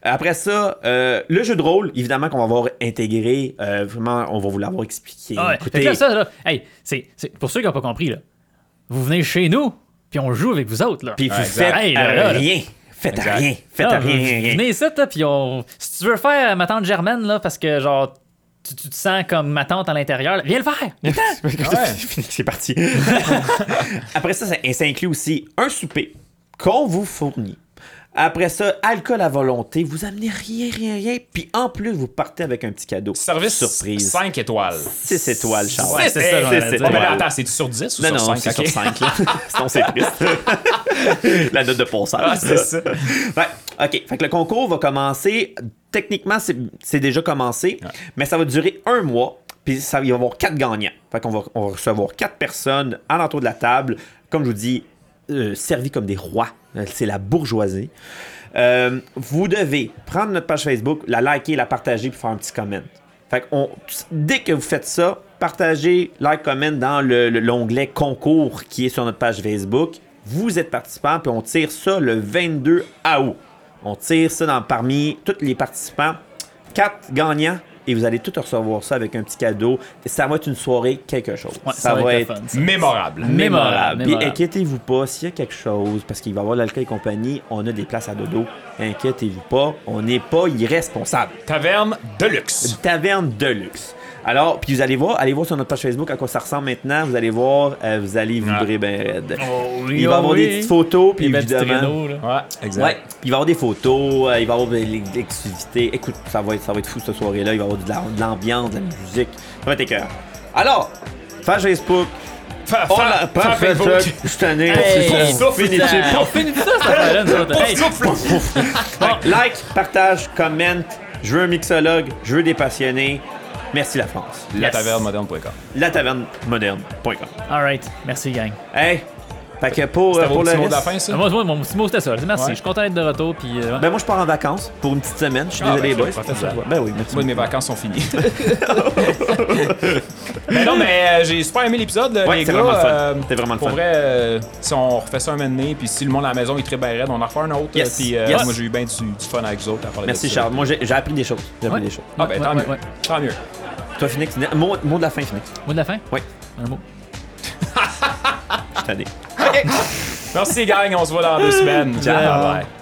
Après ça, euh, le jeu de rôle, évidemment qu'on va avoir intégré, euh, vraiment, on va vous l'avoir expliqué. ah ouais. Écoutez, Fait que là, ça, là, hey, c'est, c'est- pour ceux qui n'ont pas compris, là, vous venez chez nous, puis on joue avec vous autres. Là. puis vous faites. Hey, là, là. rien. Faites Exact. rien. Faites rien, rien. Venez ici, là, puis on... si tu veux faire ma tante Germaine, là, parce que genre, tu, tu te sens comme ma tante à l'intérieur, viens le faire. c'est parti. Après ça, ça, ça inclut aussi un souper qu'on vous fournit. Après ça, alcool à volonté, vous amenez rien, rien, rien. Puis en plus, vous partez avec un petit cadeau. Service surprise. 5 étoiles. 6 étoiles, Charles. C'est ça, j'en dire. Oh, mais là, étoiles. attends, c'est-tu sur 10 ou Non, sur non, 5? c'est sur 5. Là. Sinon, c'est triste. La note de passage. Ah, c'est ça. OK. Fait que le concours va commencer. Techniquement, c'est c'est déjà commencé, mais ça va durer un mois. Puis ça, il va y avoir quatre gagnants. Fait qu'on va, on va recevoir quatre personnes à l'entour de la table. Comme je vous dis, euh, servis comme des rois. C'est la bourgeoisie. Euh, vous devez prendre notre page Facebook, la liker, la partager, puis faire un petit comment. Dès que vous faites ça, partagez, like, comment dans le- le- l'onglet concours qui est sur notre page Facebook. Vous êtes participant, puis on tire ça le 22 août. On tire ça dans, parmi tous les participants. Quatre gagnants. Et vous allez tous recevoir ça avec un petit cadeau. Ça va être une soirée quelque chose. Ouais, ça, va être, le fun, ça. Mémorable. mémorable. Mémorable. inquiétez-vous pas, s'il y a quelque chose, parce qu'il va y avoir l'alcool et compagnie, on a des places à dodo. Inquiétez-vous pas, on n'est pas irresponsable. Taverne de luxe. Une taverne de luxe. Alors, puis vous allez voir, allez voir sur notre page Facebook à quoi ça ressemble maintenant. Vous allez voir, euh, vous allez vibrer bien raide. Oh, oui, il va y oh, avoir des petites photos, puis évidemment. là. Ouais, exact. Ouais, puis il va y avoir des photos, euh, il va y avoir de l'exclusivité. Écoute, ça va être, ça va être fou cette soirée-là. Il va y avoir de la- de l'ambiance, de la musique. Ça va être écœurant. Alors, page Facebook. Fa- On fa- a fa- pas fait. Je suis tanné. Hey, C'est fini. On finit ça, Like, partage, comment. Je veux un mixologue, je veux des passionnés. Merci la France. La Yes. taverne moderne.com. La taverne moderne.com. all right. Merci, gang. Hey, fait que pour, C'était euh, pour le reste, ça? Moi, moi, mon petit mot, c'était ça. Merci. Ouais. Je suis content d'être de retour. Puis, euh, ouais. ben moi je pars en vacances pour une petite semaine. Je suis Ah, désolé, ben, boys. Ben oui, merci. Moi, mes vacances sont finies. mais non, mais euh, j'ai super aimé l'épisode, Ouais, les c'est gars. vraiment le fun. euh, C'était vraiment le Pour fun. vrai, euh, si on refait ça un moment donné, puis si le monde à la maison est très raide, on en refait un autre. Yes. Puis euh, Yes. moi, j'ai eu bien du, du fun avec vous autres à parler Merci ça. Charles. Moi, j'ai j'ai appris des choses. J'ai appris des choses. Ah, ben Ouais, tant ouais, mieux. ouais. Tant mieux. Toi, Phoenix, mot, mot de la fin, Phoenix. Mot de la fin? Oui, Un mot. t'en ai. Merci, gang. On se voit dans deux semaines. Ciao. Bye bye.